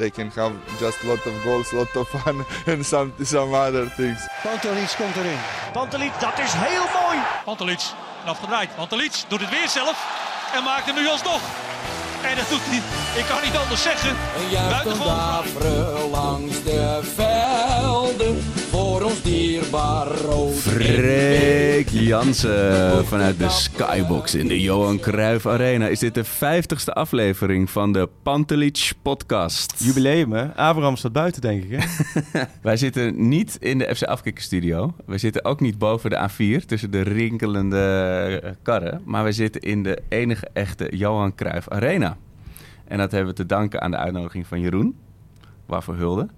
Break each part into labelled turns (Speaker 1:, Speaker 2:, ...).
Speaker 1: They can have just lot of goals, lot of fun, and some some other things.
Speaker 2: Pantelic komt erin. Pantelic, dat is heel mooi.
Speaker 3: Pantelic, afgedraaid. Pantelic doet het weer zelf en maakt hem nu alsnog. En dat doet hij, ik kan niet anders zeggen. Buitengewoon
Speaker 4: langs de velden voor ons dierbaar rood.
Speaker 5: Freek Jansen vanuit de Skybox in de Johan Cruijff Arena. Is dit de vijftigste aflevering van de Pantelich podcast?
Speaker 6: Jubileum, hè? Abraham staat buiten, denk ik, hè?
Speaker 5: Wij zitten niet in de FC Afkikker studio. We zitten ook niet boven de A4 tussen de rinkelende eh, karren. Maar we zitten in de enige echte Johan Cruijff Arena. En dat hebben we te danken aan de uitnodiging van Jeroen. Waarvoor hulde.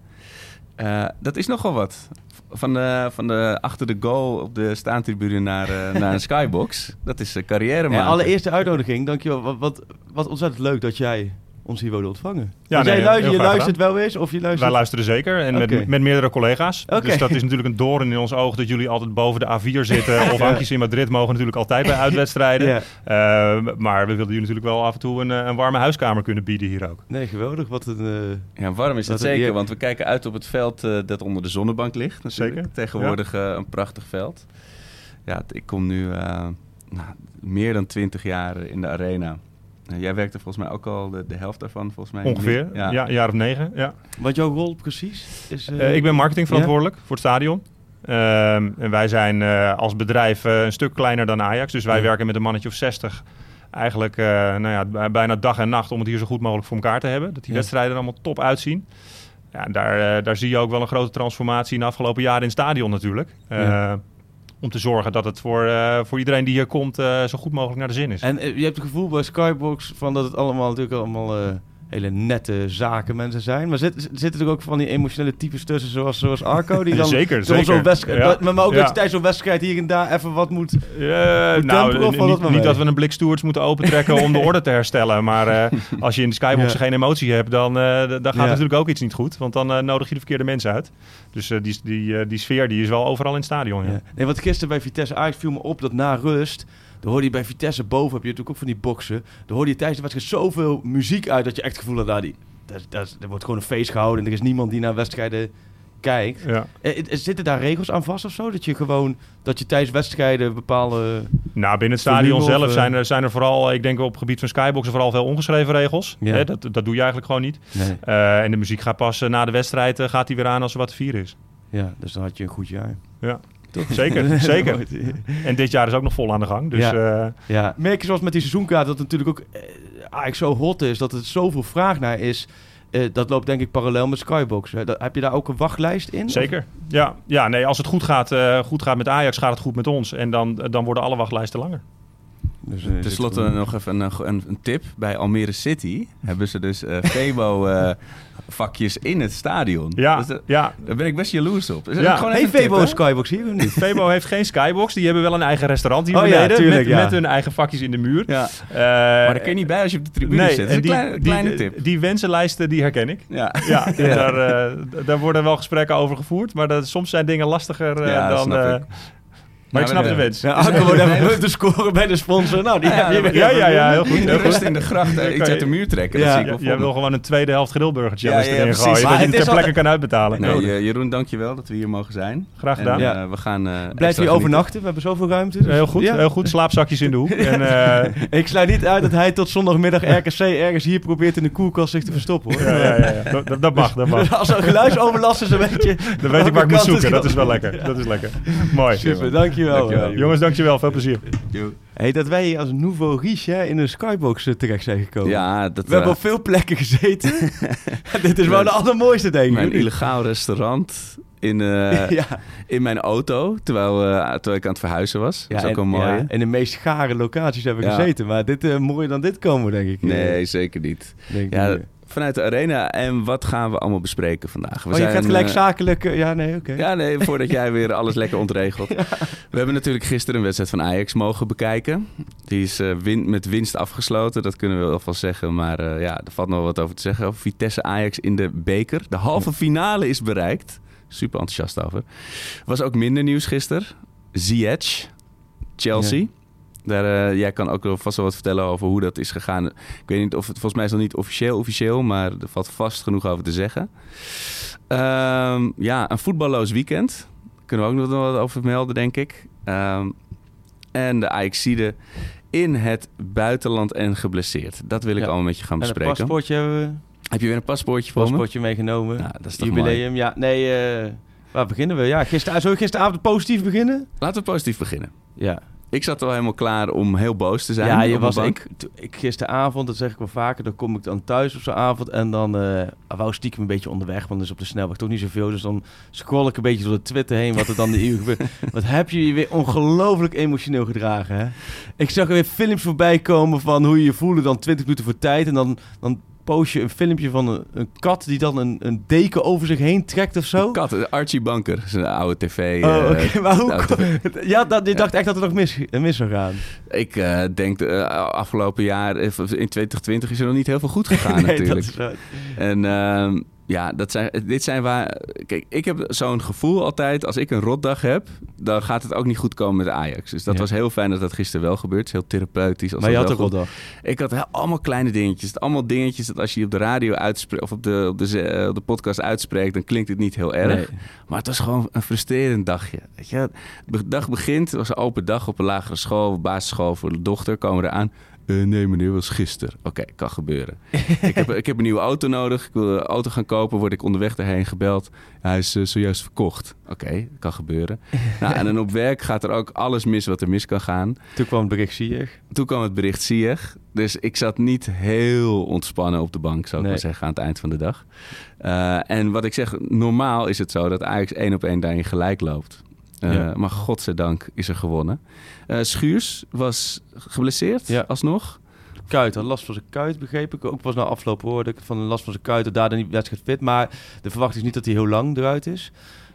Speaker 5: Eh, dat is nogal wat. Van de, van de achter de goal op de staantribune naar, eh, naar een skybox. Dat is een carrière
Speaker 6: Ja,
Speaker 5: maken.
Speaker 6: allereerste uitnodiging, dankjewel. Wat, wat, wat ontzettend leuk dat jij ons hier wilde ontvangen.
Speaker 7: Ja,
Speaker 6: Want
Speaker 7: nee,
Speaker 6: jij luistert, je luistert wel eens of je luistert...
Speaker 7: Wij luisteren zeker en met, met meerdere collega's. Dus dat is natuurlijk een doorn in ons oog dat jullie altijd boven de A4 zitten. Of hankjes in Madrid mogen natuurlijk altijd bij uitwedstrijden.
Speaker 6: Ja.
Speaker 7: Eh, maar we wilden jullie natuurlijk wel af en toe een, eh, een warme huiskamer kunnen bieden hier ook.
Speaker 6: Nee, geweldig. Wat een... eh,
Speaker 5: Ja, warm is dat
Speaker 6: Dat-
Speaker 5: zeker,
Speaker 6: ja.
Speaker 5: want we kijken uit op het veld dat onder de zonnebank ligt. Natuurlijk.
Speaker 7: Zeker,
Speaker 5: Tegenwoordig een prachtig veld. Ja, ik kom nu eh, nou, meer dan twintig jaar in de arena. Jij werkte volgens mij ook al de, de helft daarvan, volgens mij.
Speaker 7: Ongeveer,
Speaker 5: Ja.
Speaker 7: ja. een jaar of negen. Ja.
Speaker 6: wat jouw rol precies is... eh,
Speaker 7: Eh, ik ben marketingverantwoordelijk voor het stadion. Ehm, en wij zijn eh, als bedrijf een stuk kleiner dan Ajax. Dus wij
Speaker 6: Ja.
Speaker 7: werken met een mannetje of 60. Eigenlijk eh, nou ja, bij- bijna dag en nacht om het hier zo goed mogelijk voor elkaar te hebben. Dat die
Speaker 6: Ja.
Speaker 7: wedstrijden er allemaal top uitzien. Ja, en daar, daar zie je ook wel een grote transformatie in de afgelopen jaren in het stadion natuurlijk. Eh,
Speaker 6: Ja.
Speaker 7: Om te zorgen dat het voor, eh, voor iedereen die hier komt eh, zo goed mogelijk naar de zin is.
Speaker 6: En eh, je hebt het gevoel bij Skybox van dat het allemaal natuurlijk allemaal hele nette zakenmensen zijn. Maar zit, zitten er ook van die emotionele types tussen, zoals, zoals Arco, die dan
Speaker 7: Zeker, zeker.
Speaker 6: zo'n wedstrijd,
Speaker 7: Ja.
Speaker 6: dat- maar ook
Speaker 7: Ja.
Speaker 6: dat je tijdens zo'n wedstrijd hier en daar even wat moet... Moet
Speaker 7: nou,
Speaker 6: of
Speaker 7: niet, niet
Speaker 6: mee?
Speaker 7: dat we een blik stewards moeten opentrekken om de orde te herstellen. Maar eh, als je in de skybox
Speaker 6: Ja.
Speaker 7: geen emotie hebt, dan, d- dan gaat natuurlijk ook iets niet goed. Want dan nodig je de verkeerde mensen uit. Dus die, die, eh, die sfeer die is wel overal in het stadion. Ja.
Speaker 6: Ja. Nee, want gisteren bij Vitesse Ajax viel me op dat na rust... Dan hoorde je bij Vitesse boven, heb je natuurlijk ook van die boksen. Dan hoorde je tijdens de wedstrijd zoveel muziek uit dat je echt het gevoel had... Nou, die, dat, dat, er wordt gewoon een feest gehouden en er is niemand die naar wedstrijden kijkt.
Speaker 7: Ja.
Speaker 6: Eh, eh, Zitten daar regels aan vast of zo? Dat je gewoon, dat je tijdens wedstrijden bepaalde...
Speaker 7: Nou, binnen het stadion
Speaker 6: of,
Speaker 7: zelf
Speaker 6: eh?
Speaker 7: zijn er, zijn er vooral, ik denk op het gebied van skyboxen, vooral veel ongeschreven regels.
Speaker 6: Ja.
Speaker 7: Hè, dat, dat doe je eigenlijk gewoon niet.
Speaker 6: Nee.
Speaker 7: Eh, en de muziek gaat pas eh, na de wedstrijd, eh, gaat die weer aan als er wat te vieren is.
Speaker 6: Ja, dus dan had je een goed jaar.
Speaker 7: Ja, zeker, zeker. En dit jaar is ook nog vol aan de gang. Dus
Speaker 6: Ja.
Speaker 7: eh,
Speaker 6: Ja, merk je zoals met die seizoenkaart dat het natuurlijk ook eh, eigenlijk zo hot is, dat er zoveel vraag naar is. Eh, dat loopt denk ik parallel met Skybox. Hè. Dat- heb je daar ook een wachtlijst in?
Speaker 7: Zeker. Ja, ja nee, als het goed gaat, eh, goed gaat met Ajax, gaat het goed met ons. En dan, dan worden alle wachtlijsten langer.
Speaker 6: Dus, eh,
Speaker 5: Ten slotte nog even een, een, een tip. Bij Almere City hebben ze dus eh Febo eh, vakjes in het stadion.
Speaker 7: Ja,
Speaker 5: Dus,
Speaker 7: ja.
Speaker 5: daar ben ik best jaloers op. Dus
Speaker 7: Ja.
Speaker 5: gewoon een
Speaker 6: Febo
Speaker 5: hè?
Speaker 6: Skybox hier of niet?
Speaker 7: Febo heeft geen skybox. Die hebben wel een eigen restaurant hier
Speaker 6: Oh ja,
Speaker 7: beneden.
Speaker 6: tuurlijk,
Speaker 7: met,
Speaker 6: ja.
Speaker 7: met hun eigen vakjes in de muur.
Speaker 5: Ja.
Speaker 7: Eh,
Speaker 5: Maar daar kun je niet bij als je op de tribune
Speaker 7: nee,
Speaker 5: zit. Dat
Speaker 7: en
Speaker 5: is
Speaker 7: die,
Speaker 5: een kleine,
Speaker 7: die,
Speaker 5: tip.
Speaker 7: Die wensenlijsten, die herken ik.
Speaker 5: Ja.
Speaker 7: Ja,
Speaker 6: Ja.
Speaker 7: Daar, eh, daar worden wel gesprekken over gevoerd. Maar dat, soms zijn dingen lastiger eh,
Speaker 5: Ja, dat
Speaker 7: dan...
Speaker 5: ik.
Speaker 7: maar ik snap de wens.
Speaker 6: Ja, wordt even punten scoren bij de sponsor. Nou, die
Speaker 5: Ja,
Speaker 6: heb je
Speaker 5: ja,
Speaker 7: heel goed.
Speaker 5: De rust in de gracht eh, iets uit de muur trekken.
Speaker 6: Ja.
Speaker 5: Dat zie ik
Speaker 7: wil gewoon een tweede helft grillburgertje
Speaker 5: Ja,
Speaker 7: erin
Speaker 5: ja, precies.
Speaker 7: gooien. Dat je
Speaker 6: het
Speaker 7: het
Speaker 6: is
Speaker 7: ter
Speaker 6: al-
Speaker 7: plekke kan uitbetalen.
Speaker 5: Nee,
Speaker 7: Nee,
Speaker 5: eh, Jeroen, dankjewel dat we hier mogen zijn.
Speaker 7: Graag gedaan.
Speaker 5: Eh, we gaan eh,
Speaker 6: Blijf hier overnachten. We hebben zoveel ruimte. dus-
Speaker 7: Heel goed,
Speaker 6: Ja.
Speaker 7: heel goed. Slaapzakjes in de hoek. En, eh,
Speaker 6: Ik sluit niet uit dat hij tot zondagmiddag RKC ergens hier probeert in de koelkast zich te verstoppen. Hoor.
Speaker 7: ja, ja, ja, ja. Dat, mag, dat mag.
Speaker 6: Als er geluidsoverlast is, dan weet je...
Speaker 7: Dan weet ik waar ik moet zoeken. Dat is wel lekker. Dat is lekker. Mooi.
Speaker 6: Super, dankjewel.
Speaker 5: Dankjewel.
Speaker 7: Jongens, dankjewel. Veel plezier.
Speaker 6: Hey, dat wij hier als nouveau riche hè, in een skybox eh, terecht zijn gekomen.
Speaker 5: Ja, dat
Speaker 6: We hebben
Speaker 5: eh,
Speaker 6: op veel plekken gezeten. Dit is wel de allermooiste, denk ik.
Speaker 5: mijn
Speaker 6: niet?
Speaker 5: illegaal restaurant in, eh,
Speaker 6: ja.
Speaker 5: in mijn auto, terwijl, terwijl ik aan het verhuizen was. dat is ook
Speaker 6: en,
Speaker 5: een mooie.
Speaker 6: ja, en de meest gare locaties hebben
Speaker 5: Ja.
Speaker 6: gezeten. Maar dit, mooier dan dit komen, denk ik.
Speaker 5: Nee, zeker niet.
Speaker 6: Denk
Speaker 5: Ja,
Speaker 6: ik.
Speaker 5: Vanuit de arena. En wat gaan we allemaal bespreken vandaag? We
Speaker 6: oh, je gaat gelijk
Speaker 5: eh,
Speaker 6: zakelijk... eh, ja, nee, oké.
Speaker 5: Ja, nee, voordat jij weer alles lekker ontregelt. We hebben natuurlijk gisteren een wedstrijd van Ajax mogen bekijken. Die is eh, win met winst afgesloten, dat kunnen we wel van zeggen. Maar ja, er valt nog wat over te zeggen. Over Vitesse Ajax in de beker. De halve finale is bereikt. Super enthousiast over. Was ook minder nieuws gisteren. Ziyech, Chelsea.
Speaker 6: Ja.
Speaker 5: Daar, eh, jij kan ook vast wel wat vertellen over hoe dat is gegaan. Ik weet niet of het volgens mij is nog niet officieel officieel, maar er valt vast genoeg over te zeggen. Ehm, ja, een voetballoos weekend. Daar kunnen we ook nog wel wat over melden, denk ik. Ehm, en de Ajaxide in het buitenland en geblesseerd. Dat wil ik
Speaker 6: Ja.
Speaker 5: allemaal met je gaan
Speaker 6: En een
Speaker 5: bespreken.
Speaker 6: paspoortje hebben we.
Speaker 5: Heb je weer een paspoortje voor me?
Speaker 6: Paspoortje meegenomen.
Speaker 5: Ja, dat is toch
Speaker 6: Jubileum. Ja, nee... eh, waar beginnen we? Ja, gister, zullen we gisteravond positief beginnen?
Speaker 5: Laten we positief beginnen.
Speaker 6: Ja.
Speaker 5: Ik zat al helemaal klaar om heel boos te zijn.
Speaker 6: ja, je was, ik, ik gisteravond, dat zeg ik wel vaker, dan kom ik dan thuis op zo'n avond en dan eh wou stiekem een beetje onderweg, want er is op de snelweg toch niet zoveel. Dus dan scroll ik een beetje door de Twitter heen wat er dan de uur gebeurt. Wat heb je je weer ongelooflijk emotioneel gedragen, hè? Ik zag er weer films voorbij komen van hoe je je voelde dan 20 minuten voor tijd en dan, dan post je een filmpje van een, een kat die dan een, een deken over zich heen trekt of zo.
Speaker 5: Kat, eh, Archie Banker, een oude tv.
Speaker 6: Oh,
Speaker 5: eh,
Speaker 6: oké, maar hoe...
Speaker 5: TV.
Speaker 6: Ja, dat, je dacht echt dat het nog mis, mis zou gaan.
Speaker 5: Ik eh, denk, de afgelopen jaar, eh, in 2020 is er nog niet heel veel goed gegaan
Speaker 6: Nee, dat
Speaker 5: natuurlijk.
Speaker 6: is.
Speaker 5: En ehm, ja, dat zijn, dit zijn waar... Kijk, ik heb zo'n gevoel altijd, als ik een rotdag heb, dan gaat het ook niet goed komen met Ajax. Dus dat
Speaker 6: Ja.
Speaker 5: was heel fijn dat dat gisteren wel gebeurt. Het is heel therapeutisch. Als
Speaker 6: Maar je had
Speaker 5: wel
Speaker 6: ook wel
Speaker 5: goed-
Speaker 6: dag.
Speaker 5: Ik had heel- allemaal kleine dingetjes. Allemaal dingetjes dat als je op de radio uitspreekt, of op de, op de, ze- eh, op de podcast uitspreekt, dan klinkt het niet heel erg.
Speaker 6: Nee.
Speaker 5: Maar het was gewoon een frustrerend dagje. Weet je? De dag begint, het was een open dag op een lagere school, basisschool voor de dochter. Komen we eraan. Eh, nee meneer, was gisteren. Oké, kan gebeuren. ik, heb, ik heb een nieuwe auto nodig. Ik wil een auto gaan kopen. Word ik onderweg daarheen gebeld. Hij is eh, zojuist verkocht. Oké, kan gebeuren. nou, en dan op werk gaat er ook alles mis wat er mis kan gaan.
Speaker 6: Toen kwam het bericht Sieg.
Speaker 5: Toen kwam het bericht Sieg. Dus ik zat niet heel ontspannen op de bank, zou ik
Speaker 6: Nee.
Speaker 5: maar zeggen, aan het eind van de dag. Eh, en wat ik zeg, normaal is het zo dat Ajax één op één daarin gelijk loopt. Eh,
Speaker 6: Ja.
Speaker 5: Maar godzijdank is er gewonnen. Eh, Schuurs was geblesseerd,
Speaker 6: Ja.
Speaker 5: alsnog.
Speaker 6: Kuit had last van zijn kuit, begreep ik. Ook pas na afloop hoorde ik van een last van zijn kuit. Dat daardoor niet wedstrijd fit. Maar de verwachting is niet dat hij heel lang eruit is.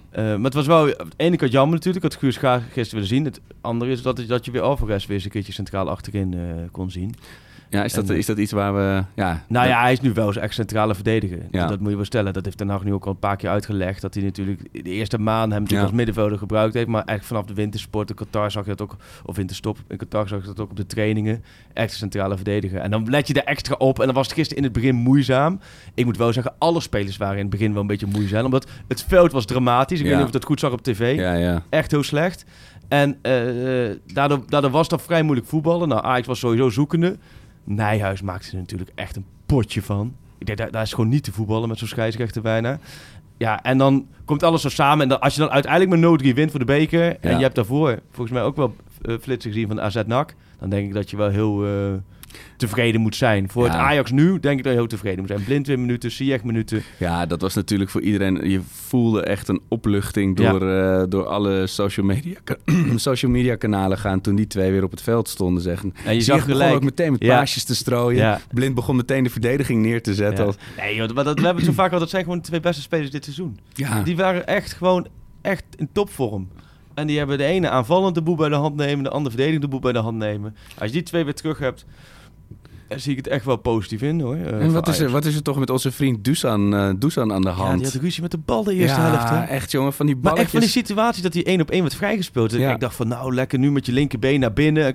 Speaker 6: Eh, maar het was wel aan de ene kant jammer natuurlijk. Ik had Guus graag gisteren willen zien. Het andere is dat, dat je weer Alvarez weer eens een keertje centraal achterin kon zien.
Speaker 5: Ja, is dat,
Speaker 6: En, eh,
Speaker 5: is dat iets waar we... Ja,
Speaker 6: Nou
Speaker 5: dat-
Speaker 6: ja, hij is nu wel eens echt centrale verdediger.
Speaker 5: Ja.
Speaker 6: Dat moet je wel stellen. Dat heeft Den Haag nu ook al een paar keer uitgelegd. Dat hij natuurlijk de eerste maand hem natuurlijk
Speaker 5: Ja.
Speaker 6: als middenvelder gebruikt heeft. Maar echt vanaf de wintersport in Qatar zag je dat ook... Of winterstop in Qatar zag je dat ook op de trainingen. Echt centrale verdediger. En dan let je er extra op. En dan was het gisteren in het begin moeizaam. Ik moet wel zeggen, alle spelers waren in het begin wel een beetje moeizaam. Omdat het veld was dramatisch. Ik
Speaker 5: Ja.
Speaker 6: weet niet of ik dat goed zag op tv.
Speaker 5: ja, ja.
Speaker 6: Echt heel slecht. En eh, eh, daardoor, daardoor was dat vrij moeilijk voetballen. Nou, Ajax was sowieso zoekende. Nijhuis maakte er natuurlijk echt een potje van. Ik denk, daar, daar is gewoon niet te voetballen met zo'n scheidsrechter bijna. Ja, en dan komt alles zo samen. En dan, als je dan uiteindelijk met 0-3 wint voor de beker... en je hebt daarvoor volgens mij ook wel uh, flitsen gezien van de AZ NAC... dan denk ik dat je wel heel eh, tevreden moet zijn. Voor
Speaker 5: Ja.
Speaker 6: het Ajax nu denk ik dat je heel tevreden moet zijn. Blind weer minuten, Ziyech minuten.
Speaker 5: Ja, dat was natuurlijk voor iedereen. Je voelde echt een opluchting
Speaker 6: Ja.
Speaker 5: door, eh, door alle social media, social media kanalen gaan toen die twee weer op het veld stonden. Zeggen.
Speaker 6: En je
Speaker 5: Ziyech
Speaker 6: zag
Speaker 5: begon
Speaker 6: gelijk...
Speaker 5: ook meteen met
Speaker 6: Ja.
Speaker 5: paasjes te strooien. Blind begon meteen de verdediging neer te zetten. Als-
Speaker 6: Nee, joh, maar dat, we hebben het zo vaak al. Dat zijn gewoon de twee beste spelers dit seizoen. Die waren echt gewoon echt in topvorm. En die hebben de ene aanvallend de boel bij de hand nemen, de andere verdedigend de boel bij de hand nemen. Als je die twee weer terug hebt, dan zie ik het echt wel positief in hoor. eh,
Speaker 5: en wat is, er, wat is er toch met onze vriend Dusan, eh Dusan aan de
Speaker 6: Ja,
Speaker 5: hand?
Speaker 6: die had ruzie met de bal de eerste
Speaker 5: Ja,
Speaker 6: helft. Hè?
Speaker 5: echt jongen, van die
Speaker 6: Maar
Speaker 5: balletjes.
Speaker 6: echt van die situatie dat hij één op één werd vrijgespeeld. Dus
Speaker 5: Ja.
Speaker 6: Ik dacht van, nou lekker nu met je linkerbeen naar binnen.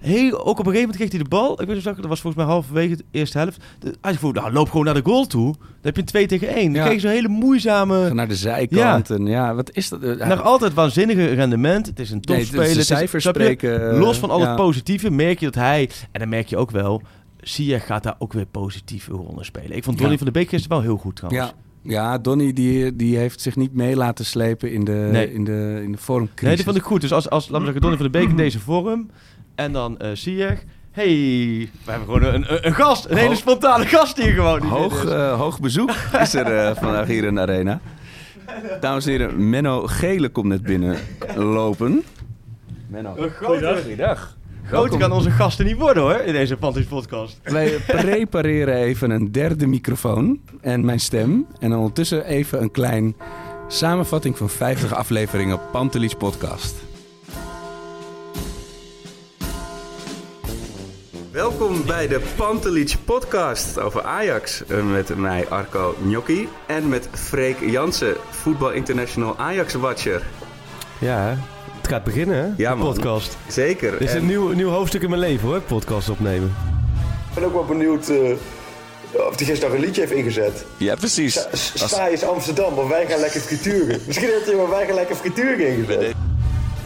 Speaker 6: Heel, ook op een gegeven moment kreeg hij de bal. Ik weet niet of dat was volgens mij halverwege de eerste helft. Hij voelde, nou loop gewoon naar de goal toe. Dan heb je een 2 tegen 1. Dan
Speaker 5: Ja.
Speaker 6: kreeg je zo'n hele moeizame...
Speaker 5: naar de zijkant. En ja, wat is dat? Eh,
Speaker 6: Nog altijd waanzinnige rendement. Het is een
Speaker 5: Nee, het is-
Speaker 6: topspeler.
Speaker 5: de
Speaker 6: Het is-
Speaker 5: cijfers
Speaker 6: je?
Speaker 5: spreken, eh,
Speaker 6: Los van al
Speaker 5: ja.
Speaker 6: het positieve merk je dat hij... En dan merk je ook wel... Ziyech gaat daar ook weer positief een rol in spelen. Ik vond Donny
Speaker 5: Ja.
Speaker 6: van de Beek gisteren wel heel goed trouwens.
Speaker 5: Ja, ja Donny die, die heeft zich niet mee laten slepen in de,
Speaker 6: Nee.
Speaker 5: in de, in de vormcrisis.
Speaker 6: Nee, die vond ik goed. Dus als, als laten we zeggen, Donny van de Beek in deze vorm... En dan eh Ziyech... Hey, we hebben gewoon een, een, een gast. Een hele spontane gast hier gewoon. die
Speaker 5: Hoog,
Speaker 6: is.
Speaker 5: eh, hoog bezoek is er eh, vandaag hier in de arena. Dames en heren, Menno Gele komt net binnen lopen. Menno,
Speaker 6: Goeiedag.
Speaker 5: goeiedag.
Speaker 6: Groter kan onze gasten niet worden hoor, in deze Panties podcast.
Speaker 5: Wij prepareren even een derde microfoon en mijn stem. En ondertussen even een klein samenvatting van 50 afleveringen Pantelis podcast. Welkom bij de Pantelich podcast over Ajax. Eh, Met mij Arco Gnocchi en met Freek Jansen, Voetbal International Ajax-watcher.
Speaker 6: Ja, het gaat beginnen hè,
Speaker 5: Ja,
Speaker 6: de
Speaker 5: man.
Speaker 6: podcast.
Speaker 5: Zeker.
Speaker 6: Dit is
Speaker 5: En-
Speaker 6: een nieuw, nieuw hoofdstuk in mijn leven hoor, podcast opnemen.
Speaker 8: Ik ben ook wel benieuwd eh, of hij gisteren nog een liedje heeft ingezet.
Speaker 5: Ja, precies.
Speaker 8: Sta is Amsterdam, maar wij gaan lekker frituren. Misschien heeft hij maar wij gaan lekker frituren ingezet.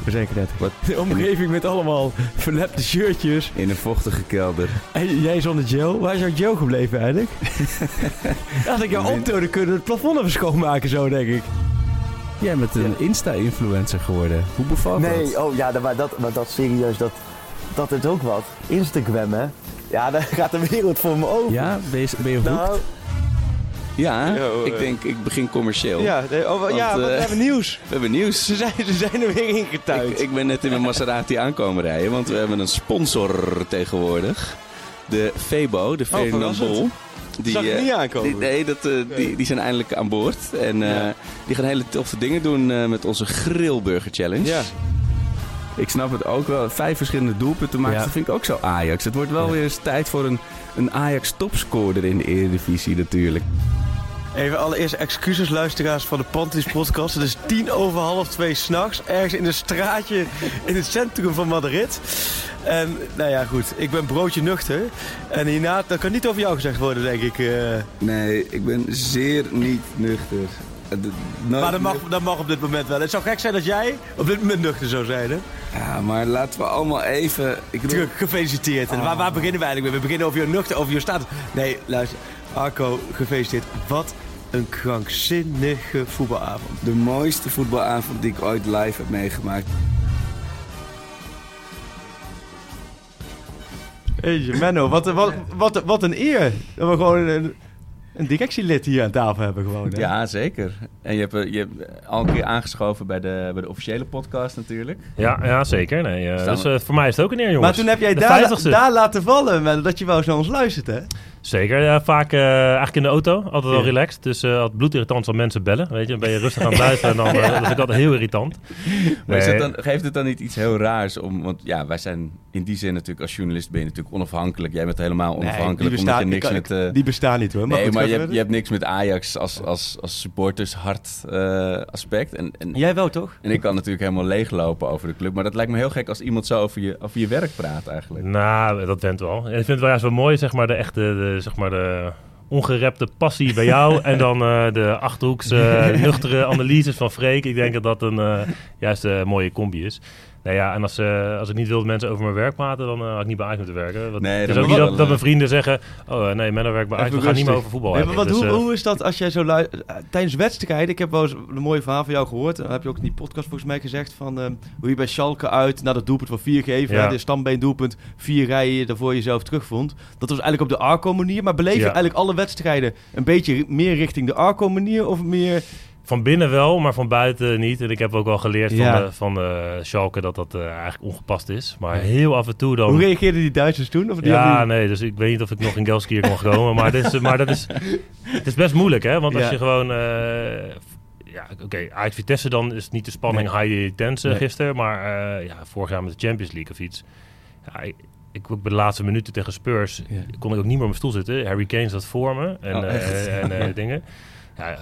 Speaker 6: Zeker net. De omgeving met allemaal verlepte shirtjes.
Speaker 5: In een vochtige kelder.
Speaker 6: En jij zonder gel. Waar is jouw gel gebleven eigenlijk? Had ik jou optonen kunnen het plafond even schoonmaken zo denk ik.
Speaker 5: Jij bent een Insta-influencer geworden. Hoe bevalt dat?
Speaker 9: Nee, oh ja, maar dat, maar dat serieus, dat, dat is ook wat. Instagram, hè? Ja, daar gaat de wereld voor me open.
Speaker 5: Ja, ben je, ben je hoekt?
Speaker 9: Nou,
Speaker 5: Ja, ik denk, ik begin commercieel.
Speaker 6: Ja, nee, oh, ja we
Speaker 5: eh,
Speaker 6: hebben nieuws.
Speaker 5: We hebben nieuws.
Speaker 6: Ze zijn, ze zijn er weer ingetuigd.
Speaker 5: Ik, ik ben net in mijn Maserati aankomen rijden, want we hebben een sponsor tegenwoordig. De Febo, de Ferdinand
Speaker 6: verrassend.
Speaker 5: Bol.
Speaker 6: Zag ik
Speaker 5: eh,
Speaker 6: niet aankomen.
Speaker 5: Die, nee, dat, eh, die, die zijn eindelijk aan boord. En eh,
Speaker 6: Ja.
Speaker 5: die gaan hele toffe dingen doen eh, met onze Grillburger Challenge.
Speaker 6: Ja.
Speaker 5: Ik snap het ook wel. Vijf verschillende doelpunten maken,
Speaker 6: Ja.
Speaker 5: dat vind ik ook zo Ajax. Het wordt wel
Speaker 6: Ja.
Speaker 5: weer eens tijd voor een, een Ajax topscorer in de Eredivisie natuurlijk.
Speaker 6: Even allereerst excuses luisteraars van de Panties podcast. Het is tien over half twee s'nachts. Ergens in een straatje in het centrum van Madrid. En nou ja, goed. Ik ben broodje nuchter. En hierna, dat kan niet over jou gezegd worden, denk ik. eh.
Speaker 5: Nee, ik ben zeer niet nuchter. Nooit
Speaker 6: maar dat mag, dat mag op dit moment wel. Het zou gek zijn dat jij op dit moment nuchter zou zijn, hè?
Speaker 5: Ja, maar laten we allemaal even... Ik bedoel,
Speaker 6: Terug, gefeliciteerd. En waar, waar beginnen we eigenlijk mee? We beginnen over je nuchter, over je status. Nee, luister. Arco, gefeliciteerd. Wat een krankzinnige voetbalavond.
Speaker 5: de mooiste voetbalavond die ik ooit live heb meegemaakt.
Speaker 6: Jeetje, Menno, wat, wat, wat, wat een eer. Dat we gewoon een, een directielid hier aan tafel hebben. Gewoon, hè?
Speaker 5: Ja, zeker. En je hebt, eh, je hebt al een keer aangeschoven bij de, bij de officiële podcast natuurlijk.
Speaker 10: Ja, ja zeker. Nee, eh,
Speaker 5: Staan
Speaker 10: dus eh, voor mij is het ook een eer, jongens.
Speaker 6: Maar toen heb jij daar,
Speaker 10: 50ste.
Speaker 6: daar laten vallen, Menno, dat je wel eens naar ons luistert, hè?
Speaker 10: Zeker, ja, vaak eh, eigenlijk in de auto. Altijd wel
Speaker 6: Ja.
Speaker 10: relaxed. Dus eh als bloedirritant als mensen bellen. Weet je, dan ben je rustig aan het luisteren. En dan eh, dat is ook altijd heel irritant.
Speaker 5: Maar is
Speaker 10: Nee.
Speaker 5: het dan, geeft het dan niet iets heel raars om... Want ja, wij zijn in die zin natuurlijk als journalist ben je natuurlijk onafhankelijk. Jij bent helemaal onafhankelijk
Speaker 6: die,
Speaker 5: omdat
Speaker 6: bestaan,
Speaker 5: je niks
Speaker 6: ik-
Speaker 5: met...
Speaker 6: die bestaan niet, hoor. Maar
Speaker 5: nee, maar je hebt, je hebt niks met Ajax als, als, als supporters hart eh, aspect. En, en,
Speaker 6: Jij wel, toch?
Speaker 5: en ik kan natuurlijk helemaal leeglopen over de club. Maar dat lijkt me heel gek als iemand zo over je, over je werk praat eigenlijk.
Speaker 10: Nou, dat went wel. En ik vind het wel juist wel mooi, zeg maar, de echte, de, zeg maar, de ongerepte passie bij jou. en dan eh, de achterhoekse, eh, nuchtere analyses van Freek. Ik denk dat dat een eh, juist een mooie combi is. Nou ja, en als, eh, als ik niet wil dat mensen over mijn werk praten, dan eh, had ik niet bij Ajax moeten werken. Want
Speaker 5: Nee,
Speaker 10: het
Speaker 5: dat
Speaker 10: is ook niet dat, dat mijn vrienden zeggen, oh eh, nee, Menno werkt bij Ajax, we gaan niet meer over voetbal
Speaker 6: Nee, maar
Speaker 10: hebben.
Speaker 6: wat,
Speaker 10: Dus,
Speaker 6: hoe, hoe is dat als jij zo tijdens wedstrijden? Ik heb wel eens een mooie verhaal van jou gehoord. Dan heb je ook in die podcast volgens mij gezegd van hoe je bij Schalke uit naar dat doelpunt van vier geven,
Speaker 10: Ja.
Speaker 6: de stambeen doelpunt, vier rijen daarvoor jezelf terugvond. Dat was eigenlijk op de Arco manier. Maar beleef je
Speaker 10: Ja.
Speaker 6: eigenlijk alle wedstrijden een beetje meer richting de Arco manier of meer?
Speaker 10: Van binnen wel, maar van buiten niet. En ik heb ook wel geleerd
Speaker 6: Ja.
Speaker 10: van, de, van de Schalke dat dat eh, eigenlijk ongepast is. Maar heel af en toe dan...
Speaker 6: Hoe reageerden die Duitsers toen? Of die
Speaker 10: ja, nee, dus ik weet niet of ik nog in Gelskier kan komen. Maar, dit is, maar dat is, het is best moeilijk, hè? Want als
Speaker 6: Ja.
Speaker 10: je gewoon... eh, ja, oké, Ajax Vitesse dan is het niet de spanning high tense
Speaker 6: Nee.
Speaker 10: gisteren. Maar eh, ja, vorig jaar met de Champions League of iets. Ja, ik, ik ook bij de laatste minuten tegen Spurs
Speaker 6: Ja.
Speaker 10: kon ik ook niet meer op mijn stoel zitten. Harry Kane zat voor me en,
Speaker 5: Oh,
Speaker 10: eh, en eh, dingen. Ja,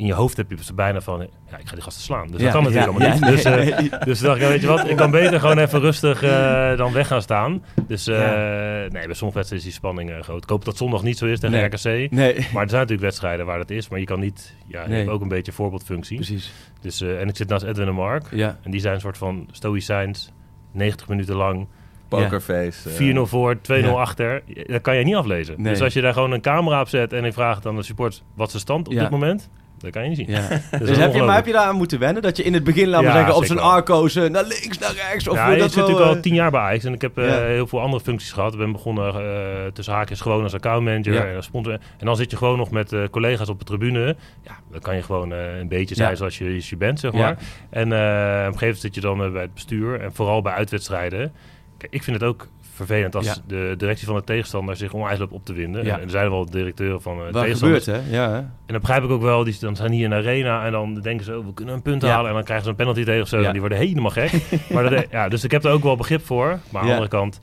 Speaker 10: in je hoofd heb je ze bijna van, ja, ik ga die gasten slaan. Dus
Speaker 6: Ja,
Speaker 10: dat kan natuurlijk
Speaker 6: ja,
Speaker 10: allemaal
Speaker 6: ja,
Speaker 10: niet.
Speaker 6: nee,
Speaker 10: dus, eh,
Speaker 6: nee.
Speaker 10: dus dacht ik, weet je wat, ik kan beter gewoon even rustig eh, dan weg gaan staan. Dus eh,
Speaker 6: Ja.
Speaker 10: nee, bij sommige wedstrijden is die spanning eh, groot. Ik hoop dat zondag niet zo is tegen
Speaker 6: Nee.
Speaker 10: RKC.
Speaker 6: Nee,
Speaker 10: Maar er zijn natuurlijk wedstrijden waar dat is, maar je kan niet, ja, je
Speaker 6: Nee.
Speaker 10: hebt ook een beetje voorbeeldfunctie.
Speaker 6: precies.
Speaker 10: Dus, eh, en ik zit naast Edwin en Mark.
Speaker 6: Ja.
Speaker 10: En die zijn een soort van stoïcijns, 90 minuten lang.
Speaker 5: Pokerface. eh.
Speaker 10: 4-0 voor, 2-0
Speaker 6: Ja.
Speaker 10: achter. Dat kan je niet aflezen.
Speaker 6: Nee.
Speaker 10: Dus als je daar gewoon een camera op zet en ik vraag dan de support wat de stand op
Speaker 6: Ja.
Speaker 10: dit moment, Dat kan je niet zien.
Speaker 6: Ja.
Speaker 10: Dat
Speaker 6: dus heb je, maar heb je daar aan moeten wennen? Dat je in het begin, laten we
Speaker 10: Ja,
Speaker 6: zeggen, op zijn arco's naar links, naar rechts? Of
Speaker 10: ja,
Speaker 6: hoe
Speaker 10: ik
Speaker 6: dat
Speaker 10: zit
Speaker 6: wel,
Speaker 10: natuurlijk al
Speaker 6: eh,
Speaker 10: tien jaar bij Ajax en ik heb eh, heel veel andere functies gehad. Ik ben begonnen eh, tussen haakjes gewoon als accountmanager en als sponsor. En dan zit je gewoon nog met collega's op de tribune. Ja, dan kan je gewoon een beetje zijn zoals je, je bent, zeg maar. En op een gegeven moment zit je dan bij het bestuur en vooral bij uitwedstrijden. Kijk, ik vind het ook vervelend als
Speaker 6: Ja.
Speaker 10: de directie van de tegenstander zich loopt op te winden.
Speaker 6: Ja.
Speaker 10: En er zijn wel directeuren van eh
Speaker 6: Waar
Speaker 10: tegenstanders.
Speaker 6: gebeurt, hè? Ja, hè?
Speaker 10: En dan begrijp ik ook wel, die dan zijn hier in de arena en dan denken ze, oh, we kunnen een punt halen. En dan krijgen ze een penalty tegen.
Speaker 6: Ja.
Speaker 10: En die worden helemaal gek. maar dat, ja, dus ik heb er ook wel begrip voor. Maar aan de andere kant,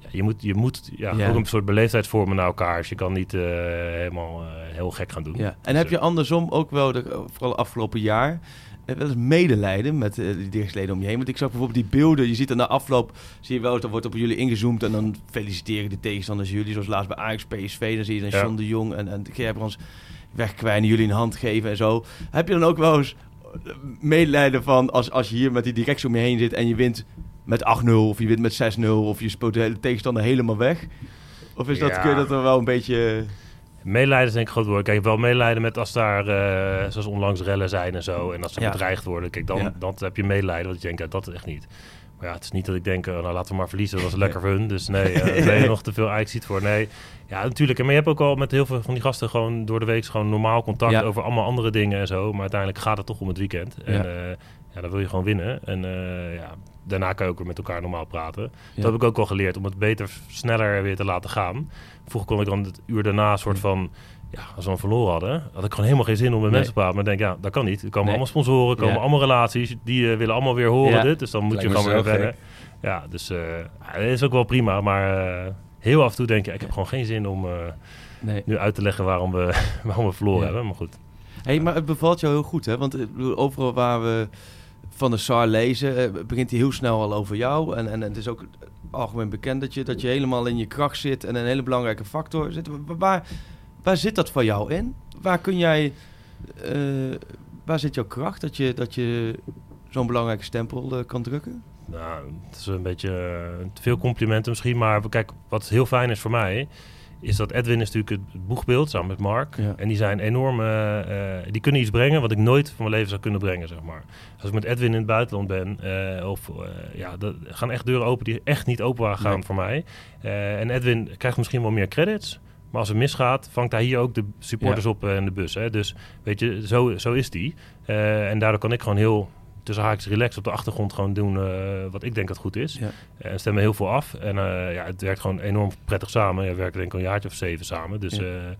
Speaker 10: ja, je moet, je moet ja,
Speaker 6: Ja.
Speaker 10: ook een soort beleefdheid vormen naar elkaar. Dus je kan niet eh, helemaal eh, heel gek gaan doen.
Speaker 6: Ja. En
Speaker 10: Dus,
Speaker 6: heb
Speaker 10: eh,
Speaker 6: je andersom ook wel, de, vooral afgelopen jaar, eh, wel eens medelijden met eh, die directieleden om je heen? Want ik zag bijvoorbeeld die beelden, je ziet er na afloop, zie je wel, eens, dan wordt op jullie ingezoomd en dan feliciteren de tegenstanders jullie, zoals laatst bij Ajax, PSV, dan zie je dan
Speaker 10: Ja.
Speaker 6: John de Jong en, en Gerbrands wegkwijnen, jullie een hand geven en zo. Heb je dan ook wel eens eh, medelijden van, als, als je hier met die directie om je heen zit en je wint met 8-0 of je wint met 6-0 of je speelt de hele tegenstander helemaal weg? Of is dat,
Speaker 10: Ja.
Speaker 6: kun je dat er wel een beetje...
Speaker 10: Medelijden is denk ik groot woord. Kijk, ik heb wel medelijden met als daar, eh, zoals onlangs rellen zijn en zo. En als ze
Speaker 6: Ja.
Speaker 10: bedreigd worden. Kijk, dan,
Speaker 6: Ja.
Speaker 10: dan heb je medelijden. Want je denkt, ja, dat echt niet. Maar ja, het is niet dat ik denk, oh, nou laten we maar verliezen. Dat was lekker voor hun. Dus nee, uh, ben je nog te veel ziet voor. Nee, ja, natuurlijk. Maar je hebt ook al met heel veel van die gasten gewoon door de week gewoon normaal contact over allemaal andere dingen en zo. Maar uiteindelijk gaat het toch om het weekend. En
Speaker 6: Ja.
Speaker 10: ja dan wil je gewoon winnen. En eh, ja, daarna kan je ook weer met elkaar normaal praten.
Speaker 6: Ja.
Speaker 10: Dat heb ik ook wel geleerd, om het beter, sneller weer te laten gaan. Vroeger kon ik dan het uur daarna een soort van... Ja, als we hem verloren hadden, had ik gewoon helemaal geen zin om met
Speaker 6: Nee.
Speaker 10: mensen te praten. Maar ik denk, ja, dat kan niet. Er komen
Speaker 6: Nee.
Speaker 10: allemaal sponsoren, er komen
Speaker 6: Ja.
Speaker 10: allemaal relaties. Die eh, willen allemaal weer horen
Speaker 6: Ja.
Speaker 10: dit. Dus dan moet
Speaker 5: Lijkt
Speaker 10: je gewoon weer wennen. Ja, dus eh, dat is ook wel prima. Maar eh, heel af en toe denk je, ik heb gewoon geen zin om eh,
Speaker 6: Nee.
Speaker 10: nu uit te leggen waarom we, waarom we verloren
Speaker 6: Ja.
Speaker 10: hebben. Maar goed.
Speaker 6: Hey, maar het bevalt jou heel goed, hè? Want overal waar we van de SAR lezen, eh, begint hij heel snel al over jou. En, en, het is ook algemeen bekend dat je, dat je helemaal in je kracht zit en een hele belangrijke factor zit. Wa- Waar, waar zit dat voor jou in? Waar kun jij, eh, waar zit jouw kracht dat je, dat je zo'n belangrijke stempel eh, kan drukken?
Speaker 10: Nou, het is een beetje te veel complimenten misschien. Maar kijk, wat heel fijn is voor mij... is dat Edwin is natuurlijk het boegbeeld samen met Mark.
Speaker 6: Ja.
Speaker 10: En die zijn enorm... eh, die kunnen iets brengen wat ik nooit van mijn leven zou kunnen brengen, zeg maar. Als ik met Edwin in het buitenland ben... eh, of eh, ja, er gaan echt deuren open die echt niet open waren gaan
Speaker 6: Nee.
Speaker 10: voor mij. En Edwin krijgt misschien wel meer credits... Maar als het misgaat, vangt hij hier ook de supporters op in de bus. Hè? Dus weet je, zo, zo is die. En daardoor kan ik gewoon heel tussen haakjes relaxed op de achtergrond gewoon doen eh, wat ik denk dat goed is.
Speaker 6: Ja.
Speaker 10: En stemmen heel veel af. En eh, ja, het werkt gewoon enorm prettig samen. Ja, we werken denk ik al een jaartje of zeven samen. Dus
Speaker 6: Ja.
Speaker 10: ja,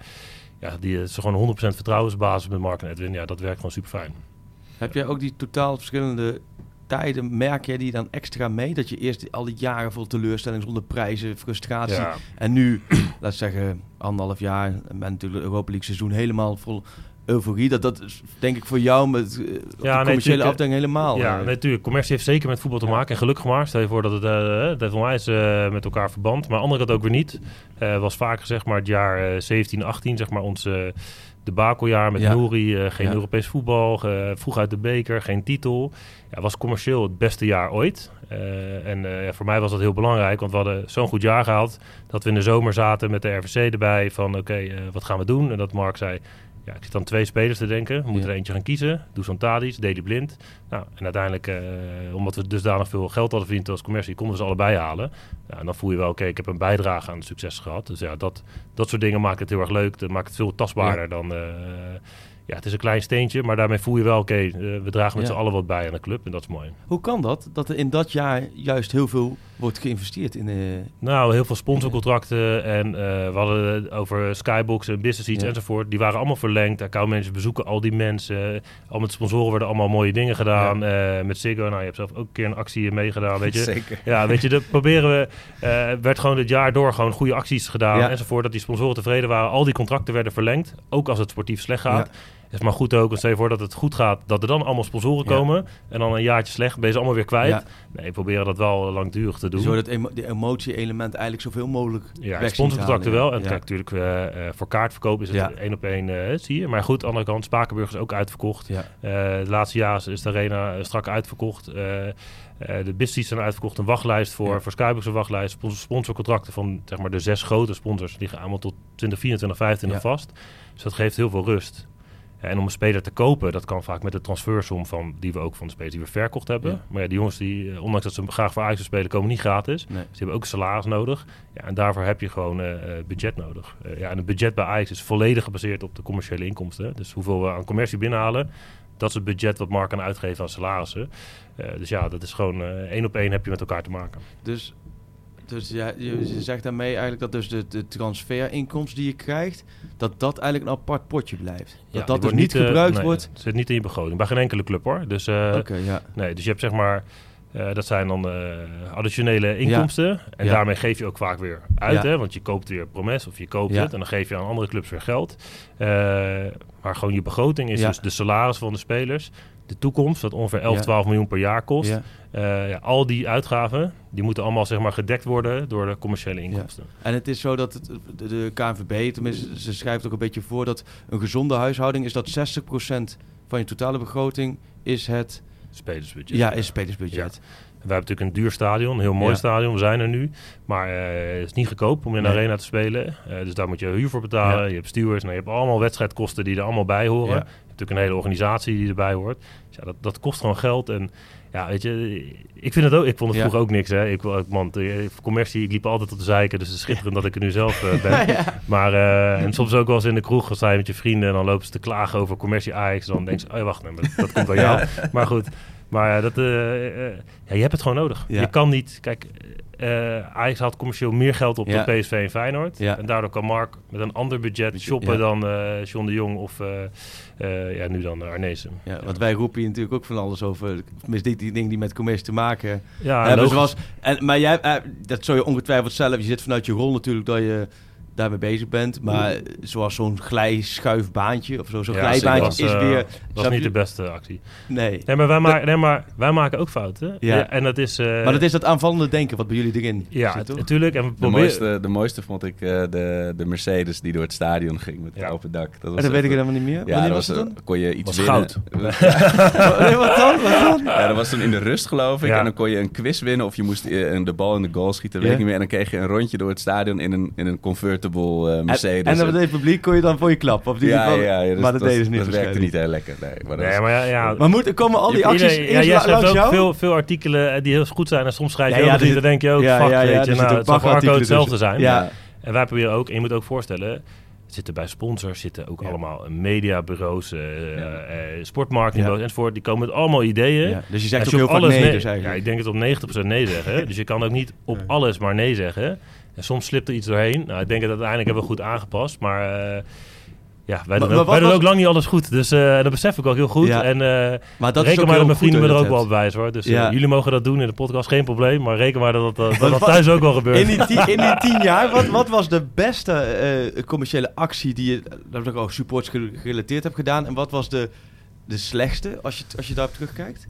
Speaker 10: ja die het is gewoon 100% vertrouwensbasis met Mark en Edwin. Ja, dat werkt gewoon super fijn.
Speaker 6: Heb jij ook die totaal verschillende tijden, merk jij die dan extra mee? Dat je eerst al die jaren vol teleurstelling zonder prijzen, frustratie.
Speaker 10: Ja.
Speaker 6: En nu, laat zeggen, anderhalf jaar, en met natuurlijk het Europa League seizoen helemaal vol euforie. Dat, dat is denk ik voor jou met eh, de commerciële afdeling helemaal.
Speaker 10: Ja,
Speaker 6: eh,
Speaker 10: natuurlijk. Commercie heeft zeker met voetbal te maken. En gelukkig maar. Stel je voor dat het, het heeft onwijs eh, met elkaar verband. Maar aan de andere kant ook weer niet. Was vaak gezegd, maar het jaar eh, 17, 18, zeg maar, ons debakeljaar met
Speaker 6: Ja.
Speaker 10: Nouri. geen
Speaker 6: Ja.
Speaker 10: Europees voetbal, vroeg uit de beker, geen titel. Ja, was commercieel het beste jaar ooit. En ja, voor mij was dat heel belangrijk, want we hadden zo'n goed jaar gehad... dat we in de zomer zaten met de RVC erbij van oké, wat gaan we doen? En dat Mark zei, ja, ik zit aan twee spelers te denken. We moeten er eentje gaan kiezen. Dusan Tadic, Deli Blind. Nou, en uiteindelijk, eh, omdat we dusdanig veel geld hadden verdiend als commercie, konden we ze allebei halen. Ja, en dan voel je wel, oké, ik heb een bijdrage aan het succes gehad. Dus ja, dat, dat soort dingen maakt het heel erg leuk. Dat maakt het veel tastbaarder dan... eh, ja, het is een klein steentje, maar daarmee voel je wel, oké, eh, we dragen met
Speaker 6: Ja.
Speaker 10: z'n allen wat bij aan de club. En dat is mooi.
Speaker 6: Hoe kan dat? Dat er in dat jaar juist heel veel wordt geïnvesteerd in... eh,
Speaker 10: Nou, heel veel sponsorcontracten en eh, we hadden over Skybox en Business Eats
Speaker 6: Ja.
Speaker 10: enzovoort. Die waren allemaal verlengd. Accountmanagers bezoeken al die mensen. Al met sponsoren werden allemaal mooie dingen gedaan. Eh, met Ziggo, nou, je hebt zelf ook een keer een actie meegedaan, weet je.
Speaker 5: Zeker.
Speaker 10: Ja, weet je, dat proberen we... werd gewoon het jaar door gewoon goede acties gedaan
Speaker 6: Ja.
Speaker 10: enzovoort. Dat die sponsoren tevreden waren. Al die contracten werden verlengd. Ook als het sportief slecht gaat. Het is maar goed ook, want stel je voor dat het goed gaat, dat er dan allemaal sponsoren
Speaker 6: Ja.
Speaker 10: komen. En dan een jaartje slecht, ben je ze allemaal weer kwijt.
Speaker 6: Ja.
Speaker 10: Nee, we proberen dat wel langdurig te doen.
Speaker 6: Zo dat emo de emotie-element eigenlijk zoveel mogelijk
Speaker 10: Ja, het sponsorcontracten wel. En
Speaker 6: ja.
Speaker 10: kijk, natuurlijk eh, voor kaartverkoop is het
Speaker 6: Ja.
Speaker 10: één op één, eh, zie je. Maar goed, aan de andere kant, Spakenburg is ook uitverkocht.
Speaker 6: Ja.
Speaker 10: De laatste jaren is de arena strak uitverkocht. De business zijn uitverkocht. Een wachtlijst voor,
Speaker 6: Ja.
Speaker 10: voor Skybox een wachtlijst. Spons- Sponsorcontracten van zeg maar, de zes grote sponsors liggen allemaal tot 2024, 2025
Speaker 6: Ja.
Speaker 10: vast. Dus dat geeft heel veel rust. En om een speler te kopen, dat kan vaak met de transfersom van die we ook van de spelers die we verkocht hebben.
Speaker 6: Ja.
Speaker 10: Maar ja, die jongens die, eh, ondanks dat ze graag voor Ajax spelen, komen niet gratis.
Speaker 6: Nee.
Speaker 10: Ze hebben ook salaris nodig. Ja, en daarvoor heb je gewoon eh, eh, budget nodig. Ja, en het budget bij Ajax is volledig gebaseerd op de commerciële inkomsten. Dus hoeveel we aan commercie binnenhalen, dat is het budget wat Mark kan uitgeven aan salarissen. Dus ja, dat is gewoon één op één heb je met elkaar te maken.
Speaker 6: Dus, dus ja, je, je zegt daarmee eigenlijk dat dus de, de transferinkomst die je krijgt, dat dat eigenlijk een apart potje blijft. Dat
Speaker 10: Ja,
Speaker 6: dat dus niet
Speaker 10: eh,
Speaker 6: gebruikt
Speaker 10: nee,
Speaker 6: wordt.
Speaker 10: Het zit niet in je begroting. Bij geen enkele club hoor. Dus, eh,
Speaker 6: ja.
Speaker 10: nee, dus je hebt zeg maar, eh, dat zijn dan eh, additionele inkomsten. En
Speaker 6: Ja.
Speaker 10: daarmee geef je ook vaak weer uit.
Speaker 6: Ja.
Speaker 10: Hè? Want je koopt weer Promes of je koopt
Speaker 6: Ja.
Speaker 10: het. En dan geef je aan andere clubs weer geld. Eh, maar gewoon je begroting is
Speaker 6: Ja.
Speaker 10: dus de salaris van de spelers. De toekomst, dat ongeveer 11,
Speaker 6: Ja.
Speaker 10: 12 miljoen per jaar kost.
Speaker 6: Ja.
Speaker 10: Eh, ja, al die uitgaven, die moeten allemaal zeg maar gedekt worden door de commerciële inkomsten.
Speaker 6: En het is zo dat het, de, de KNVB, tenminste, ze schrijft ook een beetje voor dat een gezonde huishouding is dat 60% van je totale begroting is het
Speaker 10: Spelersbudget.
Speaker 6: Ja, is spelersbudget.
Speaker 10: We hebben natuurlijk een duur stadion, een heel mooi
Speaker 6: Ja.
Speaker 10: stadion. We zijn er nu. Maar eh, het is niet goedkoop om in de
Speaker 6: Nee.
Speaker 10: arena te spelen. Eh, dus daar moet je huur voor betalen.
Speaker 6: Ja.
Speaker 10: Je hebt stewards. Nou, je hebt allemaal wedstrijdkosten die er allemaal bij horen.
Speaker 6: Ja.
Speaker 10: Je hebt natuurlijk een hele organisatie die erbij hoort. Dus ja, dat, dat kost gewoon geld. En ja, weet je, ik vind het ook. Ik vond het
Speaker 6: Ja.
Speaker 10: vroeger ook niks. Hè. Ik, man, de commercie, ik liep altijd op de zeiken. Dus het is schitterend dat ik er nu zelf eh, ben.
Speaker 6: Ja.
Speaker 10: Maar eh, en soms ook wel eens in de kroeg, als je met je vrienden en dan lopen ze te klagen over commercie Ajax. Dan denk je, oh wacht, nee, maar dat, komt door jou. Maar goed, maar ja, dat, eh, eh, ja, je hebt het gewoon nodig. Je kan niet, kijk, eh Ajax haalt commercieel meer geld op
Speaker 6: Ja.
Speaker 10: dan PSV en Feyenoord.
Speaker 6: Ja.
Speaker 10: En daardoor kan Mark met een ander budget shoppen
Speaker 6: ja.
Speaker 10: dan eh John de Jong of eh, eh, ja, nu dan Arnezen.
Speaker 6: Ja, want wij roepen hier natuurlijk ook van alles over. Tenminste, die, die dingen die met commercie te maken
Speaker 10: Ja,
Speaker 6: hebben.
Speaker 10: logisch.
Speaker 6: Zoals, en, maar jij, eh, dat zou je ongetwijfeld zelf. Je zit vanuit je rol natuurlijk dat je daarmee bezig bent. Maar zoals zo'n glijschuifbaantje of zo, zo'n
Speaker 10: Ja,
Speaker 6: glijbaantje is
Speaker 10: was, eh,
Speaker 6: weer...
Speaker 10: Dat was
Speaker 6: snap
Speaker 10: niet de beste actie.
Speaker 6: Nee.
Speaker 10: Nee, maar wij, maken, nee, maar wij maken ook fouten.
Speaker 6: Ja.
Speaker 10: Ja. en dat is... eh,
Speaker 6: maar dat is dat aanvallende denken wat bij jullie erin
Speaker 10: Ja,
Speaker 6: zit, toch?
Speaker 10: natuurlijk. En we
Speaker 5: De mooiste, de mooiste vond ik eh, de, de Mercedes die door het stadion ging met het
Speaker 10: Ja.
Speaker 5: open dak. Dat
Speaker 6: dat weet ik helemaal niet meer.
Speaker 5: Ja,
Speaker 6: Wanneer
Speaker 5: dat
Speaker 6: was het
Speaker 5: eh,
Speaker 6: dan?
Speaker 5: kon je iets
Speaker 10: Was
Speaker 5: winnen.
Speaker 10: goud.
Speaker 6: nee, wat dan? Wat dan?
Speaker 5: Ja, dat was toen in de rust geloof ik.
Speaker 10: Ja.
Speaker 5: En dan kon je een quiz winnen of je moest de bal in de goal schieten. Weet
Speaker 6: Ja.
Speaker 5: ik niet meer. En dan kreeg je een rondje door het stadion in een, in een convertible eh, Mercedes.
Speaker 6: En, en dan met het publiek kon je dan voor je klap. Die
Speaker 5: ja, ja, ja, dus
Speaker 6: maar dat deden ze niet
Speaker 5: Dat werkte niet heel lekker. Nee, maar dat
Speaker 10: Nee, maar ja, ja
Speaker 6: Maar moet, komen al die
Speaker 10: Je-
Speaker 6: acties eerst
Speaker 10: ja, jij schrijft ook
Speaker 6: jou?
Speaker 10: veel, veel artikelen eh, die heel goed zijn. En soms schrijf je
Speaker 6: Ja,
Speaker 10: ook
Speaker 6: ja,
Speaker 10: dan denk je ook,
Speaker 6: ja,
Speaker 10: fuck,
Speaker 6: ja, ja,
Speaker 10: weet je, nou, het zal voor Arco hetzelfde zijn.
Speaker 6: Ja.
Speaker 10: En wij proberen ook, en je moet ook voorstellen, zitten bij sponsors, zitten ook allemaal mediabureaus, eh eh, sportmarketingbureaus enzovoort. Die komen met allemaal ideeën.
Speaker 6: Ja, dus je zegt ook heel
Speaker 10: op
Speaker 6: vaak
Speaker 10: alles
Speaker 6: nee
Speaker 10: nee-
Speaker 6: dus eigenlijk.
Speaker 10: Ja, ik denk het op 90% nee zeggen. Dus je kan ook niet op alles maar nee zeggen. En soms slipt er iets doorheen. Nou, ik denk dat uiteindelijk hebben we goed aangepast. Maar eh, ja, wij doen, ook, wij doen
Speaker 6: was-
Speaker 10: ook lang niet alles goed. Dus eh, dat besef ik ook heel goed.
Speaker 6: Ja.
Speaker 10: En eh
Speaker 6: Maar dat
Speaker 10: reken maar dat mijn vrienden me er ook wel op wijzen hoor. Dus
Speaker 6: Ja.
Speaker 10: jullie mogen dat doen in de podcast, geen probleem. Maar reken maar dat dat, dat, thuis ook wel gebeurt.
Speaker 6: In die, tien, in die tien jaar, wat, wat was de beste commerciële actie die je, dat ik ook supports ge- gerelateerd hebt gedaan? En wat was de, de slechtste, als je, als je daarop terugkijkt?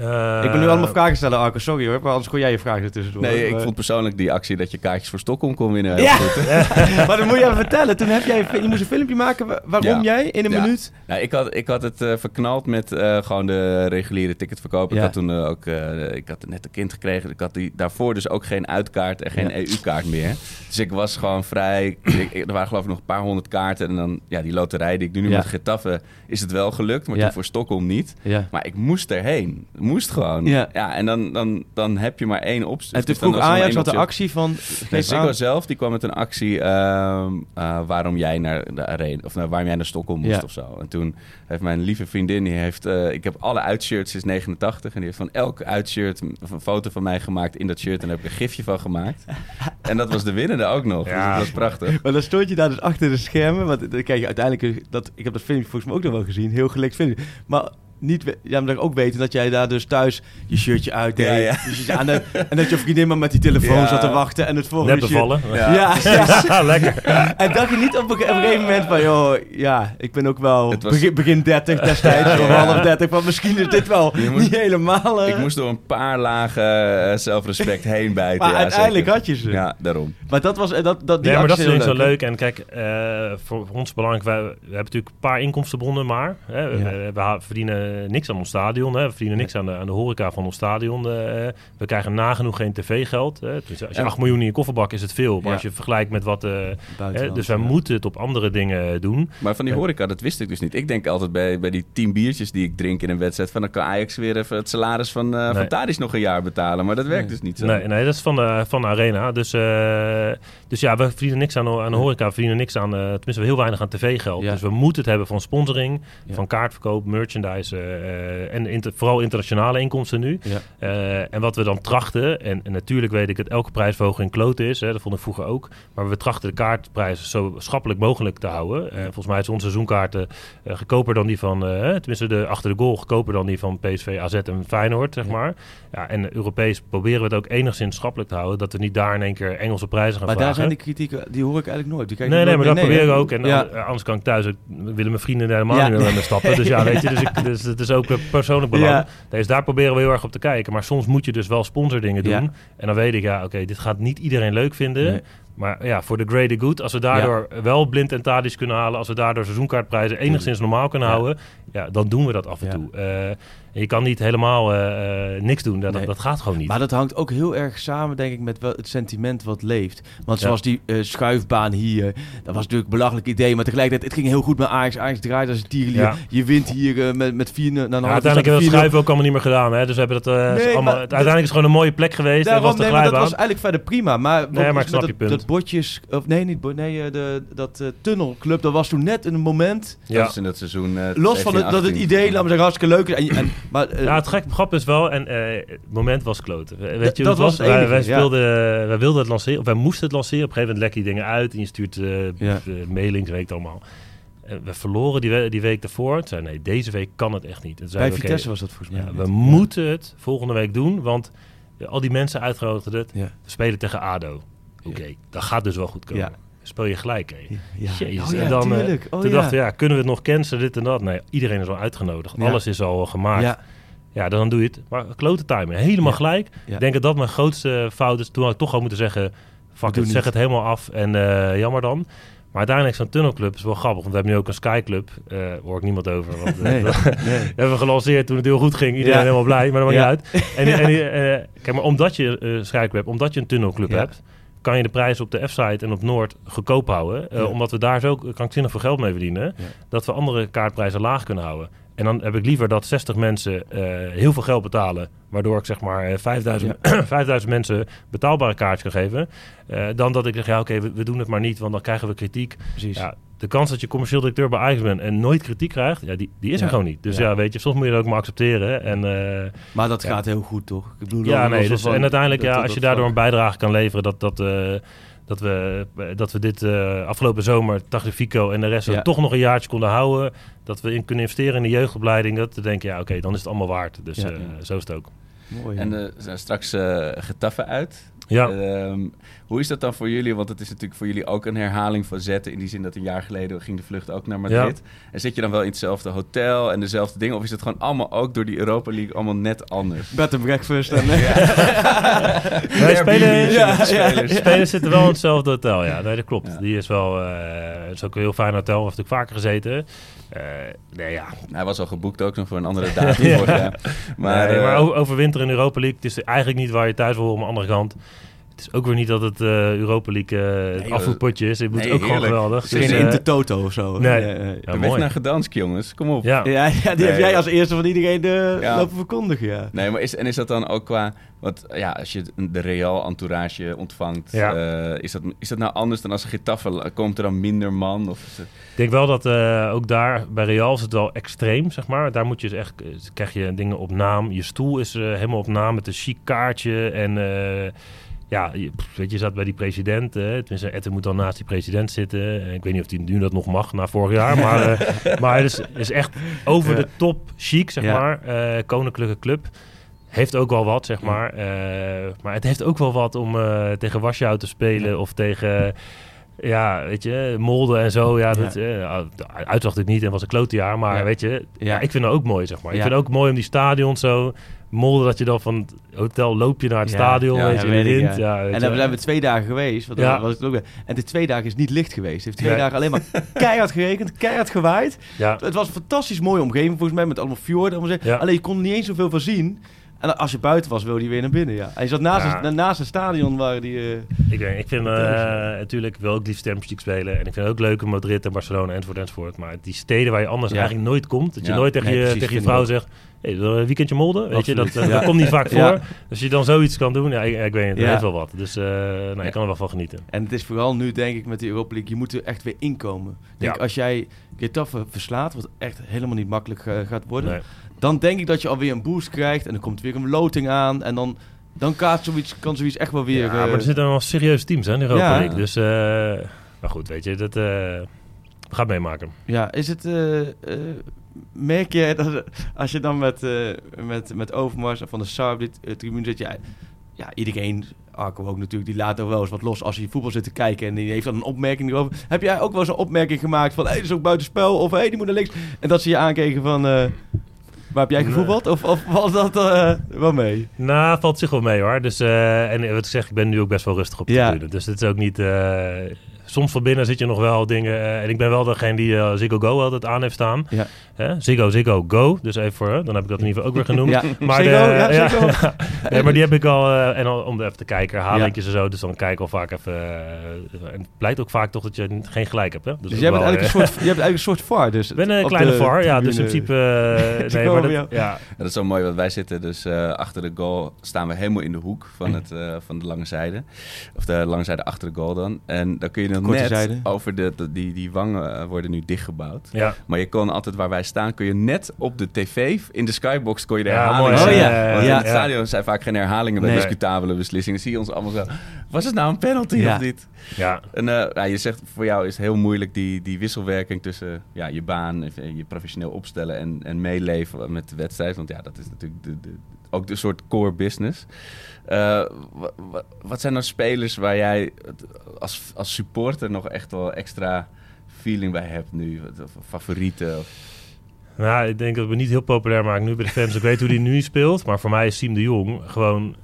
Speaker 10: Eh,
Speaker 6: ik ben nu allemaal vragen stellen, Arco. Sorry hoor, maar anders kon jij je vragen ertussendoor.
Speaker 5: Nee, ik
Speaker 6: Maar-
Speaker 5: vond persoonlijk die actie dat je kaartjes voor Stockholm kon winnen. heel
Speaker 6: Ja,
Speaker 5: goed.
Speaker 6: maar dan moet je even vertellen. Toen heb jij, je moest een filmpje maken. wa- Waarom
Speaker 5: Ja.
Speaker 6: jij in een
Speaker 5: Ja.
Speaker 6: minuut?
Speaker 5: Nou, ik, had, ik had het eh, verknald met eh, gewoon de reguliere ticketverkoop. Ik had toen eh, ook, eh, ik had net een kind gekregen. Ik had die, daarvoor dus ook geen uitkaart en geen
Speaker 6: Ja.
Speaker 5: EU-kaart meer. Dus ik was gewoon vrij. ik- er waren geloof ik nog een paar honderd kaarten. En dan, ja, die loterij die ik nu
Speaker 6: Ja.
Speaker 5: met Getafe, is het wel gelukt. Maar
Speaker 6: Ja.
Speaker 5: toen voor Stockholm niet.
Speaker 6: Ja.
Speaker 5: Maar ik moest erheen. Moest gewoon.
Speaker 6: Ja.
Speaker 5: en dan, dan, dan heb je maar één optie.
Speaker 6: En toen
Speaker 5: Dus
Speaker 6: vroeg Ajax wat de actie van...
Speaker 5: Nee, Ziggo zelf die kwam met een actie ehm, eh, waarom jij naar de arena of naar, waarom jij naar Stockholm moest
Speaker 6: Ja.
Speaker 5: of zo. En toen heeft mijn lieve vriendin die heeft, eh, ik heb alle uitshirts sinds 89 en die heeft van elk uitshirt een een foto van mij gemaakt in dat shirt en daar heb ik een gifje van gemaakt. en dat was de winnende ook nog. Dus
Speaker 10: Ja.
Speaker 5: dat was prachtig.
Speaker 6: Maar dan stond je daar dus achter de schermen. Want dan krijg je uiteindelijk... Dat, ik heb dat filmpje volgens mij ook nog wel gezien. Heel gelikt filmpje. Maar niet, ja, maar ook weten dat jij daar dus thuis je shirtje uitdeed.
Speaker 5: Ja, ja.
Speaker 6: Dus je aan de, en dat je vriendin maar met die telefoon
Speaker 5: Ja.
Speaker 6: zat te wachten. En het volgende
Speaker 10: Net bevallen.
Speaker 6: Ja,
Speaker 5: Ja.
Speaker 6: ja.
Speaker 10: Lekker.
Speaker 6: En dacht je niet op een, ge- op een gegeven moment van... joh, ja, ik ben ook wel
Speaker 5: was-
Speaker 6: begin, begin 30 destijds. Of
Speaker 5: Ja.
Speaker 6: half 30. Van misschien is dit wel
Speaker 5: Je moet-
Speaker 6: niet helemaal... eh,
Speaker 5: Ik moest door een paar lagen eh, zelfrespect heen bijten.
Speaker 6: Maar
Speaker 5: ja,
Speaker 6: uiteindelijk
Speaker 5: zeker.
Speaker 6: had je ze.
Speaker 5: Ja, daarom.
Speaker 6: Maar dat was... eh, Dat, dat, die
Speaker 10: Nee, maar dat is zo
Speaker 6: heel
Speaker 10: leuk. En kijk, eh, voor, ons belangrijk, wij, we hebben natuurlijk een paar inkomstenbronnen maar. Hè. We,
Speaker 6: Ja.
Speaker 10: we- we ha- verdienen niks aan ons stadion. Hè. We verdienen niks aan de, aan de horeca van ons stadion. eh. we krijgen nagenoeg geen tv-geld. hè. Dus als je
Speaker 5: Ja.
Speaker 10: 8 miljoen in je kofferbak is het veel. Maar
Speaker 5: Ja.
Speaker 10: als je vergelijkt met wat... eh, dus wij
Speaker 6: ja.
Speaker 10: moeten het op andere dingen doen.
Speaker 5: Maar van die
Speaker 10: Eh,
Speaker 5: horeca, dat wist ik dus niet. Ik denk altijd bij, bij die tien biertjes die ik drink in een wedstrijd... van dan kan Ajax weer even het salaris van, eh van
Speaker 10: Nee.
Speaker 5: Nog een jaar betalen. Maar dat werkt dus niet zo.
Speaker 10: Nee, nee, dat is van de, van de arena. Dus, eh, dus ja, we verdienen niks aan, de- aan de horeca. We verdienen niks aan, eh, tenminste we heel weinig aan tv-geld.
Speaker 6: Ja.
Speaker 10: Dus we moeten het hebben van sponsoring,
Speaker 6: Ja.
Speaker 10: van kaartverkoop, merchandise eh, en inter- vooral internationale inkomsten nu.
Speaker 6: Ja.
Speaker 10: Eh, en wat we dan trachten, en, en natuurlijk weet ik dat elke prijsverhoging kloot is, hè, dat vond ik vroeger ook. Maar we trachten de kaartprijzen zo schappelijk mogelijk te houden. Eh, volgens mij is onze seizoenkaarten goedkoper dan die van, tenminste de, achter de goal, goedkoper dan die van PSV, AZ en Feyenoord, zeg
Speaker 6: Ja.
Speaker 10: maar. Ja, en Europees proberen we het ook enigszins schappelijk te houden, dat we niet daar in één keer Engelse prijzen gaan
Speaker 6: Maar daar
Speaker 10: vragen.
Speaker 6: zijn die kritieken, die hoor ik eigenlijk nooit. Die kijk
Speaker 10: Nee, nee, maar dat
Speaker 6: mee.
Speaker 10: probeer ik ook. En
Speaker 6: ja.
Speaker 10: an- anders kan ik thuis ook, willen mijn vrienden helemaal niet meer met me stappen. Dus ja, weet je, dus, ik, dus het is ook persoonlijk belang.
Speaker 6: Ja.
Speaker 10: Dus daar proberen we heel erg op te kijken. Maar soms moet je dus wel sponsordingen doen.
Speaker 6: Ja.
Speaker 10: En dan weet ik, ja, oké, dit gaat niet iedereen leuk vinden.
Speaker 6: Nee.
Speaker 10: Maar ja, voor de greater good, als we daardoor wel blind en tadisch kunnen halen, als we daardoor seizoenkaartprijzen enigszins normaal kunnen
Speaker 6: Ja.
Speaker 10: houden, ja, dan doen we dat af en toe. Eh, en je kan niet helemaal eh, eh, niks doen, dat,
Speaker 6: Nee.
Speaker 10: dat gaat gewoon niet.
Speaker 6: Maar dat hangt ook heel erg samen, denk ik, met wel het sentiment wat leeft. Want zoals die schuifbaan hier, dat was natuurlijk een belachelijk idee. Maar tegelijkertijd, het ging heel goed met Ajax. Ajax draait als een tierenlier.
Speaker 10: Ja.
Speaker 6: Je wint hier met, met 4 naar
Speaker 10: Ja, uiteindelijk hebben we het schuiven ook allemaal niet meer gedaan. Hè? Dus we hebben dat,
Speaker 6: Nee,
Speaker 10: allemaal, het- uiteindelijk is het gewoon een mooie plek geweest. en
Speaker 6: Daarom,
Speaker 10: was de
Speaker 6: nee, dat was eigenlijk verder prima. Maar,
Speaker 10: Nee, maar ik snap je punt.
Speaker 6: Botjes, of nee, niet bot, nee, eh, de, dat eh, tunnelclub, dat was toen net een moment.
Speaker 10: Ja.
Speaker 5: Dat is in dat seizoen... eh,
Speaker 6: Los van het, dat het
Speaker 5: 17,
Speaker 6: idee, laten we zeggen, hartstikke leuk is. En, en, maar,
Speaker 10: Ja, het gekke grap is wel, en eh, het moment was kloten. We- Weet je
Speaker 6: dat was
Speaker 10: Wij,
Speaker 6: enige,
Speaker 10: wij,
Speaker 6: ja.
Speaker 10: speelden, wij wilden het lanceren, of wij moesten het lanceren. Op een gegeven moment lek je dingen uit en je stuurt eh
Speaker 6: Ja.
Speaker 10: mailings, weet allemaal. We verloren die, we- die week daarvoor. Toen zei nee, deze week kan het echt niet. Toen
Speaker 6: bij
Speaker 10: we,
Speaker 6: Vitesse was dat volgens mij.
Speaker 10: we moeten het volgende week doen, want al die mensen uitgenodigd het.
Speaker 6: Ja.
Speaker 10: We spelen tegen ADO. Oké, dat gaat dus wel goed komen.
Speaker 6: Ja.
Speaker 10: Speel je gelijk, hé.
Speaker 6: Ja.
Speaker 10: Jezus.
Speaker 6: Oh ja,
Speaker 10: en dan, eh,
Speaker 6: tuurlijk. Oh
Speaker 10: toen
Speaker 6: ja.
Speaker 10: dachten we, ja, kunnen we het nog cancelen, dit en dat? Nee, iedereen is al uitgenodigd.
Speaker 6: Ja.
Speaker 10: Alles is al gemaakt.
Speaker 6: Ja.
Speaker 10: Ja, dan doe je het. Maar klote timing. Helemaal
Speaker 6: Ja.
Speaker 10: gelijk.
Speaker 6: Ja.
Speaker 10: Ik denk dat dat mijn grootste fout is. Toen had ik toch gewoon moeten zeggen... Fuck it, zeg het helemaal af. En eh, jammer dan. Maar uiteindelijk zo'n tunnelclub is wel grappig. Want we hebben nu ook een Skyclub. eh hoor ik niemand over. Want, eh,
Speaker 6: Nee,
Speaker 10: dat
Speaker 6: nee.
Speaker 10: hebben we gelanceerd toen het heel goed ging. Iedereen
Speaker 6: Ja.
Speaker 10: helemaal blij. Maar dat maakt
Speaker 6: Ja.
Speaker 10: niet uit. En, en, eh, kijk, maar omdat je eh Skyclub hebt, omdat je een tunnelclub
Speaker 6: Ja.
Speaker 10: hebt... kan je de prijs op de F-site en op Noord goedkoop houden. Eh,
Speaker 6: Ja.
Speaker 10: Omdat we daar zo krankzinnig veel geld mee verdienen.
Speaker 6: Ja.
Speaker 10: Dat we andere kaartprijzen laag kunnen houden. En dan heb ik liever dat 60 mensen eh, heel veel geld betalen. Waardoor ik zeg maar eh, 5000, 5000 mensen betaalbare kaartjes kan geven. dan dat ik zeg, ja oké, we, we doen het maar niet. Want dan krijgen we kritiek.
Speaker 6: Precies.
Speaker 10: Ja, de kans dat je commercieel directeur bij Ajax bent en nooit kritiek krijgt, ja, die, die is er gewoon niet. Dus
Speaker 6: Ja.
Speaker 10: ja. weet je, soms moet je dat ook maar accepteren. En, eh,
Speaker 6: Maar dat
Speaker 10: Ja.
Speaker 6: gaat heel goed, toch? Ik bedoel,
Speaker 10: ja, nee. Dus,
Speaker 6: van-
Speaker 10: en uiteindelijk,
Speaker 6: dat-
Speaker 10: ja, als je daardoor een bijdrage kan leveren, dat, dat, eh, dat, we, dat we dit eh, afgelopen zomer, Taglifico en de rest
Speaker 6: Ja.
Speaker 10: toch nog een jaartje konden houden. Dat we in kunnen investeren in de jeugdopleiding. Dat te denken, ja, oké, dan is het allemaal waard. Dus
Speaker 6: Ja.
Speaker 10: eh, zo is het ook.
Speaker 6: Mooi.
Speaker 5: En er zijn straks eh getaffen uit.
Speaker 10: Ja.
Speaker 5: Ehm, hoe is dat dan voor jullie? Want het is natuurlijk voor jullie ook een herhaling van zetten. In die zin dat een jaar geleden ging de vlucht ook naar Madrid. En zit je dan wel in hetzelfde hotel en dezelfde dingen? Of is het gewoon allemaal ook door die Europa League allemaal net anders?
Speaker 6: Bed and breakfast. En,
Speaker 10: Wij spelen, ja,
Speaker 5: spelers.
Speaker 10: ja, spelers zitten wel in hetzelfde hotel. Ja, nee, dat klopt.
Speaker 5: Ja.
Speaker 10: Die is wel, eh, het is ook een heel fijn hotel. We hebben natuurlijk vaker gezeten. Eh, nee, ja.
Speaker 5: Hij was al geboekt ook nog voor een andere datum
Speaker 10: Ja.
Speaker 5: Maar,
Speaker 10: Maar, nee,
Speaker 5: eh,
Speaker 10: maar over, over in Europa League, het is eigenlijk niet waar je thuis wil horen. Aan de andere kant, het is ook weer niet dat het eh, Europa League het
Speaker 5: Nee,
Speaker 10: afvoerpotje is. Het moet
Speaker 5: nee,
Speaker 10: ook gewoon geweldig.
Speaker 6: Het is geen
Speaker 10: Dus, eh,
Speaker 6: Intertoto of zo.
Speaker 10: Nee. Ja,
Speaker 5: de
Speaker 10: mooi.
Speaker 5: weg naar Gdansk, jongens. Kom op.
Speaker 10: Ja.
Speaker 6: Ja, ja, die heb jij als eerste van iedereen de
Speaker 5: Ja.
Speaker 6: lopen verkondigen, ja.
Speaker 5: Nee, maar is, en is dat dan ook qua... Want ja, als je de Real-entourage ontvangt...
Speaker 10: Ja.
Speaker 5: eh, is, dat, is dat nou anders dan als Getafe? Komt er dan minder man? Of het-
Speaker 10: Ik denk wel dat eh, ook daar bij Real is het wel extreem, zeg maar. Daar moet je dus echt, krijg je dingen op naam. Je stoel is helemaal op naam met een chic kaartje. En eh, ja, je, weet je, zat bij die president. tenminste, Etten moet dan naast die president zitten. Eh, ik weet niet of hij nu dat nog mag na vorig jaar. maar, eh, maar het is, is echt over
Speaker 6: Ja.
Speaker 10: de top chic, zeg
Speaker 6: Ja.
Speaker 10: maar. Eh, koninklijke club. Heeft ook wel wat, zeg maar. Maar het heeft ook wel wat om tegen Warschau te spelen of tegen... Ja, weet je, Molde en zo. Ja, dat, uitzag het niet en was een klote jaar. Maar weet je, ja. Ik vind het ook mooi, zeg maar. Ik vind het ook mooi om die stadions zo... Molde dat je dan van het hotel loop je naar het stadion, weet je,
Speaker 6: weet ik, ja.
Speaker 10: Ja, weet
Speaker 6: en dan zijn we twee dagen geweest.
Speaker 10: Ja.
Speaker 6: was het ook, weer- en de twee dagen is niet licht geweest. Het heeft twee dagen alleen maar keihard geregend, keihard gewaaid.
Speaker 10: Ja.
Speaker 6: Het was een fantastisch mooie omgeving volgens mij, met allemaal fjorden. allemaal. Alleen je kon er niet eens zoveel van zien. En als je buiten was, wilde je weer naar binnen. Ja. Hij zat naast,
Speaker 10: Ja.
Speaker 6: het, naast het stadion waar die... eh,
Speaker 10: Ik, weet, ik vind eh, natuurlijk wil ook liefst Champions League spelen. En ik vind het ook leuk in Madrid en Barcelona enzovoort enzovoort. Maar die steden waar je anders
Speaker 6: Ja.
Speaker 10: eigenlijk nooit komt. Dat je
Speaker 5: Ja.
Speaker 10: nooit tegen,
Speaker 6: Nee,
Speaker 10: je, tegen je vrouw zegt... Hey, je een weekendje Molde? Weet je, dat, eh, dat komt niet vaak voor.
Speaker 6: Ja.
Speaker 10: Dus je dan zoiets kan doen, ja, ik, ik weet dat
Speaker 6: Ja.
Speaker 10: heeft wel wat. Dus eh nou, ik kan er wel van genieten.
Speaker 6: En het is vooral nu, denk ik, met die Europa League, je moet er echt weer inkomen. Denk,
Speaker 10: Ja.
Speaker 6: Als jij Getafe verslaat, wat echt helemaal niet makkelijk eh, gaat worden,
Speaker 10: Nee.
Speaker 6: dan denk ik dat je alweer een boost krijgt en dan komt weer een loting aan en dan, dan kan, zoiets, kan zoiets echt wel weer...
Speaker 10: Ja, maar er zitten wel serieuze teams hè, in de Europa
Speaker 6: Ja.
Speaker 10: League. Dus, eh, maar goed, weet je, dat... het meemaken.
Speaker 6: Ja, is het... merk je dat als je dan met, eh, met, met Overmars en Van de Sar op dit eh, tribune zit... Ja, ja, iedereen, Arco ook natuurlijk, die laat er wel eens wat los als hij voetbal zit te kijken... en die heeft dan een opmerking erover. Heb jij ook wel eens een opmerking gemaakt van... hé, hey, dat is ook buitenspel, of hé, hey, die moet naar links... en dat ze je aankeken van... eh, waar heb jij
Speaker 10: Nee.
Speaker 6: gevoetbald? Of, of was dat wel mee?
Speaker 10: Nou, valt zich wel mee hoor. Dus, eh, en wat ik zeg, ik ben nu ook best wel rustig op de
Speaker 6: Ja.
Speaker 10: tribune. Dus het is ook niet... soms van binnen zit je nog wel dingen... en ik ben wel degene die eh, Ziggo Go altijd aan heeft staan.
Speaker 6: Ja.
Speaker 10: Hè? Ziggo, Ziggo, Go. Dus even voor... Dan heb ik dat in ieder geval ook weer genoemd.
Speaker 6: Ja.
Speaker 10: Maar,
Speaker 6: Ziggo,
Speaker 10: de-
Speaker 6: ja, Ziggo.
Speaker 10: Nee, maar die heb ik al... eh, en al, om even te kijken, herhalingjes
Speaker 6: Ja.
Speaker 10: en zo. Dus dan kijk ik al vaak even... eh, en het blijkt ook vaak toch dat je geen gelijk hebt. Hè?
Speaker 6: Dus, jij bent
Speaker 10: wel,
Speaker 6: eigenlijk,
Speaker 10: eh,
Speaker 6: een soort, jij bent eigenlijk een soort VAR. Dus
Speaker 10: Ik ben een kleine VAR, ja. Dus in principe... nee, maar dat, ja,
Speaker 5: Ja, dat is zo mooi, want wij zitten dus eh, achter de goal, staan we helemaal in de hoek van, het, eh, van de lange zijde. Of de lange zijde achter de goal dan. En dan kun je
Speaker 6: Korte
Speaker 5: net
Speaker 6: zijde.
Speaker 5: over de, de- die, die wangen worden nu dichtgebouwd.
Speaker 10: ja.
Speaker 5: Maar je kon altijd waar wij staan, kun je net op de tv, in de skybox kon je de
Speaker 10: Ja,
Speaker 5: herhaling
Speaker 10: mooi?
Speaker 6: Oh, ja.
Speaker 5: Want
Speaker 6: Ja.
Speaker 5: in het stadion zijn vaak geen herhalingen bij
Speaker 6: Nee.
Speaker 5: discutabele beslissingen. Dan zie je ons allemaal zo, was het nou een penalty of niet?
Speaker 10: ja.
Speaker 5: En eh, ja, je zegt, voor jou is het heel moeilijk die, die wisselwerking tussen ja, je baan, en je professioneel opstellen en, en meeleven met de wedstrijd. Want ja, dat is natuurlijk de, de, ook de soort core business. Eh, wa- wa- wat zijn nou spelers waar jij als, als supporter nog echt wel extra feeling bij hebt nu? Of Favorieten? Of...
Speaker 10: Nou, ik denk dat we niet heel populair maken nu bij de fans. Ik weet hoe die nu speelt. Maar voor mij is Siem de Jong gewoon...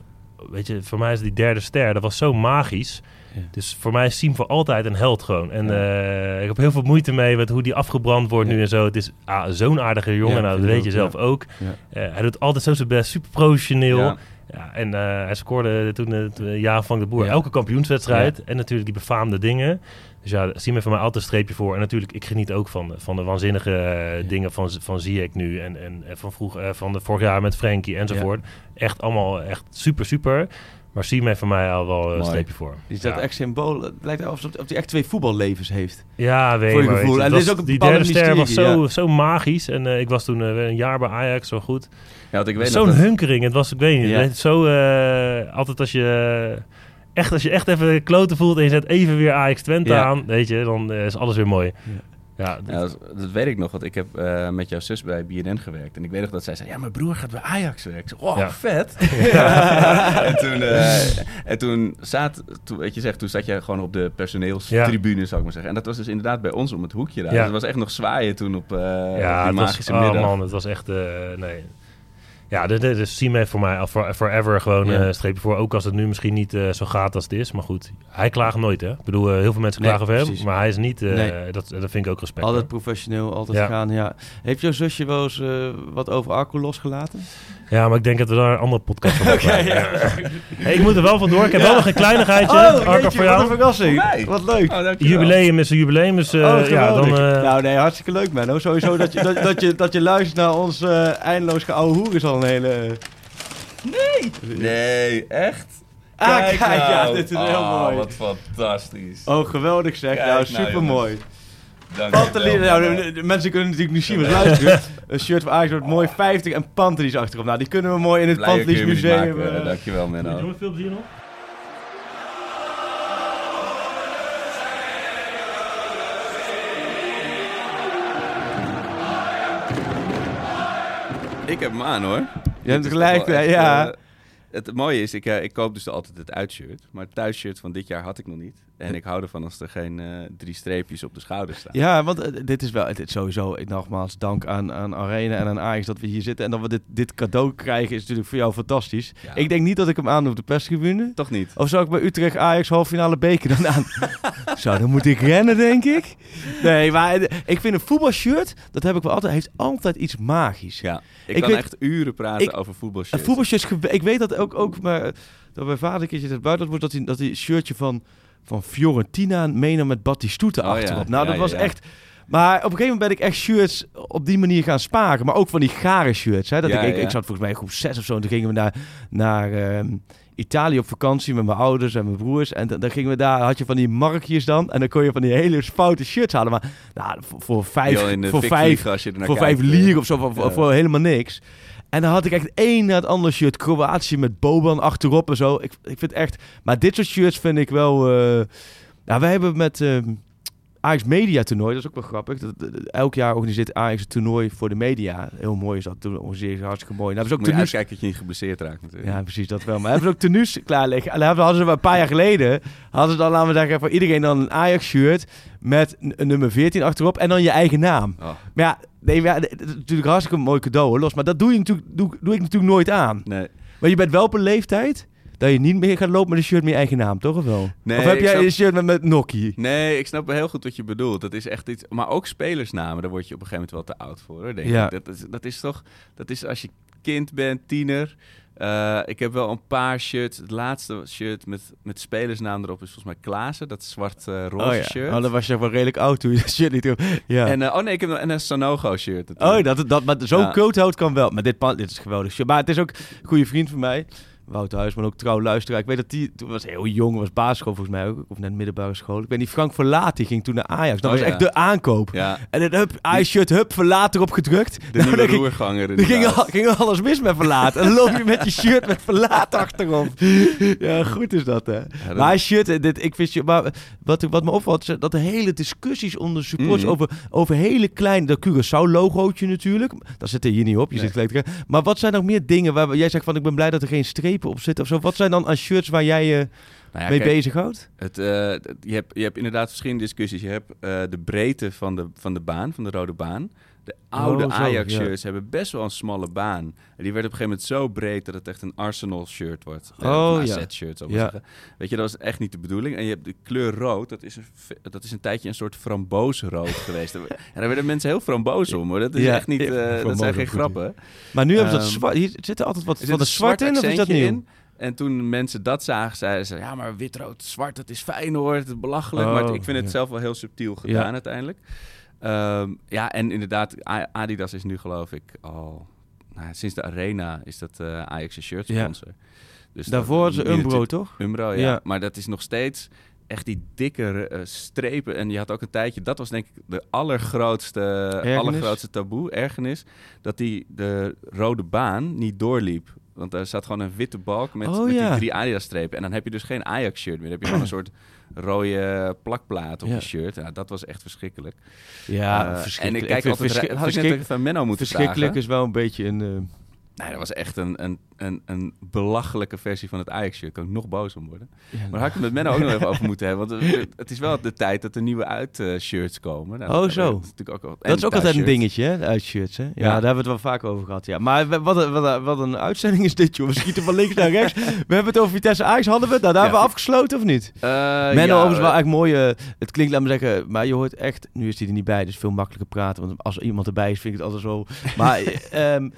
Speaker 10: Weet je, voor mij is die derde ster. Dat was zo magisch.
Speaker 6: Ja.
Speaker 10: Dus voor mij is Siem voor altijd een held gewoon. En eh, ik heb heel veel moeite mee met hoe die afgebrand wordt
Speaker 6: Ja.
Speaker 10: nu en zo. Het is ah, zo'n aardige jongen. Nou, dat weet je
Speaker 6: ook,
Speaker 10: zelf ook. Eh, hij doet altijd zo zijn best. Super professioneel.
Speaker 5: Ja.
Speaker 10: En eh, hij scoorde toen het jaar van de Boer elke kampioenswedstrijd. En natuurlijk die befaamde dingen. Dus ja, zie me van mij altijd een streepje voor. En natuurlijk, ik geniet ook van, van de waanzinnige eh, dingen van, van Ziyech nu. En, en, en van, vroeg, eh, van de vorig jaar met Frenkie enzovoort. Echt allemaal echt super, super. Maar zie mij van mij al wel een
Speaker 5: Mooi.
Speaker 10: streepje voor.
Speaker 6: Is dat
Speaker 10: ja.
Speaker 6: echt symbool? Het lijkt alsof of hij echt twee voetballevens heeft.
Speaker 10: Ja, weet
Speaker 6: Voor je gevoel.
Speaker 10: je,
Speaker 6: En is ook een
Speaker 10: die derde ster was zo, zo magisch. En eh, ik was toen een jaar bij Ajax, zo goed.
Speaker 5: Ja, ik weet
Speaker 10: Zo'n hunkering. Het was, ik weet niet, het zo... altijd als je... Echt, als je echt even kloten voelt en je zet even weer Ajax Twente
Speaker 6: Ja.
Speaker 10: aan, weet je, dan eh, is alles weer mooi. Ja,
Speaker 5: Ja, dat, dat weet ik nog, want ik heb eh, met jouw zus bij BNN gewerkt. En ik weet nog dat zij zei, ja, mijn broer gaat bij Ajax werken. Zei, oh, vet. en toen, eh, en toen, zat, toen, weet je, zegt, toen zat je gewoon op de personeelstribune, zou ik maar zeggen. En dat was dus inderdaad bij ons om het hoekje daar.
Speaker 10: Ja.
Speaker 5: Dus het was echt nog zwaaien toen op, eh
Speaker 10: ja
Speaker 5: op die
Speaker 10: was,
Speaker 5: magische
Speaker 10: oh
Speaker 5: middag.
Speaker 10: man, het was echt, nee. Ja, dit, dit is Sime voor mij al for- forever gewoon
Speaker 6: Ja.
Speaker 10: eh, een streepje voor. Ook als het nu misschien niet eh, zo gaat als het is. Maar goed, hij klaagt nooit, hè. Ik bedoel, eh, heel veel mensen
Speaker 6: Nee,
Speaker 10: klagen over hem. Maar hij is niet, eh,
Speaker 6: Nee.
Speaker 10: dat, dat vind ik ook respect.
Speaker 6: Altijd
Speaker 10: hoor.
Speaker 6: professioneel, altijd
Speaker 10: Ja.
Speaker 6: gaan. Ja. Heeft jouw zusje wel eens eh, wat over Arco losgelaten?
Speaker 10: Ja, maar ik denk dat we daar een andere podcast van moeten
Speaker 6: Oké,
Speaker 10: maken.
Speaker 6: ja.
Speaker 10: Hey, ik moet er wel vandoor. Ik heb
Speaker 6: Ja.
Speaker 10: wel nog een kleinigheidje.
Speaker 6: Oh,
Speaker 10: voor
Speaker 6: wat
Speaker 10: jou.
Speaker 6: een verrassing.
Speaker 5: Voor mij?
Speaker 6: Wat leuk.
Speaker 5: Oh.
Speaker 10: Jubileum is een jubileum. Dus, eh,
Speaker 6: oh,
Speaker 10: ja, dan,
Speaker 6: geweldig.
Speaker 10: eh,
Speaker 6: nou nee, hartstikke leuk man. Sowieso dat je, dat, dat, je, dat je luistert naar ons eh, eindeloos geouwe hoer is al een hele...
Speaker 5: Nee, echt?
Speaker 6: Ah, kijk, ja,
Speaker 5: nou.
Speaker 6: dit is heel
Speaker 5: Oh,
Speaker 6: mooi.
Speaker 5: Wat fantastisch.
Speaker 6: Oh, geweldig zeg.
Speaker 5: Kijk
Speaker 6: nou,
Speaker 5: nou,
Speaker 6: super mooi.
Speaker 5: Dankjewel,
Speaker 6: Pantelie,
Speaker 5: man.
Speaker 6: nou, de, mensen kunnen natuurlijk niet zien wat luisteren. Een shirt van Ajax wordt mooi 50 en Pantelis achterop. Nou, die kunnen we mooi in het
Speaker 5: het
Speaker 6: Museum.
Speaker 5: maken.
Speaker 6: eh,
Speaker 5: Dankjewel, Menno.
Speaker 10: Jongens, veel plezier nog.
Speaker 5: Ik heb hem aan hoor.
Speaker 6: Je hebt gelijk,
Speaker 5: echt,
Speaker 6: ja.
Speaker 5: eh, het mooie is, ik, eh, ik koop dus altijd het uitshirt. Maar het thuisshirt van dit jaar had ik nog niet. En ik hou ervan als er geen eh, drie streepjes op de schouders staan.
Speaker 6: Ja, want eh, dit is wel dit sowieso, ik nogmaals, dank aan, aan Arena en aan Ajax dat we hier zitten. En dat we dit, dit cadeau krijgen is natuurlijk voor jou fantastisch.
Speaker 5: Ja.
Speaker 6: Ik denk niet dat ik hem aan doe op de perstribune.
Speaker 5: Toch niet?
Speaker 6: Of zou ik bij Utrecht Ajax halffinale beker dan aan? Zo, dan moet ik rennen, denk ik. Nee, maar eh, ik vind een voetbalshirt, dat heb ik wel altijd, heeft altijd iets magisch.
Speaker 5: Ja, ik,
Speaker 6: Ik
Speaker 5: kan
Speaker 6: weet-
Speaker 5: echt uren praten
Speaker 6: ik-
Speaker 5: over voetbalshirts.
Speaker 6: voetbalshirt, ge- ik weet dat ook, ook maar, dat mijn vader een keertje in het buitenland wordt, dat hij, dat hij shirtje van, van Fiorentina meenam met Batistuta
Speaker 5: Oh ja,
Speaker 6: achterop. Nou,
Speaker 5: ja,
Speaker 6: dat
Speaker 5: ja,
Speaker 6: was echt... Maar op een gegeven moment ben ik echt shirts op die manier gaan sparen. Maar ook van die gare shirts. Hè? Dat
Speaker 5: Ja,
Speaker 6: ik, ik,
Speaker 5: ja.
Speaker 6: ik zat volgens mij in groep 6 of zo. En toen gingen we naar, naar ehm, Italië op vakantie met mijn ouders en mijn broers. En dan, gingen we daar, had je van die markjes dan. En dan kon je van die hele foute shirts halen. Maar nou, voor, voor vijf,
Speaker 5: de
Speaker 6: voor vijf, voor
Speaker 5: kijkt,
Speaker 6: vijf
Speaker 5: eh.
Speaker 6: lier of zo. Voor, voor-
Speaker 5: Ja.
Speaker 6: voor helemaal niks. En dan had ik echt één na het andere shirt. Kroatië met Boban achterop en zo. Ik, ik vind echt... Maar dit soort shirts vind ik wel... eh ja, wij hebben met ehm Ajax Media Toernooi, dat is ook wel grappig. Dat, dat- dat- elk jaar organiseert Ajax een toernooi voor de media. Heel mooi is dat. Toen organiseren ze hartstikke mooi. Nou, hebben
Speaker 5: Moet
Speaker 6: ze
Speaker 5: je
Speaker 6: ook tenues...
Speaker 5: dat je niet geblesseerd raakt natuurlijk.
Speaker 6: Ja, precies, dat wel. Maar hebben ze ook tenues klaar liggen. En dan hadden ze een paar jaar geleden... hadden ze dan, laten we zeggen, voor iedereen dan een Ajax-shirt... met een nummer 14 achterop en dan je eigen naam.
Speaker 5: Oh.
Speaker 6: Maar ja, nee, maar ja, dat is natuurlijk hartstikke een mooi cadeau, hoor, los. Maar dat doe, je natuurlijk, doe, doe ik natuurlijk nooit aan.
Speaker 5: Nee.
Speaker 6: Maar je bent wel op een leeftijd... dat je niet meer gaat lopen met een shirt met je eigen naam, toch? Of wel?
Speaker 5: Nee,
Speaker 6: of heb jij
Speaker 5: snap-
Speaker 6: een shirt met, met Nokkie?
Speaker 5: Nee, ik snap heel goed wat je bedoelt. Dat is echt iets. Maar ook spelersnamen, daar word je op een gegeven moment wel te oud voor. Hoor, denk
Speaker 6: Ja.
Speaker 5: ik. Dat, is, dat is toch. Dat is als je kind bent, tiener. Eh, ik heb wel een paar shirts. Het laatste shirt met, met spelersnaam erop is volgens mij Klaassen. Dat zwart-roze
Speaker 6: oh ja,
Speaker 5: shirt.
Speaker 6: oh, dan was je wel redelijk oud toen je dat shirt niet... Ja.
Speaker 5: En, eh, oh nee, ik heb en een Sanogo shirt.
Speaker 6: Oh, dat, dat, maar zo'n
Speaker 5: Ja.
Speaker 6: coathout kan wel. Maar dit, dit is geweldig. shirt. Maar het is ook een goede vriend van mij. Wouter Huisman, ook trouw luisteraar. Ik weet dat die, toen was heel jong, was basisschool volgens mij ook. Of net middelbare school. Ik weet niet, Frank Verlaat, die ging toen naar Ajax. Dat
Speaker 5: Oh,
Speaker 6: was
Speaker 5: ja.
Speaker 6: echt de aankoop.
Speaker 5: Ja.
Speaker 6: En het hup, Ajax-shirt, hup, Verlaat erop gedrukt.
Speaker 5: De
Speaker 6: Nou,
Speaker 5: nieuwe
Speaker 6: ging-
Speaker 5: roerganger.
Speaker 6: Er ging, al, ging alles mis met Verlaat. En dan loop je met je shirt met Verlaat achterop. Ja, goed is dat, hè.
Speaker 5: dat-
Speaker 6: Maar shirt, eh, dit, ik vind, je- maar wat, wat me opvalt, is dat de hele discussies onder supporters
Speaker 5: Mhm.
Speaker 6: over, over hele kleine, dat Curaçao-logootje natuurlijk. Dat zit er hier niet op, je
Speaker 5: Nee.
Speaker 6: zit gelijk Maar wat zijn nog meer dingen waar jij zegt van, ik ben blij dat er geen op zitten of zo. Wat zijn dan aan shirts waar jij je
Speaker 5: Nou ja,
Speaker 6: mee
Speaker 5: kijk,
Speaker 6: bezighoudt?
Speaker 5: Het, eh, je, hebt, je hebt inderdaad verschillende discussies. Je hebt eh, de breedte van de, van de baan, van de rode baan. De oude
Speaker 6: Oh,
Speaker 5: Ajax-shirts hebben best wel een smalle baan. En die werd op een gegeven moment zo breed dat het echt een Arsenal-shirt wordt. Eh,
Speaker 6: Oh,
Speaker 5: een. AZ-shirt, zou ik
Speaker 6: Ja.
Speaker 5: zeggen. Weet je, dat is echt niet de bedoeling. En je hebt de kleur rood, dat is een, dat is een tijdje een soort framboosrood geweest. En daar werden mensen heel framboos om, hoor. Dat is
Speaker 6: Ja,
Speaker 5: echt niet... eh, dat zijn geen grappen.
Speaker 6: Maar nu hebben ze dat
Speaker 5: Ehm,
Speaker 6: zwart, hier zit er altijd wat
Speaker 5: er
Speaker 6: van de zwart in, of is dat nieuw?
Speaker 5: in. En toen mensen dat zagen, zeiden ze... Ja, maar wit, rood, zwart, dat is Feyenoord, het is belachelijk.
Speaker 6: Oh,
Speaker 5: maar ik vind het
Speaker 6: ja.
Speaker 5: zelf wel heel subtiel gedaan
Speaker 6: Ja.
Speaker 5: uiteindelijk. Ehm, ja, en inderdaad, Adidas is nu geloof ik al... Nou, ja, sinds de Arena is dat eh Ajax een shirt
Speaker 6: Ja.
Speaker 5: sponsor. Dus
Speaker 6: Daarvoor is Umbro, toch?
Speaker 5: Umbro, ja.
Speaker 6: Ja.
Speaker 5: Maar dat is nog steeds echt die dikke eh, strepen. En je had ook een tijdje, dat was denk ik de allergrootste,
Speaker 6: Ergernis?
Speaker 5: allergrootste taboe, ergernis, dat die de rode baan niet doorliep. Want daar zat gewoon een witte balk met,
Speaker 6: Oh,
Speaker 5: met
Speaker 6: ja.
Speaker 5: die drie Adidas-strepen. En dan heb je dus geen Ajax-shirt meer. Dan heb je gewoon een soort rode plakplaat op je shirt. Ja, dat was echt verschrikkelijk.
Speaker 6: Ja,
Speaker 5: Eh,
Speaker 6: verschrikkelijk.
Speaker 5: En ik kijk
Speaker 6: vind
Speaker 5: altijd... Had ik net aan Menno moeten
Speaker 6: Verschrikkelijk
Speaker 5: vragen.
Speaker 6: is wel een beetje een... eh,
Speaker 5: Nee, dat was echt een, een, een, een belachelijke versie van het Ajax-shirt. Kan ik nog boos om worden.
Speaker 6: Ja,
Speaker 5: maar daar had ik het met Menno ook nog even over moeten hebben. Want het, is wel de tijd dat er nieuwe uit-shirts komen. Nou,
Speaker 6: Oh, zo.
Speaker 5: Dat is, natuurlijk ook, al-
Speaker 6: Dat is ook altijd een dingetje, hè? de Uitshirts, hè? Ja,
Speaker 5: Ja.
Speaker 6: daar hebben we het wel vaak over gehad, ja. Maar wat een, wat, een, wat een uitzending is dit, joh. We schieten van links naar rechts. We hebben het over Vitesse Ajax, hadden we het? Nou, daar
Speaker 5: Ja.
Speaker 6: hebben we afgesloten, of niet?
Speaker 5: Eh,
Speaker 6: Menno, overigens wel
Speaker 5: eh,
Speaker 6: eigenlijk mooi... eh, het klinkt, laat me zeggen... Maar je hoort echt... Nu is hij er niet bij, dus veel makkelijker praten. Want als iemand erbij is, vind ik het altijd zo... Maar ehm,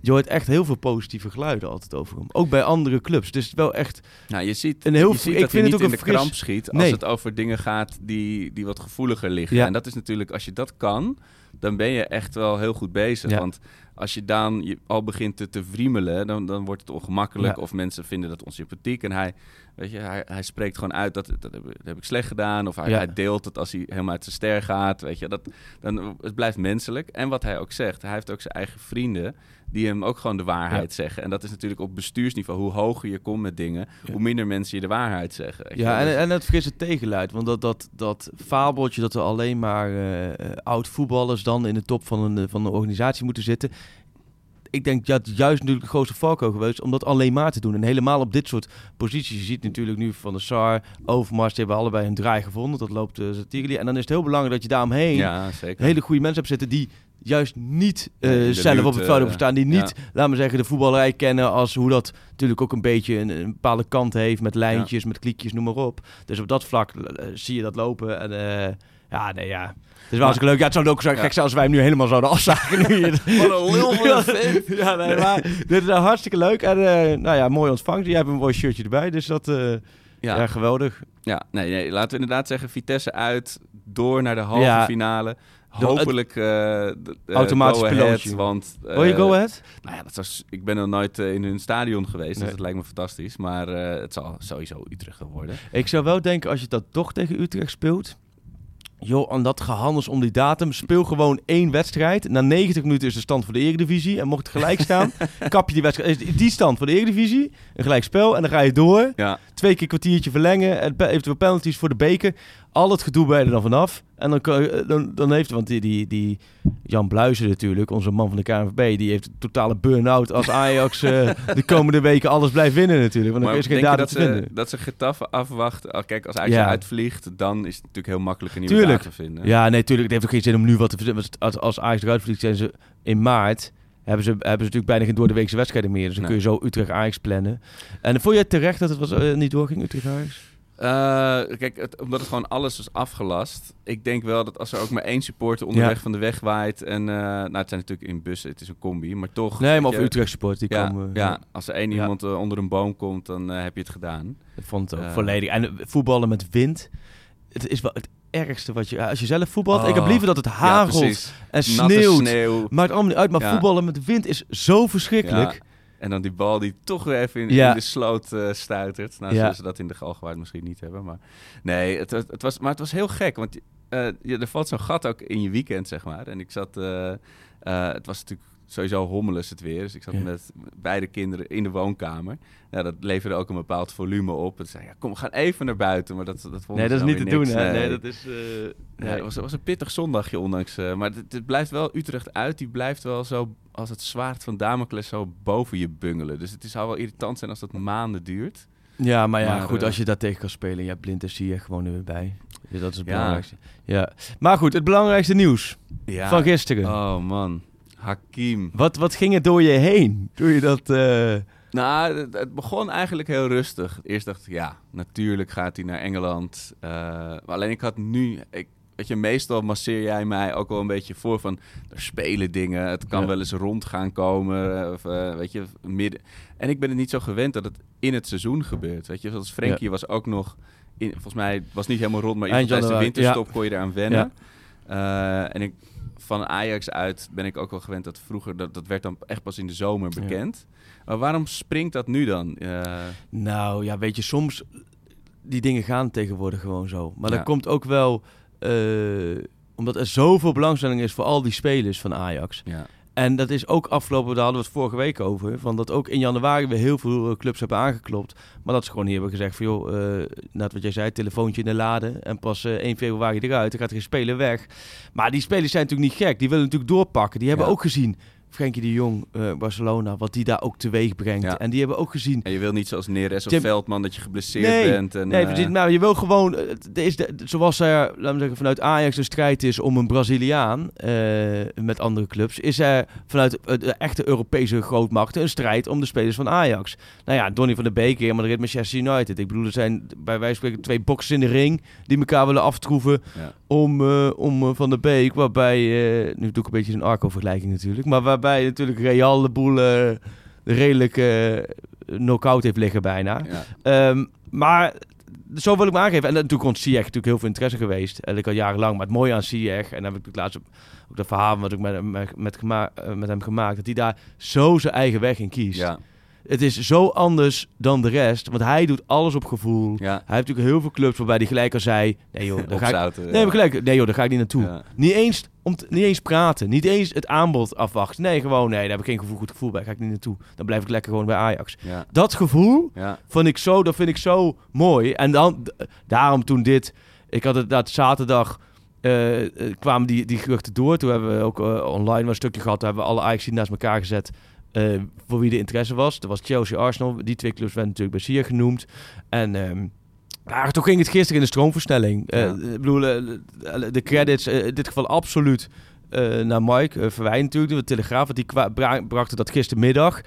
Speaker 6: je hoort echt heel veel positieve geluiden altijd over hem. Ook bij andere clubs. Dus het is wel echt...
Speaker 5: Nou, je ziet,
Speaker 6: Een heel
Speaker 5: je
Speaker 6: fr-
Speaker 5: ziet
Speaker 6: ik
Speaker 5: dat
Speaker 6: vind
Speaker 5: hij
Speaker 6: het
Speaker 5: niet
Speaker 6: ook
Speaker 5: in
Speaker 6: een
Speaker 5: de
Speaker 6: fris-
Speaker 5: kramp schiet als
Speaker 6: Nee.
Speaker 5: het over dingen gaat die, die wat gevoeliger liggen.
Speaker 6: Ja.
Speaker 5: En dat is natuurlijk, als je dat kan, dan ben je echt wel heel goed bezig.
Speaker 6: Ja.
Speaker 5: Want als je dan je al begint te, te wriemelen, dan, dan wordt het ongemakkelijk.
Speaker 6: Ja.
Speaker 5: Of mensen vinden dat onsympathiek. En hij, weet je, hij, hij spreekt gewoon uit dat, dat, heb, dat heb ik slecht gedaan. Of hij,
Speaker 6: Ja.
Speaker 5: hij deelt het als hij helemaal uit zijn ster gaat. Weet je, dat, dan, het blijft menselijk. En wat hij ook zegt, hij heeft ook zijn eigen vrienden die hem ook gewoon de waarheid zeggen. En dat is natuurlijk op bestuursniveau. Hoe hoger je komt met dingen, hoe minder mensen je de waarheid zeggen.
Speaker 6: Ja,
Speaker 5: Dus-
Speaker 6: en, en het frisse tegenluid. Want dat, dat, dat fabeltje dat er alleen maar eh, eh, oud-voetballers dan in de top van een, van een organisatie moeten zitten. ik denk dat juist natuurlijk de grootste valko geweest om dat alleen maar te doen. En helemaal op dit soort posities. Je ziet natuurlijk nu van de Sar, Overmars, die hebben allebei hun draai gevonden. Dat loopt uh, En dan is het heel belangrijk dat je daaromheen
Speaker 5: ja, zeker.
Speaker 6: hele goede mensen hebt zitten die juist niet uh, zelf op het veld
Speaker 5: eh,
Speaker 6: hebben staan. Die niet,
Speaker 5: ja.
Speaker 6: laten we zeggen, de voetballerij kennen als hoe dat natuurlijk ook een beetje een, een bepaalde kant heeft. Met lijntjes, met kliekjes, noem maar op. Dus op dat vlak eh, zie je dat lopen. En eh, ja, nee, ja. Het is wel hartstikke leuk. Ja, het zou ook zo
Speaker 5: Ja.
Speaker 6: gek zijn als wij hem nu helemaal zouden afzagen. Nu je-
Speaker 5: Wat een lul van een vent.
Speaker 6: ja, nee, maar dit is hartstikke leuk. En eh, nou ja, mooi ontvangst. Jij hebt een mooi shirtje erbij, dus dat... eh,
Speaker 5: Ja.
Speaker 6: ja. geweldig.
Speaker 5: Ja, nee, nee, laten we inderdaad zeggen Vitesse uit, door naar de halve
Speaker 6: Ja.
Speaker 5: finale. Hopelijk eh,
Speaker 6: Automatisch pilootje.
Speaker 5: Want,
Speaker 6: Wil je
Speaker 5: eh,
Speaker 6: go ahead?
Speaker 5: Nou ja, dat was, ik ben nog nooit in hun stadion geweest,
Speaker 6: Nee.
Speaker 5: dus dat lijkt me fantastisch. Maar het zal sowieso Utrecht gaan worden.
Speaker 6: Ik zou wel denken, als je dat toch tegen Utrecht speelt... Joh, aan dat gehandels om die datum. Speel gewoon één wedstrijd. Na 90 minuten is de stand voor de Eredivisie. En mocht het gelijk staan, kap je die wedstrijd. Is die stand voor de Eredivisie, een gelijk spel. En dan ga je door.
Speaker 5: Ja.
Speaker 6: Twee keer kwartiertje verlengen. En pe- eventueel penalties voor de beker. Al het gedoe bij er dan vanaf. En dan, eh, dan, dan heeft, want die, die, die Jan Bluizen natuurlijk, onze man van de KNVB, die heeft een totale burn-out als Ajax eh, de komende weken alles blijft winnen natuurlijk. Want dan
Speaker 5: Maar
Speaker 6: is geen
Speaker 5: dat
Speaker 6: te
Speaker 5: ze,
Speaker 6: vinden.
Speaker 5: dat ze Getafe afwachten? Kijk, als Ajax
Speaker 6: Ja.
Speaker 5: uitvliegt, dan is het natuurlijk heel makkelijk een nieuwe
Speaker 6: Tuurlijk.
Speaker 5: datum vinden.
Speaker 6: Ja, nee, tuurlijk. Het heeft ook geen zin om nu wat te als Ajax eruit vliegt, zijn ze in maart. Hebben ze, hebben ze natuurlijk bijna geen doordeweekse wedstrijden meer. Dus dan
Speaker 5: Nee.
Speaker 6: kun je zo Utrecht-Ajax plannen. En vond je terecht dat het was, eh, niet doorging, Utrecht-Ajax?
Speaker 5: Eh, kijk, het, omdat het gewoon alles was afgelast. Ik denk wel dat als er ook maar één supporter onderweg
Speaker 6: Ja.
Speaker 5: van de weg waait. En, eh, nou, het zijn natuurlijk in bussen, het is een combi, maar toch.
Speaker 6: Nee, maar of Utrecht support, die
Speaker 5: ja,
Speaker 6: komen...
Speaker 5: Ja, als er één iemand onder een boom komt, dan heb je het gedaan.
Speaker 6: Ik vond het ook volledig. En voetballen met wind, het is wel het ergste wat je... Als je zelf voetbalt, ik heb
Speaker 5: Oh,
Speaker 6: liever dat het hagelt en sneeuwt.
Speaker 5: sneeuw.
Speaker 6: Maakt allemaal niet uit, maar voetballen met wind is zo verschrikkelijk.
Speaker 5: En dan die bal die toch weer even in,
Speaker 6: Ja.
Speaker 5: in de sloot eh, stuitert. Nou,
Speaker 6: Ja.
Speaker 5: ze dat in de Galgenwaard misschien niet hebben. Maar nee, het, het, was, maar het was heel gek. Want eh, je, er valt zo'n gat ook in je weekend, zeg maar. En ik zat... eh, het was natuurlijk sowieso hommeles het weer. Dus ik zat
Speaker 6: Ja.
Speaker 5: met beide kinderen in de woonkamer. Ja, dat leverde ook een bepaald volume op. En zei, ja, kom, we gaan even naar buiten. Maar dat, dat vonden
Speaker 6: Nee, dat is niet te doen, hè? Nee, dat is... eh,
Speaker 5: Ja, was, het was een pittig zondagje, ondanks. eh, maar het, het blijft wel Utrecht uit. Die blijft wel zo, als het zwaard van Damocles, zo boven je bungelen. Dus het is, zou wel irritant zijn als dat maanden duurt.
Speaker 6: Ja, maar ja,
Speaker 5: Maar,
Speaker 6: goed,
Speaker 5: eh,
Speaker 6: als je daar tegen kan spelen, ja, blind is zie je gewoon er weer bij. Dus dat is het
Speaker 5: Ja.
Speaker 6: belangrijkste. Ja. Maar goed, het belangrijkste nieuws
Speaker 5: Ja.
Speaker 6: van gisteren.
Speaker 5: Oh man, Hakim.
Speaker 6: Wat, wat ging er door je heen? Doe je dat... eh,
Speaker 5: Nou, het, het begon eigenlijk heel rustig. Eerst dacht ik, ja, natuurlijk gaat hij naar Engeland. Eh, maar alleen ik had nu... Ik, weet je, meestal masseer jij mij ook wel een beetje voor van... Er spelen dingen, het kan
Speaker 6: Ja.
Speaker 5: wel eens rond gaan komen. Of, eh, weet je, midden... En ik ben het niet zo gewend dat het in het seizoen gebeurt. Weet je, zoals Frenkie was ook nog... In, volgens mij was het niet helemaal rond, maar tijdens de winterstop
Speaker 6: ja.
Speaker 5: kon je eraan wennen. En ik, van Ajax uit ben ik ook wel gewend dat vroeger... Dat, dat werd dan echt pas in de zomer
Speaker 6: Ja.
Speaker 5: bekend. Maar waarom springt dat nu dan? Eh,
Speaker 6: Nou ja, weet je, soms... Die dingen gaan tegenwoordig gewoon zo. Maar
Speaker 5: Ja.
Speaker 6: dat komt ook wel... eh, omdat er zoveel belangstelling is voor al die spelers van Ajax.
Speaker 5: ja.
Speaker 6: En dat is ook afgelopen, daar hadden we het vorige week over. Van dat ook in januari weer heel veel eh, clubs hebben aangeklopt. Maar dat ze gewoon niet hebben gezegd van joh, eh net wat jij zei, telefoontje in de lade. En pas eh 1 februari eruit, dan gaat er geen speler weg. Maar die spelers zijn natuurlijk niet gek. Die willen natuurlijk doorpakken. Die hebben
Speaker 5: Ja.
Speaker 6: ook gezien, Frenkie de Jong, eh, Barcelona, wat die daar ook teweeg brengt.
Speaker 5: Ja.
Speaker 6: En die hebben ook gezien
Speaker 5: En je wil niet zoals Neres of Veldman dat je geblesseerd
Speaker 6: nee,
Speaker 5: bent. En,
Speaker 6: nee,
Speaker 5: eh,
Speaker 6: precies. Maar je wil gewoon, eh, het is de, zoals er, laten we zeggen, vanuit Ajax een strijd is om een Braziliaan met andere clubs, is er vanuit de echte Europese grootmachten een strijd om de spelers van Ajax. Nou ja, Donny van der Beek maar de rit Manchester United. Ik bedoel, er zijn bij wijze van spreken twee boxers in de ring die elkaar willen aftroeven
Speaker 5: Ja.
Speaker 6: om, om Van der Beek, waarbij, nu doe ik een beetje een Arco-vergelijking natuurlijk, maar waarbij natuurlijk Real de boel eh, redelijk eh knock-out heeft liggen bijna.
Speaker 5: Ja.
Speaker 6: Ehm, maar zo wil ik me aangeven. En natuurlijk rond Ziyech natuurlijk heel veel interesse geweest. En ik al jarenlang. Maar het mooie aan Ziyech, en dan heb ik het laatst ook dat verhaal wat ik met, hem- met, met, eh, met hem gemaakt, dat hij daar zo zijn eigen weg in kiest.
Speaker 5: Ja,
Speaker 6: Het is zo anders dan de rest, want hij doet alles op gevoel.
Speaker 5: ja.
Speaker 6: Hij heeft natuurlijk heel veel clubs waarbij hij gelijk al zei, nee joh, daar ga ik, nee, gelijk, nee joh, daar ga ik niet naartoe.
Speaker 5: Ja.
Speaker 6: Niet eens om te- niet eens praten, niet eens het aanbod afwachten. Nee, gewoon nee, daar heb ik geen gevoel, goed gevoel bij, ga ik niet naartoe. Dan blijf ik lekker gewoon bij Ajax.
Speaker 5: Ja.
Speaker 6: Dat gevoel,
Speaker 5: Ja.
Speaker 6: vond ik zo, dat vind ik zo mooi. En dan, daarom toen dit, ik had het dat zaterdag, eh, kwamen die, die geruchten door. Toen hebben we ook eh, online wel een stukje gehad, toen hebben we alle Ajax naast elkaar gezet. voor wie de interesse was. Er was Chelsea, Arsenal. Die twee clubs werden natuurlijk bij Ziyech genoemd. En... ehm ja, toen ging het gisteren in de stroomversnelling. Eh, ik bedoel, eh, de credits, eh, in dit geval absoluut eh, naar Mike Verwijn natuurlijk, de Telegraaf. Want die kwa- bra- brachten dat gistermiddag.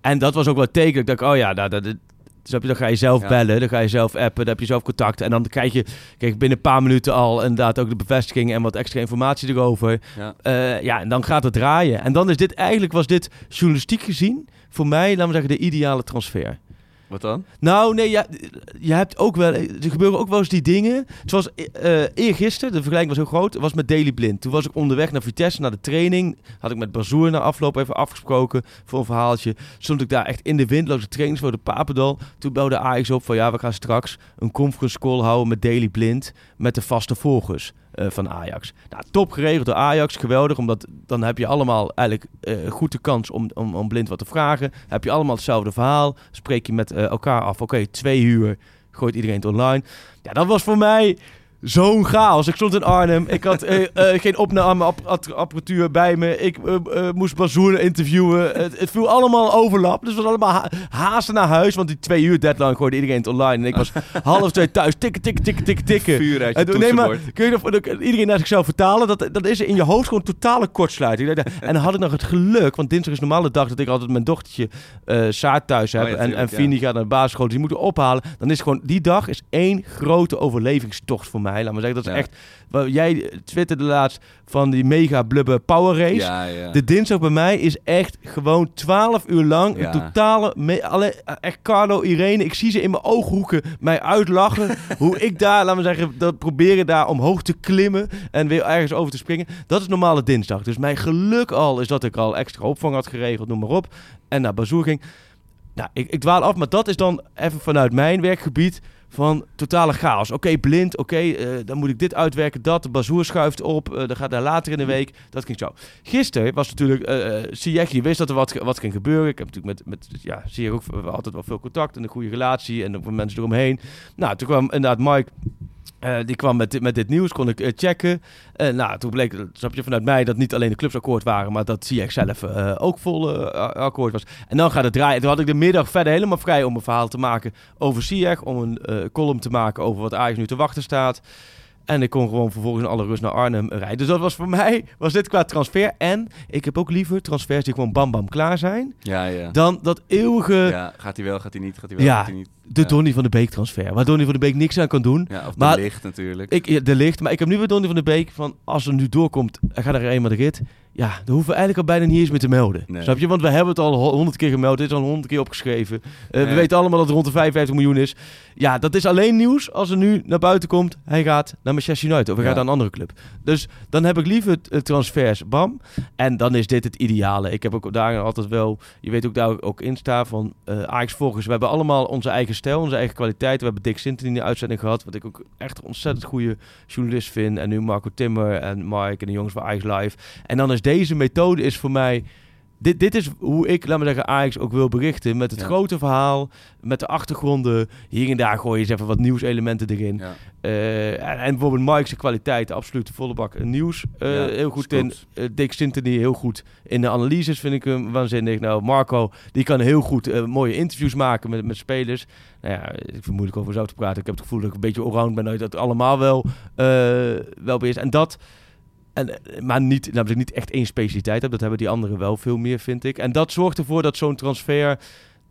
Speaker 6: En dat was ook wel teken. Ik dacht, oh ja, nou, dat, dat, je, dan ga je zelf
Speaker 5: Ja.
Speaker 6: bellen, dan ga je zelf appen, dan heb je zelf contact. En dan krijg je, kijk, binnen een paar minuten al inderdaad ook de bevestiging en wat extra informatie erover.
Speaker 5: Ja.
Speaker 6: Eh, ja, en dan gaat het draaien. En dan is dit, eigenlijk was dit journalistiek gezien, voor mij, laten we zeggen, de ideale transfer.
Speaker 5: Wat dan?
Speaker 6: Nou, nee, ja, je hebt ook wel... Er gebeuren ook wel eens die dingen. Zoals eh eergisteren, de vergelijking was heel groot, was met Daily Blind. Toen was ik onderweg naar Vitesse, naar de training. Had ik met Bazoer na afloop even afgesproken voor een verhaaltje. Stond ik daar echt in de wind, langs de trainings voor de Papendal. Toen belde Ajax op van ja, we gaan straks een conference call houden met Daily Blind. Met de vaste volgers eh, van Ajax. Nou, top geregeld door Ajax, geweldig. Omdat dan heb je allemaal eigenlijk eh, goed de kans om, om, om Blind wat te vragen. Heb je allemaal hetzelfde verhaal. Spreek je met eh, elkaar af. Oké, twee uur gooit iedereen het online. Ja, dat was voor mij zo'n chaos. Ik stond in Arnhem. Ik had eh, eh, geen opnameapparatuur bij me. Ik eh, moest Bazoer interviewen. Het, het viel allemaal overlap. Dus het was allemaal ha haasten naar huis. Want die twee uur deadline gooide iedereen het online. En ik was half twee thuis. Tikken, tikken, tikken, tikken, tikken.
Speaker 5: Vuur uit je
Speaker 6: En nee, maar kun je iedereen naar zichzelf vertalen? Dat, dat is in je hoofd gewoon totale kortsluiting. En dan had ik nog het geluk, want dinsdag is normaal de dag dat ik altijd mijn dochtertje Saar thuis heb.
Speaker 5: Oh ja,
Speaker 6: en en
Speaker 5: ja.
Speaker 6: Fini gaat naar de basisschool, dus die moeten ophalen. Dan is gewoon, die dag is één grote overlevingstocht voor mij. Laat maar zeggen, dat is echt... Wel, Jij twitterde laatst van die mega blubbe power race. De dinsdag bij mij is echt gewoon 12 uur lang. Een totale. Me, alle, echt Carlo, Irene. Ik zie ze in mijn ooghoeken mij uitlachen. hoe ik daar, laten we zeggen, dat proberen daar omhoog te klimmen. En weer ergens over te springen. Dat is normale dinsdag. Dus mijn geluk al is dat ik al extra opvang had geregeld, noem maar op. En naar Bazoer ging. Nou, ik, ik dwaal af, maar dat is dan even vanuit mijn werkgebied van totale chaos. Oké, blind, oké, eh, dan moet ik dit uitwerken, dat. De bazoer schuift op, eh, dan gaat daar later in de week. Dat ging zo. Gisteren was natuurlijk, eh eh, die wist dat er wat, wat ging gebeuren. Ik heb natuurlijk met, met ja, Ziyech ook altijd wel veel contact en een goede relatie en ook met mensen eromheen. Nou, toen kwam inderdaad Mike... eh, die kwam met, dit- met dit nieuws, kon ik eh, checken. Eh, nou, toen bleek, snap je, vanuit mij dat niet alleen de clubs akkoord waren, maar dat Ziyech zelf eh, ook vol eh, akkoord was. En dan gaat het draaien. Toen had ik de middag verder helemaal vrij om een verhaal te maken over Ziyech, om een eh, column te maken over wat Ajax nu te wachten staat. En ik kon gewoon vervolgens in alle rust naar Arnhem rijden. Dus dat was voor mij, was dit qua transfer. En ik heb ook liever transfers die gewoon bam bam klaar zijn.
Speaker 5: Ja, ja.
Speaker 6: Dan dat eeuwige...
Speaker 5: Ja, gaat hij wel, gaat hij niet, gaat hij wel,
Speaker 6: Ja,
Speaker 5: gaat hij niet.
Speaker 6: de
Speaker 5: Ja.
Speaker 6: Donny van de Beek transfer. Waar Donny van de Beek niks aan kan doen.
Speaker 5: Ja, of de
Speaker 6: maar
Speaker 5: licht natuurlijk.
Speaker 6: Ik, de licht. Maar ik heb nu bij Donny van de Beek van... Als er nu doorkomt, gaat er eenmaal de rit. Ja, daar hoeven we eigenlijk al bijna niet eens meer te melden.
Speaker 5: Nee.
Speaker 6: Snap je? Want we hebben het al ho- honderd keer gemeld. Dit is al honderd keer opgeschreven. Eh, We weten allemaal dat het rond de 55 miljoen is. Ja, dat is alleen nieuws als er nu naar buiten komt. Hij gaat naar Manchester United. Of hij
Speaker 5: Ja.
Speaker 6: gaat naar een andere club. Dus dan heb ik liever het, het transfers. Bam. En dan is dit het ideale. Ik heb ook daar altijd wel... Je weet ook daar ook in staan van eh Ajax-volgers. We hebben allemaal onze eigen stijl, onze eigen kwaliteit. We hebben Dick Sinten in de uitzending gehad. Wat ik ook echt een ontzettend goede journalist vind. En nu Marco Timmer en Mike en de jongens van Ajax Live. En dan is deze methode is voor mij... Dit, dit is hoe ik, laat maar zeggen, Ajax ook wil berichten. Met het
Speaker 5: Ja.
Speaker 6: grote verhaal, met de achtergronden. Hier en daar gooi je eens even wat nieuwselementen erin.
Speaker 5: Ja.
Speaker 6: Eh, en, en bijvoorbeeld Mike's kwaliteit, absoluut de volle bak nieuws. eh,
Speaker 5: Ja,
Speaker 6: heel goed
Speaker 5: is
Speaker 6: in. Eh, Dick Sintony heel goed in de analyses, vind ik hem waanzinnig. Nou, Marco, die kan heel goed mooie interviews maken met, met spelers. Nou ja, ik vind het moeilijk over zo te praten. Ik heb het gevoel dat ik een beetje allround ben, dat allemaal wel, wel beheerst. En dat... En, eh, maar niet, nou, niet echt één specialiteit heb. Dat hebben die anderen wel veel meer, vind ik. En dat zorgt ervoor dat zo'n transfer...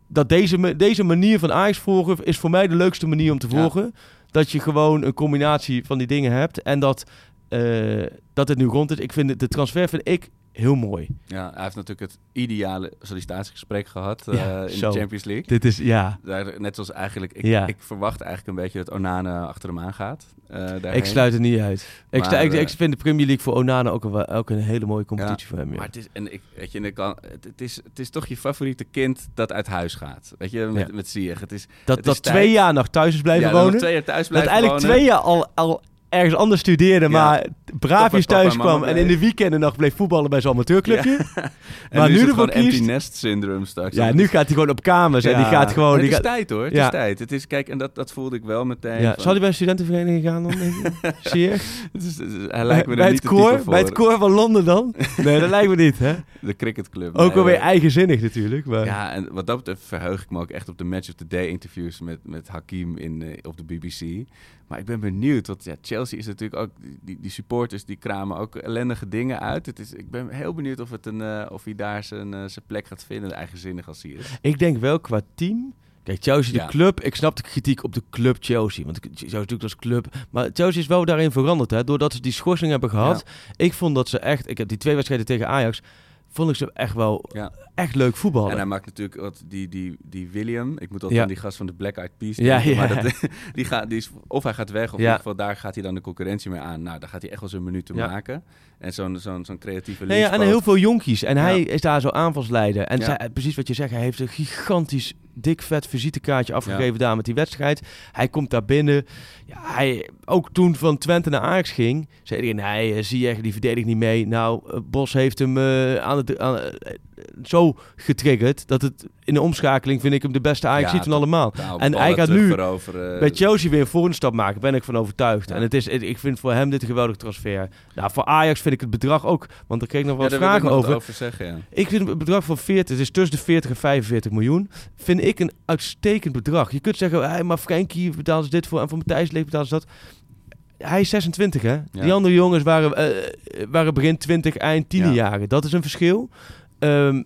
Speaker 6: Dat deze, deze manier van Ajax volgen is voor mij de leukste manier om te
Speaker 5: Ja.
Speaker 6: volgen. Dat je gewoon een combinatie van die dingen hebt. En dat, eh, dat het nu rond is. Ik vind het, de transfer vind ik heel mooi.
Speaker 5: Ja, hij heeft natuurlijk het ideale sollicitatiegesprek gehad
Speaker 6: Ja,
Speaker 5: eh, in
Speaker 6: zo.
Speaker 5: de Champions League.
Speaker 6: Dit is- ja.
Speaker 5: Daar, net zoals eigenlijk, ik,
Speaker 6: Ja.
Speaker 5: ik verwacht eigenlijk een beetje dat Onana achter hem aan gaat. eh.
Speaker 6: Ik sluit het niet uit. Ik, sta- ik,
Speaker 5: eh,
Speaker 6: ik vind de Premier League voor Onana ook een, ook een hele mooie competitie voor hem. Ja.
Speaker 5: Maar het is, en ik, weet je, en ik kan, het, het is, het is toch je favoriete kind dat uit huis gaat. Weet je, met, met Ziyech. Het is,
Speaker 6: dat
Speaker 5: het
Speaker 6: dat twee jaar nog thuis is blijven wonen.
Speaker 5: twee jaar thuis
Speaker 6: dat
Speaker 5: blijven
Speaker 6: eigenlijk
Speaker 5: wonen.
Speaker 6: twee jaar al, al ergens anders studeerde, maar braafjes thuis kwam en in de weekenden nog bleef voetballen bij zijn amateurclubje. Maar
Speaker 5: nu,
Speaker 6: nu ervoor
Speaker 5: gewoon empty
Speaker 6: kiest-
Speaker 5: nest syndrome straks.
Speaker 6: Ja, nu gaat hij gewoon op kamers en die gaat gewoon... Die
Speaker 5: het is
Speaker 6: gaat,
Speaker 5: tijd hoor, het
Speaker 6: Ja.
Speaker 5: is tijd. Het is, kijk, en dat, dat voelde ik wel meteen.
Speaker 6: Ja.
Speaker 5: van-
Speaker 6: Zal hij bij een studentenvereniging gaan dan? Zie je?
Speaker 5: Het is- hij lijkt me
Speaker 6: bij,
Speaker 5: niet
Speaker 6: het koor,
Speaker 5: voor.
Speaker 6: bij het koor van Londen dan? Nee, dat lijkt me niet, hè?
Speaker 5: De cricketclub.
Speaker 6: Ook wel weer eigenzinnig natuurlijk. Maar...
Speaker 5: Ja, en wat dat betreft verheug ik me ook echt op de Match of the Day interviews met, met Hakim in, eh, op de BBC. Maar ik ben benieuwd, want ja, Chelsea is natuurlijk ook, die, die supporters die kramen ook ellendige dingen uit. Het is, ik ben heel benieuwd of, het een, eh, of hij daar zijn, eh, zijn plek gaat vinden, eigenzinnig als hij is.
Speaker 6: Ik denk wel qua team. Kijk, Chelsea, de
Speaker 5: Ja.
Speaker 6: club. Ik snap de kritiek op de club Chelsea. Want Chelsea natuurlijk als club. Maar Chelsea is wel daarin veranderd. Hè, doordat ze die schorsing hebben gehad. Ik vond dat ze echt. Ik heb die twee wedstrijden tegen Ajax. Vond ik ze echt wel.
Speaker 5: Ja.
Speaker 6: Echt leuk voetballen.
Speaker 5: En hij maakt natuurlijk wat die, die, die William. Ik moet altijd
Speaker 6: Ja.
Speaker 5: aan die gast van de Black Eyed Peas.
Speaker 6: Ja,
Speaker 5: denken,
Speaker 6: ja.
Speaker 5: Maar dat, die gaat, die is, of hij gaat weg, of in ieder geval daar gaat hij dan de concurrentie mee aan. Nou, daar gaat hij echt wel zijn minuten
Speaker 6: Ja.
Speaker 5: maken. En zo'n zo'n zo'n creatieve
Speaker 6: Nee, ja, en heel veel jonkies. En hij is daar zo aanvalsleider. En zij- precies wat je zegt, hij heeft een gigantisch dik vet visitekaartje afgegeven daar met die wedstrijd. Hij komt daar binnen. Ja, hij, ook toen van Twente naar Ajax ging, zei hij, nee, eh, zie je die verdedigt niet mee. Nou, eh, Bos heeft hem eh, aan het, aan, zo getriggerd dat het in de omschakeling vind ik hem de beste Ajax
Speaker 5: Ja,
Speaker 6: van allemaal.
Speaker 5: totaal.
Speaker 6: en hij gaat nu
Speaker 5: veroveren.
Speaker 6: bij Chelsea weer een stap maken, ben ik van overtuigd. En het is, ik vind voor hem dit een geweldig transfer. Nou, voor Ajax vind ik het bedrag ook, want daar kreeg ik nog wat
Speaker 5: Ja,
Speaker 6: vragen over.
Speaker 5: over zeggen, ja.
Speaker 6: Ik vind het bedrag van 40, het is tussen de 40 en 45 miljoen, vind ik een uitstekend bedrag. Je kunt zeggen, hey, maar Frenkie betaalt ze dit voor en voor Matthijs Leeg betaalt ze dat. Hij is 26, hè? Die andere jongens waren, eh, waren begin 20, eind 10
Speaker 5: Ja.
Speaker 6: jaren. Dat is een verschil. Ehm,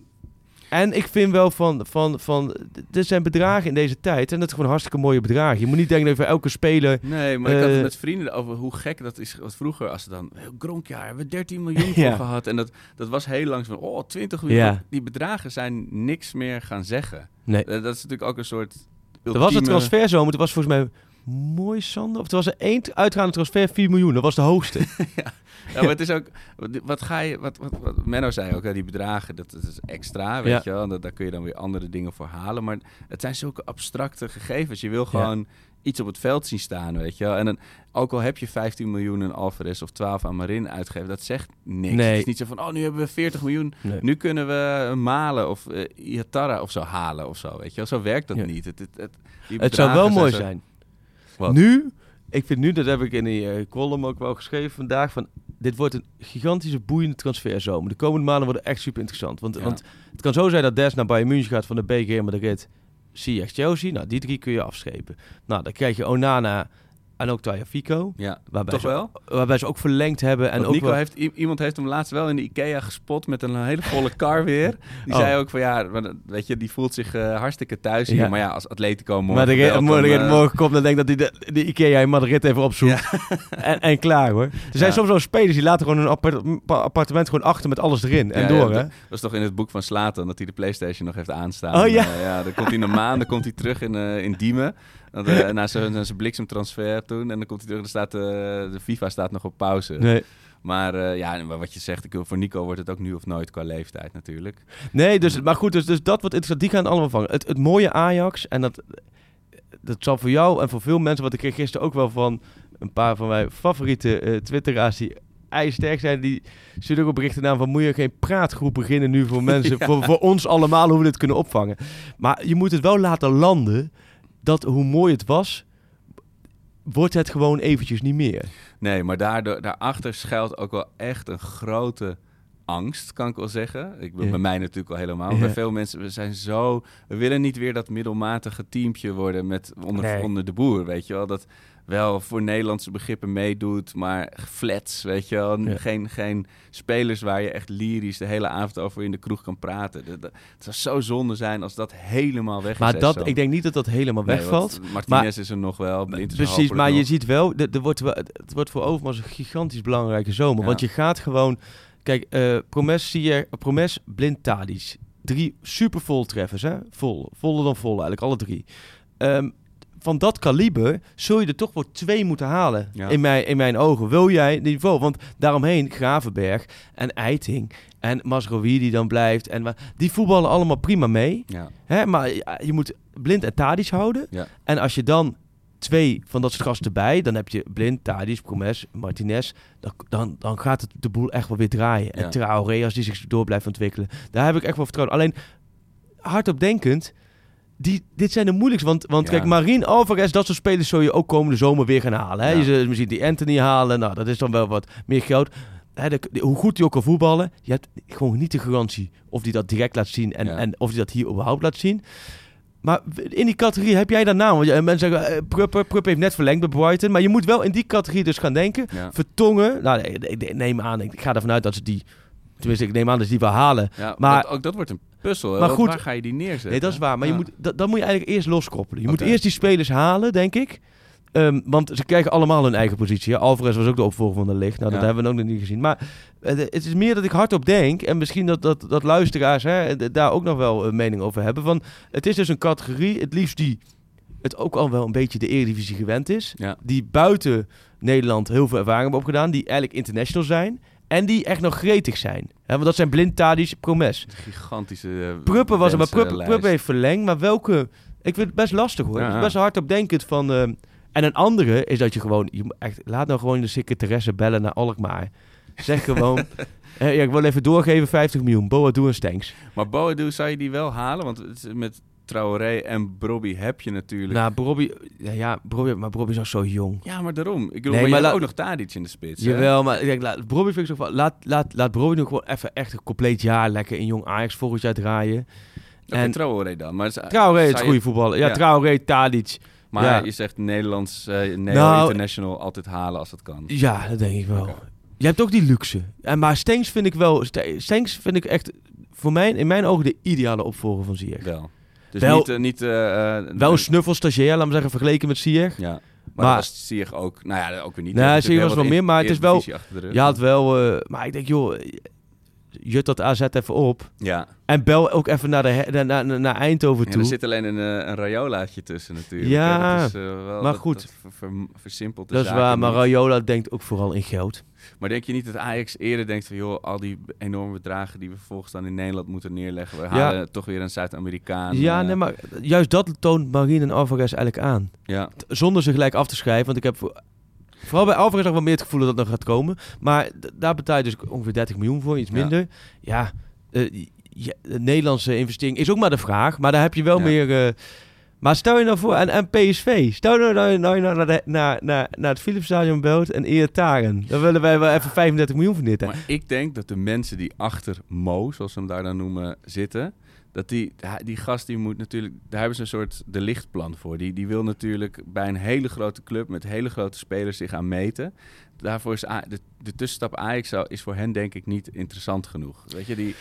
Speaker 6: en ik vind wel van, van, van, er zijn bedragen in deze tijd en dat is gewoon hartstikke mooie bedragen. Je moet niet denken dat voor elke speler...
Speaker 5: Nee, maar ik had het
Speaker 6: eh,
Speaker 5: met vrienden over hoe gek dat is. Want vroeger, als ze dan, Gronkjaar, hebben we 13 miljoen
Speaker 6: Ja.
Speaker 5: voor gehad. En dat, dat was heel lang zo van, oh, 20 miljoen.
Speaker 6: Ja.
Speaker 5: Die bedragen zijn niks meer gaan zeggen.
Speaker 6: Nee.
Speaker 5: Eh, dat is natuurlijk ook een soort
Speaker 6: Er was een
Speaker 5: ultieme-
Speaker 6: transferzomer, het was volgens mij mooi Sander, of er was er één uitgaande transfer 4 miljoen, dat was de hoogste.
Speaker 5: Ja, maar het is ook, wat- ga je, wat, wat, wat Menno zei ook, hè, die bedragen, dat, dat is extra, weet
Speaker 6: Ja.
Speaker 5: je wel. Dat, daar kun je dan weer andere dingen voor halen. Maar het zijn zulke abstracte gegevens. Je wil gewoon iets op het veld zien staan, weet je wel. En dan, ook al heb je 15 miljoen aan Alvarez of 12 aan Marin uitgegeven, dat zegt niks.
Speaker 6: Nee.
Speaker 5: Het is niet zo van, oh, nu hebben we 40 miljoen,
Speaker 6: Nee.
Speaker 5: nu kunnen we Malen of uh, Iatara of zo halen of zo, weet je wel. Zo werkt dat
Speaker 6: Ja.
Speaker 5: niet. Het, het, het,
Speaker 6: zou wel mooi zijn.
Speaker 5: Wat?
Speaker 6: Nu, ik vind nu, dat heb ik in die eh, column ook wel geschreven vandaag, van dit wordt een gigantische boeiende transferzomer. De komende maanden worden echt super interessant. Want,
Speaker 5: Ja.
Speaker 6: want het kan zo zijn dat Des naar Bayern München gaat van de BG Madrid, Ziyech Chelsea. Nou, die drie kun je afschepen. Nou, dan krijg je Onana en ook Tagliafico.
Speaker 5: Ja,
Speaker 6: waarbij
Speaker 5: toch
Speaker 6: ze,
Speaker 5: wel?
Speaker 6: Waarbij ze ook verlengd hebben. En
Speaker 5: Want
Speaker 6: ook
Speaker 5: Nico
Speaker 6: wel-
Speaker 5: heeft, iemand heeft hem laatst wel in de Ikea gespot met een hele volle kar weer. Die
Speaker 6: Oh.
Speaker 5: zei ook van ja, weet je, die voelt zich eh, hartstikke thuis hier.
Speaker 6: Ja.
Speaker 5: Maar ja, als Atletico morgen
Speaker 6: maar de, morgen,
Speaker 5: eh,
Speaker 6: morgen komt, dan denk ik dat hij de, de Ikea in Madrid even opzoekt. en, en klaar hoor. Er zijn
Speaker 5: Ja.
Speaker 6: soms wel spelers die laten gewoon hun appart- appartement gewoon achter met alles erin. En door hè.
Speaker 5: Dat is toch in het boek van Slatan dat hij de Playstation nog heeft aanstaan.
Speaker 6: Oh, ja.
Speaker 5: Eh, ja, dan komt hij een maand, dan komt hij terug in, in Diemen. Want, eh, na zijn bliksemtransfer toen. En dan komt hij terug en staat eh, de FIFA staat nog op pauze.
Speaker 6: Nee.
Speaker 5: Maar eh, ja, wat je zegt, ik, voor Nico wordt het ook nu of nooit qua leeftijd natuurlijk.
Speaker 6: Nee, dus, maar goed, dus, dus dat wordt interessant. Die gaan allemaal vangen. Het, het mooie Ajax, en dat, dat zal voor jou en voor veel mensen, wat ik kreeg gisteren ook wel van een paar van mijn favoriete eh twitteraars die ijsterk zijn, die sturen ook op berichten aan van moet je geen praatgroep beginnen nu voor mensen,
Speaker 5: Ja.
Speaker 6: voor, voor ons allemaal, hoe we dit kunnen opvangen. Maar je moet het wel laten landen, dat hoe mooi het was, wordt het gewoon eventjes niet meer.
Speaker 5: Nee, maar daardoor, daarachter schuilt ook wel echt een grote angst, kan ik wel zeggen. Ik,
Speaker 6: Ja.
Speaker 5: Bij mij natuurlijk al helemaal.
Speaker 6: Ja.
Speaker 5: Bij veel mensen, we zijn zo... We willen niet weer dat middelmatige teampje worden met onder,
Speaker 6: Nee.
Speaker 5: onder de boer, weet je wel. Dat wel voor Nederlandse begrippen meedoet, maar flats, weet je wel.
Speaker 6: Ja.
Speaker 5: Geen, geen spelers waar je echt lyrisch de hele avond over in de kroeg kan praten. Dat, dat- het zou zo zonde zijn als dat helemaal weg is.
Speaker 6: Maar dat,
Speaker 5: zo.
Speaker 6: ik denk niet dat dat helemaal
Speaker 5: Nee,
Speaker 6: wegvalt.
Speaker 5: Martinez is er nog wel.
Speaker 6: Precies, maar je ziet wel, er, wordt wel, het wordt voor Overmars een gigantisch belangrijke zomer.
Speaker 5: Ja.
Speaker 6: Want je gaat gewoon, kijk, eh Promes, Sier, Promes, Blind, Tadic. Drie super vol treffers, hè? Vol, voller dan vol eigenlijk, alle drie. Ehm, van dat kaliber zul je er toch voor twee moeten halen,
Speaker 5: Ja.
Speaker 6: in, mijn, in mijn ogen. Wil jij niveau? Want daaromheen Gravenberg en Eiting en Masrowi die dan blijft. En, die voetballen allemaal prima mee.
Speaker 5: Ja.
Speaker 6: Hè? Maar je moet Blind en Tadic houden.
Speaker 5: Ja.
Speaker 6: En als je dan twee van dat soort gasten erbij. Dan heb je Blind, Tadic, Promes, Martinez. Dan, dan, dan gaat het de boel echt wel weer draaien. En Traoré, als die zich door blijft ontwikkelen. Daar heb ik echt wel vertrouwen. Alleen, hardop denkend... Die, dit zijn de moeilijkste. Want, want
Speaker 5: Ja.
Speaker 6: kijk, Marien Alvarez, dat soort spelers zul je ook komende zomer weer gaan halen. Hè?
Speaker 5: Ja.
Speaker 6: Je zult misschien die Anthony halen. Nou, dat is dan wel wat meer geld. Hè, de- de- hoe goed hij ook kan voetballen, je hebt gewoon niet de garantie of hij dat direct laat zien en,
Speaker 5: Ja.
Speaker 6: en of hij dat hier überhaupt laat zien. Maar in die categorie heb jij daarna, want mensen zeggen, Prupp, Prupp heeft net verlengd bij Brighton, maar je moet wel in die categorie dus gaan denken. Vertongen, nou, ik- ik neem aan, ik ga ervan uit dat ze die, tenminste ik neem aan dat ze die wel halen.
Speaker 5: Ja,
Speaker 6: maar
Speaker 5: dat, ook dat wordt een puzzel.
Speaker 6: Maar goed,
Speaker 5: waar ga je die neerzetten?
Speaker 6: Nee, dat is waar. Maar
Speaker 5: Ja.
Speaker 6: je moet, dat, dat moet je eigenlijk eerst loskoppelen. Je moet eerst die spelers halen, denk ik. Ehm, want ze krijgen allemaal hun eigen positie. Alvarez was ook de opvolger van de licht. Nou, dat
Speaker 5: Ja.
Speaker 6: hebben we ook nog niet gezien. Maar eh, het is meer dat ik hardop denk. En misschien dat, dat, dat luisteraars hè, daar ook nog wel een mening over hebben. Van, het is dus een categorie, het liefst die het ook al wel een beetje de Eredivisie gewend is.
Speaker 5: Ja.
Speaker 6: Die buiten Nederland heel veel ervaring hebben opgedaan. Die eigenlijk international zijn. En die echt nog gretig zijn. Want dat zijn Blind, Tadic, Promes.
Speaker 5: Gigantische uh,
Speaker 6: Pruppen was er, maar Pruppen, heeft verlengd. Maar welke... Ik vind het best lastig hoor.
Speaker 5: Ja,
Speaker 6: Het is
Speaker 5: ja.
Speaker 6: best hard op denkend van... ehm, en een andere is dat je gewoon... Je echt, laat nou gewoon de secretaresse bellen naar Alkmaar. Zeg gewoon... eh, ja, ik wil even doorgeven 50 miljoen. Boadu en Stenks.
Speaker 5: Maar Boadu, zou je die wel halen? Want het is met Traoré en Brobby heb je natuurlijk...
Speaker 6: Nou, Bobby... Ja, ja Bobby, maar Bobby is nog zo jong.
Speaker 5: Ja, maar daarom. Ik bedoel,
Speaker 6: Nee,
Speaker 5: maar
Speaker 6: laat-
Speaker 5: ook nog Tadic in de spits. hè?
Speaker 6: Jawel, maar ik denk, laat, Bobby vind ik zo van... Laat, laat, laat Bobby nu gewoon even echt een compleet jaar lekker in jong Ajax volgend jaar draaien.
Speaker 5: Oké, Traoré dan. Maar
Speaker 6: Traoré is een goede voetballer. Ja, Traoré, Tadic.
Speaker 5: Maar
Speaker 6: ja.
Speaker 5: je zegt Nederlands, eh Neo
Speaker 6: Nou,
Speaker 5: International altijd halen als het kan.
Speaker 6: Ja, dat denk ik wel. Je hebt ook die luxe. En maar Stenks vind ik wel... Ste- Stenks vind ik echt voor mij, in mijn ogen de ideale opvolger van Ziyech.
Speaker 5: Wel. Dus
Speaker 6: Wel-
Speaker 5: niet... eh, niet eh, eh,
Speaker 6: Wel een snuffel stagiair, laat me zeggen, vergeleken met Ziyech.
Speaker 5: Ja. Maar,
Speaker 6: Maar-
Speaker 5: dat was Ziyech ook... Nou ja, ook weer niet.
Speaker 6: Nee, Ziyech was wel meer, maar het is wel... Je had wel... maar ik denk, joh... Jut dat AZ even op.
Speaker 5: Ja.
Speaker 6: En bel ook even naar, de, naar, naar, naar Eindhoven
Speaker 5: Ja,
Speaker 6: toe.
Speaker 5: er zit alleen een, een Rayolaatje tussen natuurlijk.
Speaker 6: Ja,
Speaker 5: dat is, wel,
Speaker 6: maar
Speaker 5: dat-
Speaker 6: goed.
Speaker 5: Dat, ver- ver- versimpelt de
Speaker 6: Dat is waar, maar. Rayola denkt ook vooral in geld.
Speaker 5: Maar denk je niet dat Ajax eerder denkt van... joh, al die enorme bedragen die we vervolgens dan in Nederland moeten neerleggen... we
Speaker 6: Ja.
Speaker 5: halen toch weer een Zuid-Amerikaan.
Speaker 6: Ja,
Speaker 5: eh,
Speaker 6: nee, maar juist dat toont Marine en Alvarez eigenlijk aan.
Speaker 5: Ja.
Speaker 6: Zonder ze gelijk af te schrijven. Want ik heb voor- vooral bij Alvarez nog wel meer het gevoel dat dat nog gaat komen. Maar daar betaal je dus ongeveer 30 miljoen voor, iets minder. Ja, eh, ja, de Nederlandse investering is ook maar de vraag. Maar daar heb je wel
Speaker 5: Ja.
Speaker 6: meer... eh, maar stel je nou voor, en, PSV, stel nou nou, nou, nou naar, naar, naar, naar het Philipsstadion belt en Eer Taren. Dan willen wij wel even 35 miljoen van dit. hè.
Speaker 5: Maar ik denk dat de mensen die achter Mo, zoals ze hem daar dan noemen, zitten... dat die, die gast die moet natuurlijk... daar hebben ze een soort de lichtplan voor. Die, die wil natuurlijk bij een hele grote club... met hele grote spelers zich aan meten. Daarvoor is A- de, de tussenstap Ajax is voor hen denk ik niet interessant genoeg. Weet je, die...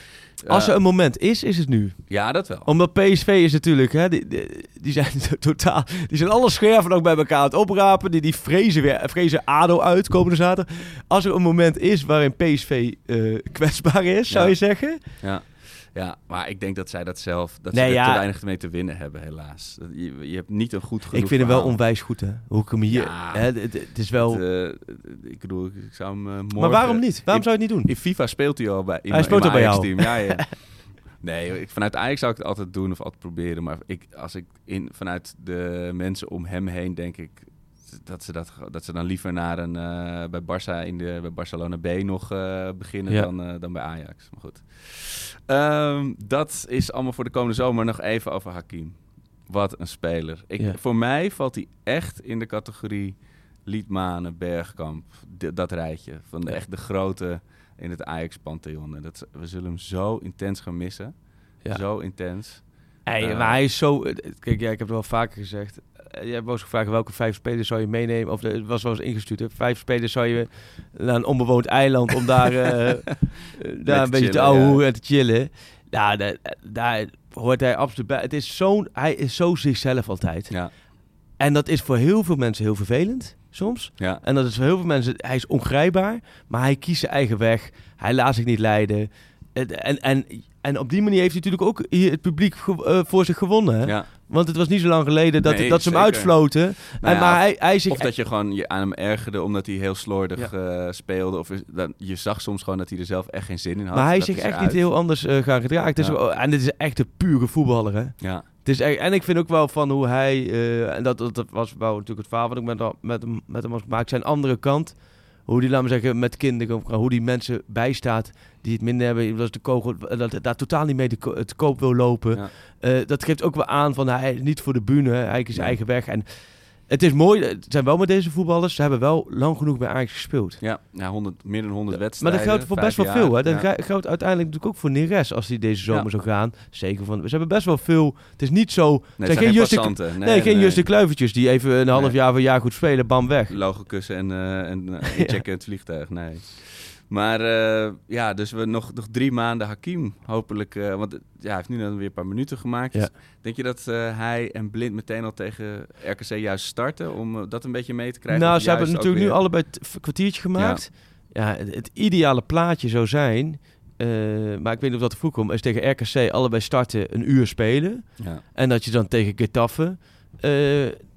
Speaker 6: Als er
Speaker 5: eh,
Speaker 6: een moment is, is het nu.
Speaker 5: Ja, dat wel.
Speaker 6: Omdat PSV is natuurlijk, hè, die, die, die zijn totaal, die zijn alle scherven ook bij elkaar aan het oprapen. Die, die vrezen weer, vrezen ADO uit komende zaterdag. Als er een moment is waarin PSV eh, kwetsbaar is, zou je zeggen.
Speaker 5: Ja. Ja, maar ik denk dat zij dat zelf... dat
Speaker 6: Nee,
Speaker 5: ze er
Speaker 6: ja.
Speaker 5: te weinig mee te winnen hebben, helaas. Je, je hebt niet een goed genoeg
Speaker 6: Ik vind hem wel onwijs goed, hè. Hoe ik hem hier...
Speaker 5: Ja.
Speaker 6: hè, het, het is wel...
Speaker 5: Het, eh, ik bedoel, ik zou hem eh, morgen...
Speaker 6: maar waarom niet? Waarom zou je het niet doen?
Speaker 5: In FIFA speelt hij al bij in
Speaker 6: Hij speelt al bij jou.
Speaker 5: Ajax-team. Ja, ja. Nee, ik, vanuit Ajax zou ik het altijd doen of altijd proberen. Maar ik, als ik in, vanuit de mensen om hem heen denk ik dat ze, dat, dat ze dan liever naar een, eh, bij, Barça in de, bij Barcelona B nog eh, beginnen
Speaker 6: Ja.
Speaker 5: dan, eh, dan bij Ajax. Maar goed. Ehm, dat is allemaal voor de komende zomer. Nog even over Hakim. Wat een speler. Ik,
Speaker 6: Ja.
Speaker 5: Voor mij valt hij echt in de categorie Liedmanen, Bergkamp. d- dat rijtje. Van de,
Speaker 6: Ja.
Speaker 5: echt de grote in het Ajax-pantheon. En dat, we zullen hem zo intens gaan missen.
Speaker 6: Ja.
Speaker 5: Zo intens.
Speaker 6: Hey, maar hij is zo... Kijk, ja, ik heb het wel vaker gezegd. Eh, Je hebt wel eens gevraagd welke vijf spelers zou je meenemen. Of het was wel eens ingestuurd. Hè? Vijf spelers zou je naar een onbewoond eiland om daar, eh, eh, daar een beetje te
Speaker 5: chillen,
Speaker 6: ouwehoeren
Speaker 5: ja.
Speaker 6: en te chillen. Nou, daar, daar hoort hij absoluut bij. Het is zo'n, hij is zo zichzelf altijd.
Speaker 5: Ja.
Speaker 6: En dat is voor heel veel mensen heel vervelend, soms.
Speaker 5: Ja.
Speaker 6: En dat is voor heel veel mensen, hij is ongrijpbaar, maar hij kiest zijn eigen weg. Hij laat zich niet leiden. En, en, en, op die manier heeft hij natuurlijk ook hier het publiek eh, voor zich gewonnen. Hè?
Speaker 5: Ja.
Speaker 6: Want het was niet zo lang geleden dat,
Speaker 5: Nee,
Speaker 6: dat ze hem
Speaker 5: zeker.
Speaker 6: uitfloten.
Speaker 5: Nou
Speaker 6: en,
Speaker 5: ja,
Speaker 6: maar
Speaker 5: of-
Speaker 6: hij, hij zich
Speaker 5: Of dat je gewoon je aan hem ergerde omdat hij heel slordig eh, speelde. Of dan, je zag soms gewoon dat hij er zelf echt geen zin in had.
Speaker 6: Maar hij is zich echt niet heel anders eh, gaan gedragen. En dit is echt een pure voetballer, hè?
Speaker 5: Ja.
Speaker 6: Het is echt, en ik vind ook wel van hoe hij... en dat, dat, was wel natuurlijk het verhaal wat ik met, met, hem, met hem had gemaakt. Zijn andere kant. Hoe die, laat me zeggen, met kinderen... Hoe die mensen bijstaat die het minder hebben. Dat, de kogel, dat daar totaal niet mee te, ko- te koop wil lopen.
Speaker 5: Ja.
Speaker 6: Eh, dat geeft ook wel aan van hij is niet voor de bühne. Hij is
Speaker 5: Nee.
Speaker 6: eigen weg. En het is mooi. Het zijn wel met deze voetballers. Ze hebben wel lang genoeg bij Ajax gespeeld.
Speaker 5: Ja, ja 100, meer dan 100
Speaker 6: Maar
Speaker 5: wedstrijden.
Speaker 6: dat geldt voor best wel
Speaker 5: jaar.
Speaker 6: veel. Hè? Dat
Speaker 5: Ja.
Speaker 6: geldt uiteindelijk natuurlijk ook voor Neres als hij deze zomer
Speaker 5: Ja.
Speaker 6: zou gaan. Zeker van. Ze hebben best wel veel. Het is niet zo.
Speaker 5: het
Speaker 6: zijn geen Juste, nee,
Speaker 5: Nee,
Speaker 6: geen. Juste Kluivertjes die even een half jaar of een jaar goed spelen, bam weg.
Speaker 5: Logo kussen en, eh en uh, inchecken het vliegtuig. Nee. Maar eh, ja, dus we nog, nog drie maanden Hakim hopelijk. eh, want ja, hij heeft nu dan weer een paar minuten gemaakt.
Speaker 6: Ja.
Speaker 5: Denk je dat eh, hij en Blind meteen al tegen RKC juist starten? Om dat een beetje mee te krijgen?
Speaker 6: Nou, ze hebben natuurlijk nu allebei een kwartiertje gemaakt. Ja, het, het ideale plaatje zou zijn. maar ik weet niet of dat te vroeg komt. Is tegen RKC allebei starten, een uur spelen.
Speaker 5: Ja.
Speaker 6: En dat je dan tegen Getafe.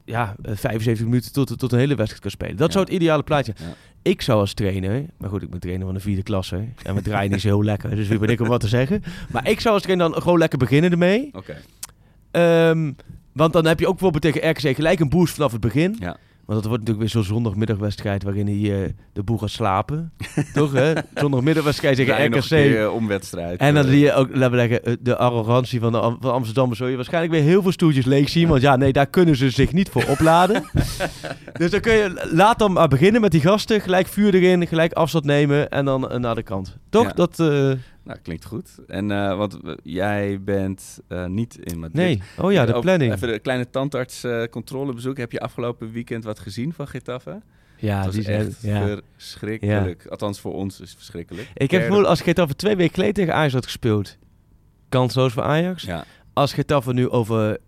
Speaker 6: Eh, ja, eh, 75 minuten tot, tot een hele wedstrijd kan spelen. Dat
Speaker 5: Ja.
Speaker 6: zou het ideale plaatje
Speaker 5: Ja.
Speaker 6: Ik zou als trainer, maar goed, ik ben trainer van de vierde klasse. En we draaien niet zo heel lekker, dus wie ben ik om wat te zeggen. Maar ik zou als trainer dan gewoon lekker beginnen ermee.
Speaker 5: Oké.
Speaker 6: Ehm, want dan heb je ook bijvoorbeeld tegen RKC gelijk een boost vanaf het begin.
Speaker 5: Ja.
Speaker 6: Want dat wordt natuurlijk weer zo'n zondagmiddagwedstrijd waarin hij eh, de boel gaat slapen. Toch hè? Zondagmiddagwedstrijd tegen RKC.
Speaker 5: een keer, eh, omwedstrijd,
Speaker 6: En dan
Speaker 5: eh.
Speaker 6: zie je ook, laten we zeggen, de arrogantie van de Am- van Amsterdam. Zul je waarschijnlijk weer heel veel stoeltjes leeg zien. Want ja, nee, daar kunnen ze zich niet voor opladen. dus dan kun je, laat dan maar beginnen met die gasten. Gelijk vuur erin, gelijk afstand nemen en dan naar de kant. Toch?
Speaker 5: Ja.
Speaker 6: Dat...
Speaker 5: Nou, klinkt goed. En eh, want jij bent eh, niet in Madrid.
Speaker 6: Nee. Oh ja, de planning.
Speaker 5: Even de kleine tandarts eh. Heb je afgelopen weekend wat gezien van Getafe?
Speaker 6: Ja,
Speaker 5: dat
Speaker 6: die zijn-
Speaker 5: echt
Speaker 6: ja.
Speaker 5: verschrikkelijk. Althans, voor ons is het verschrikkelijk.
Speaker 6: Ik heb het gevoel, als Getafe twee weken geleden tegen Ajax had gespeeld, kansloos voor Ajax.
Speaker 5: Ja.
Speaker 6: Als Getafe nu over...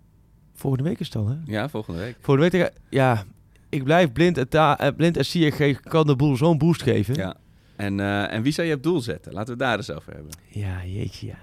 Speaker 6: Volgende week is het al, hè?
Speaker 5: Ja, volgende week.
Speaker 6: Volgende week tegen... Ja, ik blijf blind en, ta, blind en Ziyech kan de boel zo'n boost geven.
Speaker 5: Ja. En, eh, en wie zou je op doel zetten? Laten we het daar eens over hebben.
Speaker 6: Ja, jeetje, ja.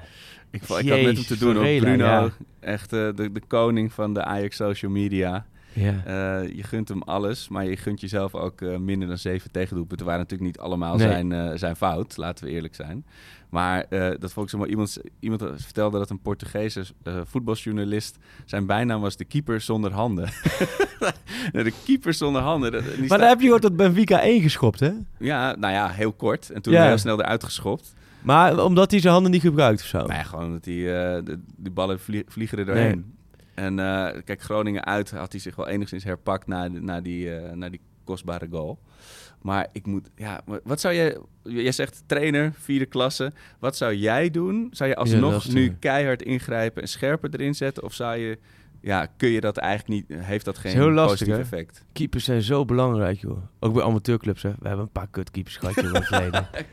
Speaker 5: Ik, ik had met hem te doen op Bruno.
Speaker 6: ja.
Speaker 5: Echt eh, de, de koning van de Ajax social media.
Speaker 6: Ja.
Speaker 5: Eh, je gunt hem alles, maar je gunt jezelf ook minder dan zeven tegendoelpunten. waren natuurlijk niet allemaal
Speaker 6: Nee.
Speaker 5: zijn, zijn fout, laten we eerlijk zijn. Maar eh, dat vond ik zo mooi. Iemand, iemand vertelde dat een Portugese eh, voetbaljournalist... zijn bijnaam was de keeper zonder handen. De keeper zonder handen. dat-
Speaker 6: Maar
Speaker 5: staat-
Speaker 6: dan heb je gewoon tot Benfica 1 geschopt, hè?
Speaker 5: Ja, nou ja, heel kort. En toen
Speaker 6: Ja.
Speaker 5: heel snel eruit geschopt.
Speaker 6: Maar omdat hij zijn handen niet gebruikt of zo?
Speaker 5: Nee, gewoon dat die, eh, de, die ballen vlie- vliegen er doorheen.
Speaker 6: Nee.
Speaker 5: En eh, kijk, Groningen uit had hij zich wel enigszins herpakt na, na, die, eh, na die kostbare goal. Maar ik moet, ja, wat zou jij, jij zegt trainer, vierde klasse. Wat zou jij doen? Zou je alsnog nu keihard ingrijpen en scherper erin zetten? Of zou je, ja, kun je dat eigenlijk niet, heeft dat geen
Speaker 6: heel lastig,
Speaker 5: positief
Speaker 6: hè?
Speaker 5: effect?
Speaker 6: Keepers zijn zo belangrijk, joh. Ook bij amateurclubs, hè. We hebben een paar kutkeepers gehad, joh, in verleden. Ik,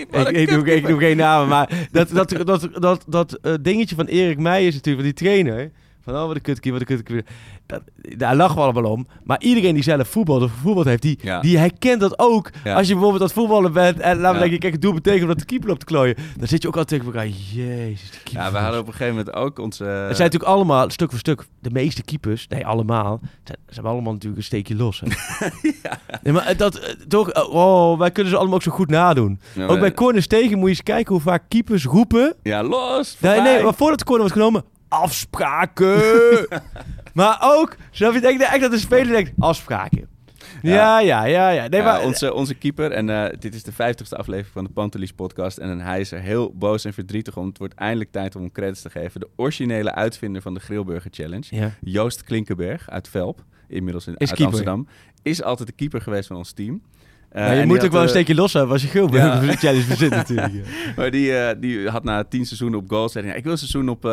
Speaker 6: ik, doe, ik
Speaker 5: kutkeeper.
Speaker 6: doe geen namen, maar dat, dat, dat, dat, dat, eh, dingetje van Erik Meijer is natuurlijk, van die trainer. Van, oh, wat een kutkeeper, wat een kutkeeper. Dat, daar lachen we allemaal om. Maar iedereen die zelf voetbalt of gevoetbald heeft, die,
Speaker 5: Ja.
Speaker 6: die herkent dat ook.
Speaker 5: Ja.
Speaker 6: Als je bijvoorbeeld aan het voetballen bent en we
Speaker 5: Ja.
Speaker 6: denken, kijk, het doel betekent dat de keeper op te klooien. Dan zit je ook altijd tegen elkaar, jezus, keeper.
Speaker 5: Ja, we hadden op een gegeven moment ook onze...
Speaker 6: Het zijn natuurlijk allemaal, stuk voor stuk, de meeste keepers, nee, allemaal, ze hebben allemaal natuurlijk een steekje los. Hè. nee, maar dat, eh, toch, eh, oh, wij kunnen ze allemaal ook zo goed nadoen.
Speaker 5: Ja,
Speaker 6: ook bij corners tegen moet je eens kijken hoe vaak keepers roepen.
Speaker 5: Ja, los!
Speaker 6: Nee, nee, maar voordat de corner was genomen, afspraken. maar ook, snap je, denk echt dat de speler denkt, afspraken. Ja, ja, ja, ja. Nee,
Speaker 5: Ja,
Speaker 6: maar,
Speaker 5: onze, onze keeper, en eh, dit is de vijftigste aflevering van de Pantelis podcast. En hij is er heel boos en verdrietig om. Het wordt eindelijk tijd om hem credits te geven. De originele uitvinder van de Grillburger Challenge,
Speaker 6: Ja.
Speaker 5: Joost Klinkenberg uit Velp, inmiddels in,
Speaker 6: Is
Speaker 5: uit
Speaker 6: keeper.
Speaker 5: Amsterdam, is altijd de keeper geweest van ons team. Eh,
Speaker 6: je moet ook wel een
Speaker 5: eh,
Speaker 6: steekje los hebben als je geel
Speaker 5: Ja.
Speaker 6: challenge verzint natuurlijk. ja.
Speaker 5: maar die, eh, die had na tien seizoenen op goal hij, ik wil een seizoen op,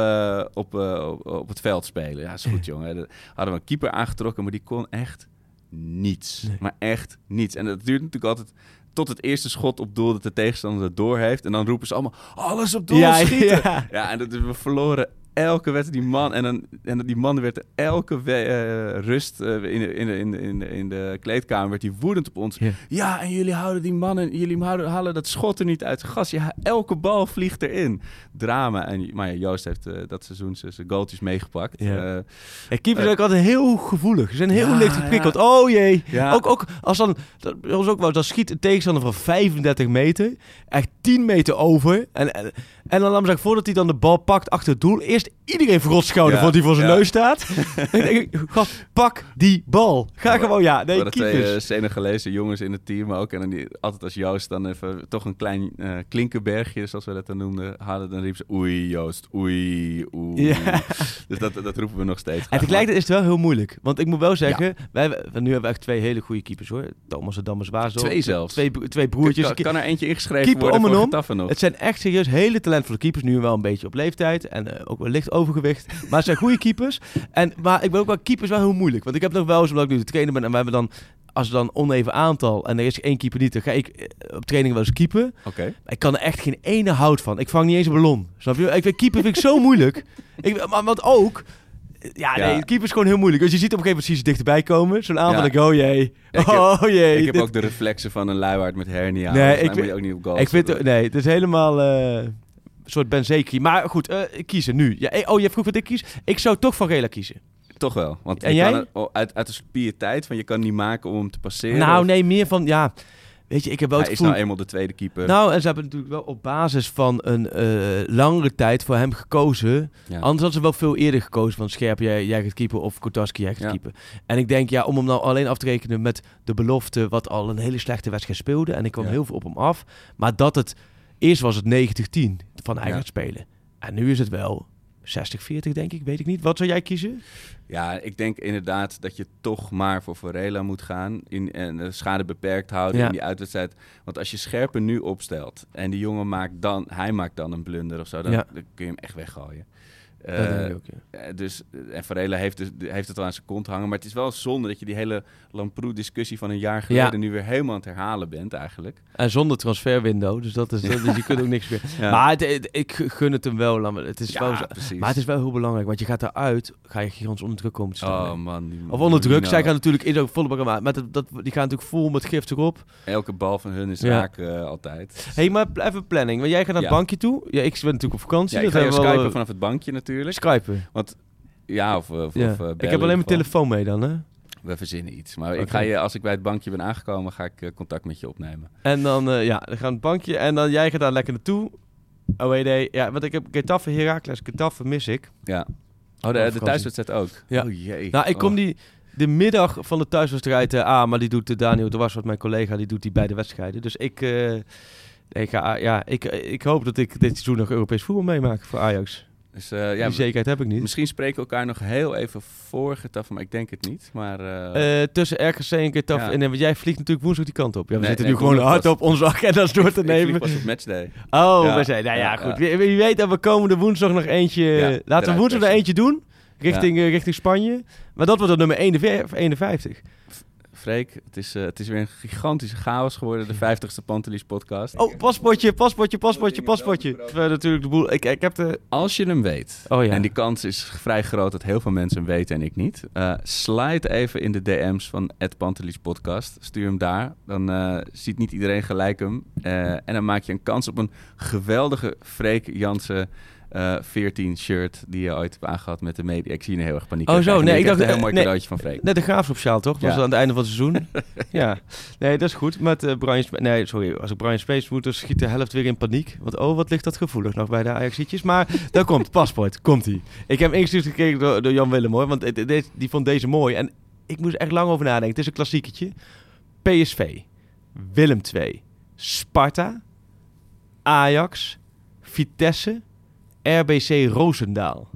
Speaker 5: op, op, op het veld spelen. Ja, is goed jongen. Hadden we een keeper aangetrokken, maar die kon echt niets. Maar echt niets. En dat duurt natuurlijk altijd tot het eerste schot op doel dat de tegenstander het door heeft. En dan roepen ze allemaal, alles op doel
Speaker 6: Ja,
Speaker 5: schieten.
Speaker 6: ja.
Speaker 5: Ja, en dat, we verloren elke wedstrijd die man... En, dan, en die man werd elke eh, rust eh, in, de, in, de, in, de, in, in de kleedkamer... werd hij woedend op ons.
Speaker 6: Ja.
Speaker 5: Ja, en jullie houden die mannen... Jullie houden, halen dat schot er niet uit gas. Ja, elke bal vliegt erin. Drama. En, maar ja, Joost heeft eh, dat seizoen zijn goaltjes meegepakt. Eh,
Speaker 6: En keepers
Speaker 5: Eh,
Speaker 6: zijn ook altijd heel gevoelig. Ze zijn heel
Speaker 5: Ja,
Speaker 6: licht geprikkeld. Oh jee.
Speaker 5: Ja.
Speaker 6: Ook, ook als dan, dat was ook wel, dan schiet een tegenstander van 35 meter, echt 10 meter over. En, en, en dan laat me zeggen, voordat hij dan de bal pakt achter het doel, eerst iedereen verrot schouder
Speaker 5: Ja,
Speaker 6: voordat hij voor zijn
Speaker 5: ja.
Speaker 6: neus staat. denk ik, gast, pak die bal. Ga gewoon, ja, nee,
Speaker 5: hadden twee
Speaker 6: keepers.
Speaker 5: eh, Senegalese jongens in het team ook. En dan die, altijd als Joost dan even toch een klein eh, klinkerbergje, zoals we dat dan noemden, hadden, dan riep ze oei Joost, oei, oei.
Speaker 6: Ja.
Speaker 5: Dus dat, dat roepen we nog steeds.
Speaker 6: En tegelijkertijd is het wel heel moeilijk. Want ik moet wel zeggen, wij, hebben- nu hebben we echt twee hele goede keepers hoor. Thomas en Dammers Waasdorp.
Speaker 5: Twee zelfs.
Speaker 6: Twee, twee broertjes.
Speaker 5: Kan, kan er eentje ingeschreven
Speaker 6: Keeper
Speaker 5: worden
Speaker 6: om en
Speaker 5: voor
Speaker 6: om. Het zijn echt serieus hele talentvolle keepers. Nu wel een beetje op leeftijd. En eh, ook wel licht overgewicht. Maar het zijn goede keepers. En, maar ik ben ook wel keepers wel heel moeilijk. Want ik heb nog wel eens, omdat ik nu de trainer ben. En we hebben dan, als er dan oneven aantal. En er is één keeper niet. Dan ga ik eh, op training wel eens keeper.
Speaker 5: Oké.
Speaker 6: Ik kan er echt geen ene hout van. Ik vang niet eens een ballon. Snap je? Ik vind keeper vind ik zo moeilijk. Ik, maar want ook... Ja,
Speaker 5: Ja.
Speaker 6: nee, keeper is gewoon heel moeilijk. Dus je ziet op een gegeven moment ze dichterbij komen. Zo'n aantal,
Speaker 5: Ja.
Speaker 6: ik, oh jee.
Speaker 5: Ja, ik heb-
Speaker 6: oh jee.
Speaker 5: ik heb
Speaker 6: dit-
Speaker 5: ook de reflexen van een luiwaard met hernia.
Speaker 6: Nee, ik vind-
Speaker 5: je ook niet op goal
Speaker 6: Ik vind, nee, het is helemaal eh, soort Benzeki. Maar goed, eh, kiezen nu. Ja, eh, oh, je vroeg wat ik kies. Ik zou toch van Rela kiezen.
Speaker 5: Toch wel. Want
Speaker 6: En jij?
Speaker 5: Kan oh, uit, uit de pietijd van je kan niet maken om hem te passeren.
Speaker 6: nou,
Speaker 5: of-
Speaker 6: nee, meer van, ja... Weet je, ik heb wel
Speaker 5: Hij
Speaker 6: het
Speaker 5: is
Speaker 6: gevoel...
Speaker 5: nou eenmaal de tweede keeper.
Speaker 6: Nou, en ze hebben natuurlijk wel op basis van een eh, langere tijd voor hem gekozen.
Speaker 5: Ja.
Speaker 6: Anders hadden ze wel veel eerder gekozen van Scherp, jij, jij gaat keeper of Kotarski, jij gaat
Speaker 5: Ja.
Speaker 6: keeper. En ik denk, ja, om hem nou alleen af te rekenen met de belofte wat al een hele slechte wedstrijd speelde. En ik kwam
Speaker 5: Ja.
Speaker 6: heel veel op hem af. Maar dat het, eerst was het 90-10 van
Speaker 5: Ja.
Speaker 6: gaat spelen. En nu is het wel 60-40 denk ik, weet ik niet. Wat zou jij kiezen?
Speaker 5: Ja, ik denk inderdaad dat je toch maar voor Varela moet gaan. In, en de schade beperkt houden
Speaker 6: Ja.
Speaker 5: in die uitwedstrijd. Want als je Scherpen nu opstelt en die jongen maakt dan, hij maakt dan een blunder of zo, dan,
Speaker 6: Ja.
Speaker 5: dan kun je hem echt weggooien. Eh,
Speaker 6: ook, ja.
Speaker 5: eh, dus, en Varela heeft, dus, heeft het wel aan zijn kont hangen. Maar het is wel zonde dat je die hele Lamproe-discussie van een jaar geleden
Speaker 6: Ja.
Speaker 5: nu weer helemaal aan het herhalen bent eigenlijk.
Speaker 6: En zonder transferwindow, dus dat is, dat, dus je kunt ook niks meer.
Speaker 5: Ja.
Speaker 6: Maar het, het- ik gun het hem wel. Het is wel
Speaker 5: precies.
Speaker 6: maar het is wel heel belangrijk, want je gaat eruit, ga je gigantisch onder druk komen te staan.
Speaker 5: Oh man. die-
Speaker 6: Of onder druk. Zij gaan natuurlijk in ook volle bak. Maar dat, dat, die gaan natuurlijk vol met gift erop.
Speaker 5: Elke bal van hun is raak eh, altijd.
Speaker 6: Hé, hey, maar even planning. Want jij gaat naar het bankje toe. Ja, ik ben natuurlijk op vakantie.
Speaker 5: Ja, ik
Speaker 6: dat
Speaker 5: ga je
Speaker 6: hebben we al,
Speaker 5: skypen
Speaker 6: eh,
Speaker 5: vanaf het bankje natuurlijk.
Speaker 6: Skypen.
Speaker 5: Want ja, of, of,
Speaker 6: Ja.
Speaker 5: of eh,
Speaker 6: ik heb alleen mijn telefoon mee dan, hè?
Speaker 5: We verzinnen iets. Maar ik ga je, als ik bij het bankje ben aangekomen, ga ik eh, contact met je opnemen.
Speaker 6: En dan, eh, ja, dan gaan het bankje. En dan jij gaat daar lekker naartoe. Oh, nee. Ja, want ik heb Getafe, Heracles, Getafe mis ik.
Speaker 5: Ja. Oh, de, de thuiswedstrijd ook?
Speaker 6: Ja.
Speaker 5: Oh jee.
Speaker 6: Nou, ik kom
Speaker 5: Oh.
Speaker 6: die de middag van de thuiswedstrijd eh, aan, maar die doet eh, Daniel de Was, wat mijn collega, die doet die beide wedstrijden. Dus ik, eh, ik, ga, ja, ik, ik hoop dat ik dit seizoen nog Europees voetbal meemaak voor Ajax.
Speaker 5: Dus, eh, ja,
Speaker 6: die zekerheid heb ik niet.
Speaker 5: Misschien spreken we elkaar nog heel even voor Getafe, maar ik denk het niet. Maar eh,
Speaker 6: Eh, tussen RKC en Getafe.
Speaker 5: Ja.
Speaker 6: En want jij vliegt natuurlijk woensdag die kant op. Ja, we
Speaker 5: Nee,
Speaker 6: zitten
Speaker 5: nee,
Speaker 6: nu gewoon hard op onze agenda's door te
Speaker 5: ik
Speaker 6: nemen.
Speaker 5: vlieg pas op matchday.
Speaker 6: Oh,
Speaker 5: Ja.
Speaker 6: we zijn. Nou ja, goed. Wie, wie weet dat we komende woensdag nog eentje. Laten we woensdag nog eentje doen. Richting, richting Spanje. Maar dat wordt dan nummer 51. 51.
Speaker 5: Freek, het is, eh, het is weer een gigantische chaos geworden, de 50ste Pantelis podcast.
Speaker 6: Oh, paspoortje, paspoortje, paspoortje, paspoortje. Terwijl natuurlijk de boel. Ik, ik heb de.
Speaker 5: Als je hem weet,
Speaker 6: Oh ja.
Speaker 5: en die kans is vrij groot dat heel veel mensen hem weten en ik niet, eh slide even in de DM's van Pantelis podcast. Stuur hem daar, dan eh, ziet niet iedereen gelijk hem. Eh, en dan maak je een kans op een geweldige Freek Jansen eh 14 shirt die je ooit hebt aangehad met de media. Ik zie je heel erg paniek.
Speaker 6: Oh, zo. Nee, ik dacht.
Speaker 5: een heel mooi
Speaker 6: nee,
Speaker 5: cadeautje van Freek.
Speaker 6: Net de graafschapsjaal, toch? Dat
Speaker 5: Ja.
Speaker 6: was aan het einde van het seizoen. ja. Nee, dat is goed. Met eh, Brian Nee, sorry. Als ik Brian Space moet, dan schiet de helft weer in paniek. Want oh, wat ligt dat gevoelig nog bij de Ajaxietjes. Maar daar komt paspoort. Komt ie. Ik heb ingestuurd gekregen door, door Jan Willem, hoor. Want eh, de- de- die vond deze mooi. En ik moest echt lang over nadenken. Het is een klassieketje. PSV. Willem 2. Sparta. Ajax. Vitesse. RBC Roosendaal.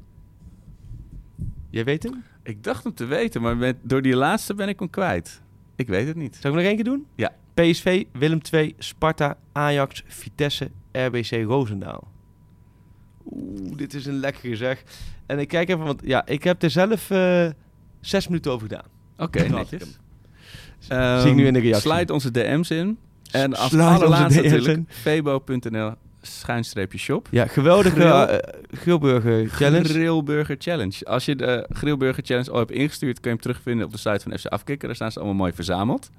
Speaker 6: Jij weet hem?
Speaker 5: Ik dacht hem te weten, maar met, door die laatste ben ik hem kwijt. Ik weet het niet.
Speaker 6: Zal ik nog één keer doen?
Speaker 5: Ja.
Speaker 6: PSV, Willem II, Sparta, Ajax, Vitesse, RBC Roosendaal. Oeh, dit is een lekkere zeg. En ik kijk even, want ja, ik heb er zelf eh, zes minuten over gedaan.
Speaker 5: Oké, netjes. Ehm,
Speaker 6: Zie ik nu in de reactie.
Speaker 5: Slide onze DM's in. En als allerlaatste natuurlijk febo.nl schuinstreepje shop.
Speaker 6: Ja, geweldige
Speaker 5: Grill-
Speaker 6: eh, Grillburger Challenge.
Speaker 5: Grillburger Challenge. Als je de Grillburger Challenge al hebt ingestuurd, kun je hem terugvinden op de site van FC Afkikker. Daar staan ze allemaal mooi verzameld.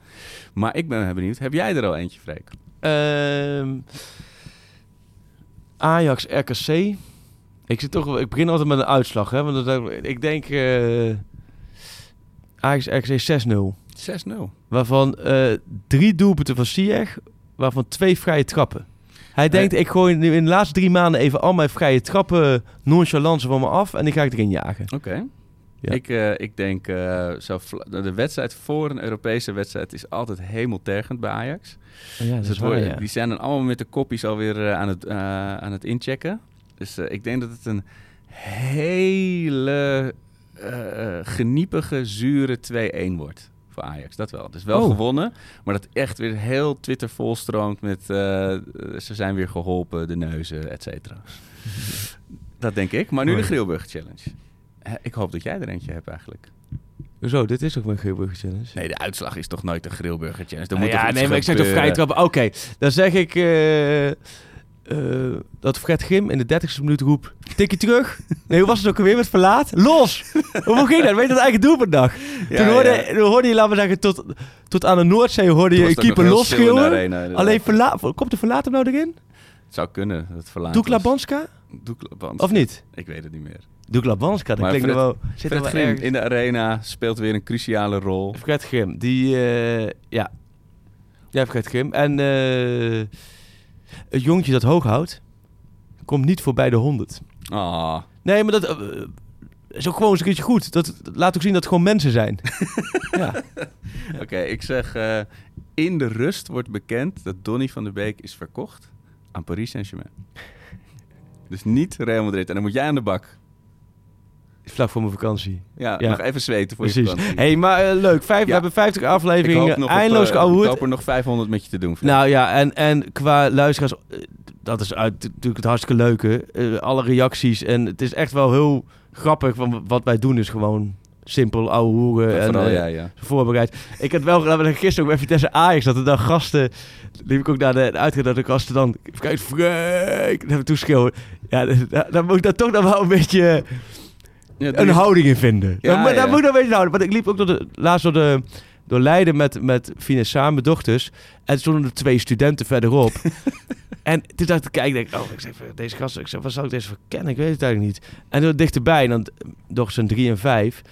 Speaker 5: Maar ik ben benieuwd, heb jij er al eentje, Freek?
Speaker 6: Ehm, Ajax RKC. Ik, zit toch, ik begin altijd met een uitslag. Hè, want dat, ik denk eh, Ajax RKC 6-0.
Speaker 5: 6-0.
Speaker 6: Waarvan eh, drie doelpunten van Ziyech, waarvan twee vrije trappen. Hij denkt, ik gooi nu in de laatste drie maanden even al mijn vrije trappen nonchalance van me af en die ga ik erin jagen.
Speaker 5: Oké.
Speaker 6: Ja.
Speaker 5: Ik, eh, ik denk, eh, zo de wedstrijd voor een Europese wedstrijd is altijd hemeltergend bij Ajax.
Speaker 6: Oh ja, dat
Speaker 5: Dus
Speaker 6: is
Speaker 5: het wordt-
Speaker 6: waar, ja.
Speaker 5: Die zijn dan allemaal met de kopjes alweer eh, aan, het, eh, aan het inchecken. Dus eh, ik denk dat het een hele eh, eh, geniepige, zure 2-1 wordt voor Ajax. Dat wel. Het is wel
Speaker 6: Oh.
Speaker 5: gewonnen, maar dat echt weer heel Twitter volstroomt met eh, ze zijn weer geholpen, de neuzen, et cetera. dat denk ik. Maar nu de
Speaker 6: Mooi.
Speaker 5: Grillburger Challenge. Ik hoop dat jij er eentje hebt eigenlijk.
Speaker 6: Hoezo, dit is toch mijn Grillburger Challenge?
Speaker 5: Nee, de uitslag is toch nooit de Grillburger Challenge? Er
Speaker 6: Nou
Speaker 5: moet
Speaker 6: ja,
Speaker 5: toch iets
Speaker 6: nee, maar ik zeg toch
Speaker 5: gebeuren?
Speaker 6: trappen. Oké, dan zeg ik eh, eh, dat Fred Grim in de 30ste minuut roept... Tikje terug. Nee, hoe was het ook alweer met verlaat? Los! hoe ging dat? Weet je dat eigen doelpuntdag?
Speaker 5: Ja,
Speaker 6: toen, hoorde,
Speaker 5: ja.
Speaker 6: toen hoorde je, laten we zeggen, tot, tot aan de Noordzee hoorde je een keeper losschreeuwen. Alleen verlaat... Komt de verlaat hem nou erin?
Speaker 5: Het zou kunnen, dat het verlaat
Speaker 6: Doek
Speaker 5: was.
Speaker 6: Labanska?
Speaker 5: Doek Labanska.
Speaker 6: Of niet?
Speaker 5: Ik weet het niet meer.
Speaker 6: Doek Labanska, dat
Speaker 5: Maar
Speaker 6: klinkt
Speaker 5: Fred,
Speaker 6: wel... Zit
Speaker 5: Fred
Speaker 6: er
Speaker 5: Grim in de arena speelt weer een cruciale rol.
Speaker 6: Fred Grim, die... eh, ja. Ja, Fred Grim. En eh, het jongetje dat hoog houdt... komt niet voorbij de 100.
Speaker 5: Ah,
Speaker 6: Nee, maar dat eh, is ook gewoon eens een keertje goed. Dat, dat laat ook zien dat het gewoon mensen zijn. ja.
Speaker 5: Oké, ik zeg eh, in de rust wordt bekend dat Donny van der Beek is verkocht aan Paris Saint-Germain. dus niet Real Madrid. En dan moet jij aan de bak.
Speaker 6: Vlak voor mijn vakantie.
Speaker 5: Ja, nog even zweten voor je
Speaker 6: Precies.
Speaker 5: vakantie.
Speaker 6: hey, maar eh, leuk. Vijf, We
Speaker 5: Ja.
Speaker 6: hebben 50
Speaker 5: Ik
Speaker 6: afleveringen.
Speaker 5: op,
Speaker 6: eindeloos
Speaker 5: eh,
Speaker 6: geouwehoerd.
Speaker 5: Ik hoop er nog 500 met je te doen.
Speaker 6: Nou ja, en, en qua luisteraars, eh, dat is uit, natuurlijk het hartstikke leuke. Eh, alle reacties. En het is echt wel heel grappig. Want wat wij doen is gewoon simpel ouwe hoeren.
Speaker 5: Ja,
Speaker 6: en eh,
Speaker 5: jij, ja.
Speaker 6: voorbereid. Ik had wel gedaan, gisteren ook bij Vitesse Ajax, dat er dan gasten, liep ik ook naar de, de uitgang dat de gasten dan, even kijken, Freek, dat we toeschreeuwen. Ja, daar moet ik dan toch nog wel een beetje
Speaker 5: Ja,
Speaker 6: een houding in vinden.
Speaker 5: Ja,
Speaker 6: maar daar moet ik een beetje houden. Want ik liep ook door de, laatst door, de, door Leiden met, met Fine samen, mijn dochters. En stonden er twee studenten verderop. en toen dacht ik, kijk, denk, oh, ik zeg, deze gasten, ik zeg, wat zou ik deze voor kennen? Ik weet het eigenlijk niet. En toen dichterbij, dan dochters zijn drie en vijf.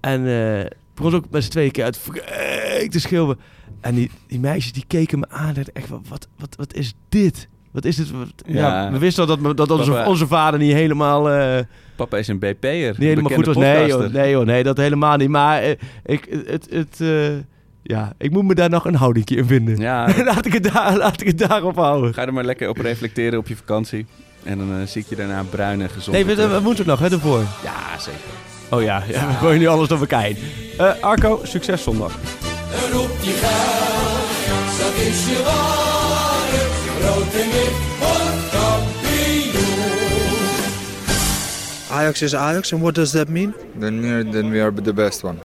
Speaker 6: En eh begon ook met z'n tweeën keer uit Freek te schreeuwen. En die, die meisjes die keken me aan. En echt, wat, wat, wat, is dit? Wat is dit? Wat- ja.
Speaker 5: Ja.
Speaker 6: we wisten al dat, dat onze, onze vader niet helemaal... eh,
Speaker 5: Papa is een BP'er.
Speaker 6: niet helemaal goed was. Nee joh, nee hoor, nee, dat helemaal niet. Maar eh, ik, het, het, eh, ja, ik moet me daar nog een houdingje in vinden.
Speaker 5: Ja.
Speaker 6: laat, ik het daar, laat ik het daarop houden.
Speaker 5: Ga er maar lekker op reflecteren op je vakantie. En dan eh, zie ik je daarna bruin en gezond.
Speaker 6: Nee, we, moeten nog, hè, ervoor.
Speaker 5: Ja, zeker.
Speaker 6: Oh ja, ja we gooien nu alles door elkaar heen. Eh, Arco, succes zondag.
Speaker 4: Roep je geld, dat is je waarde. Rood en wit
Speaker 11: Ajax is Ajax, and what does that mean?
Speaker 1: Then, then we are the best one.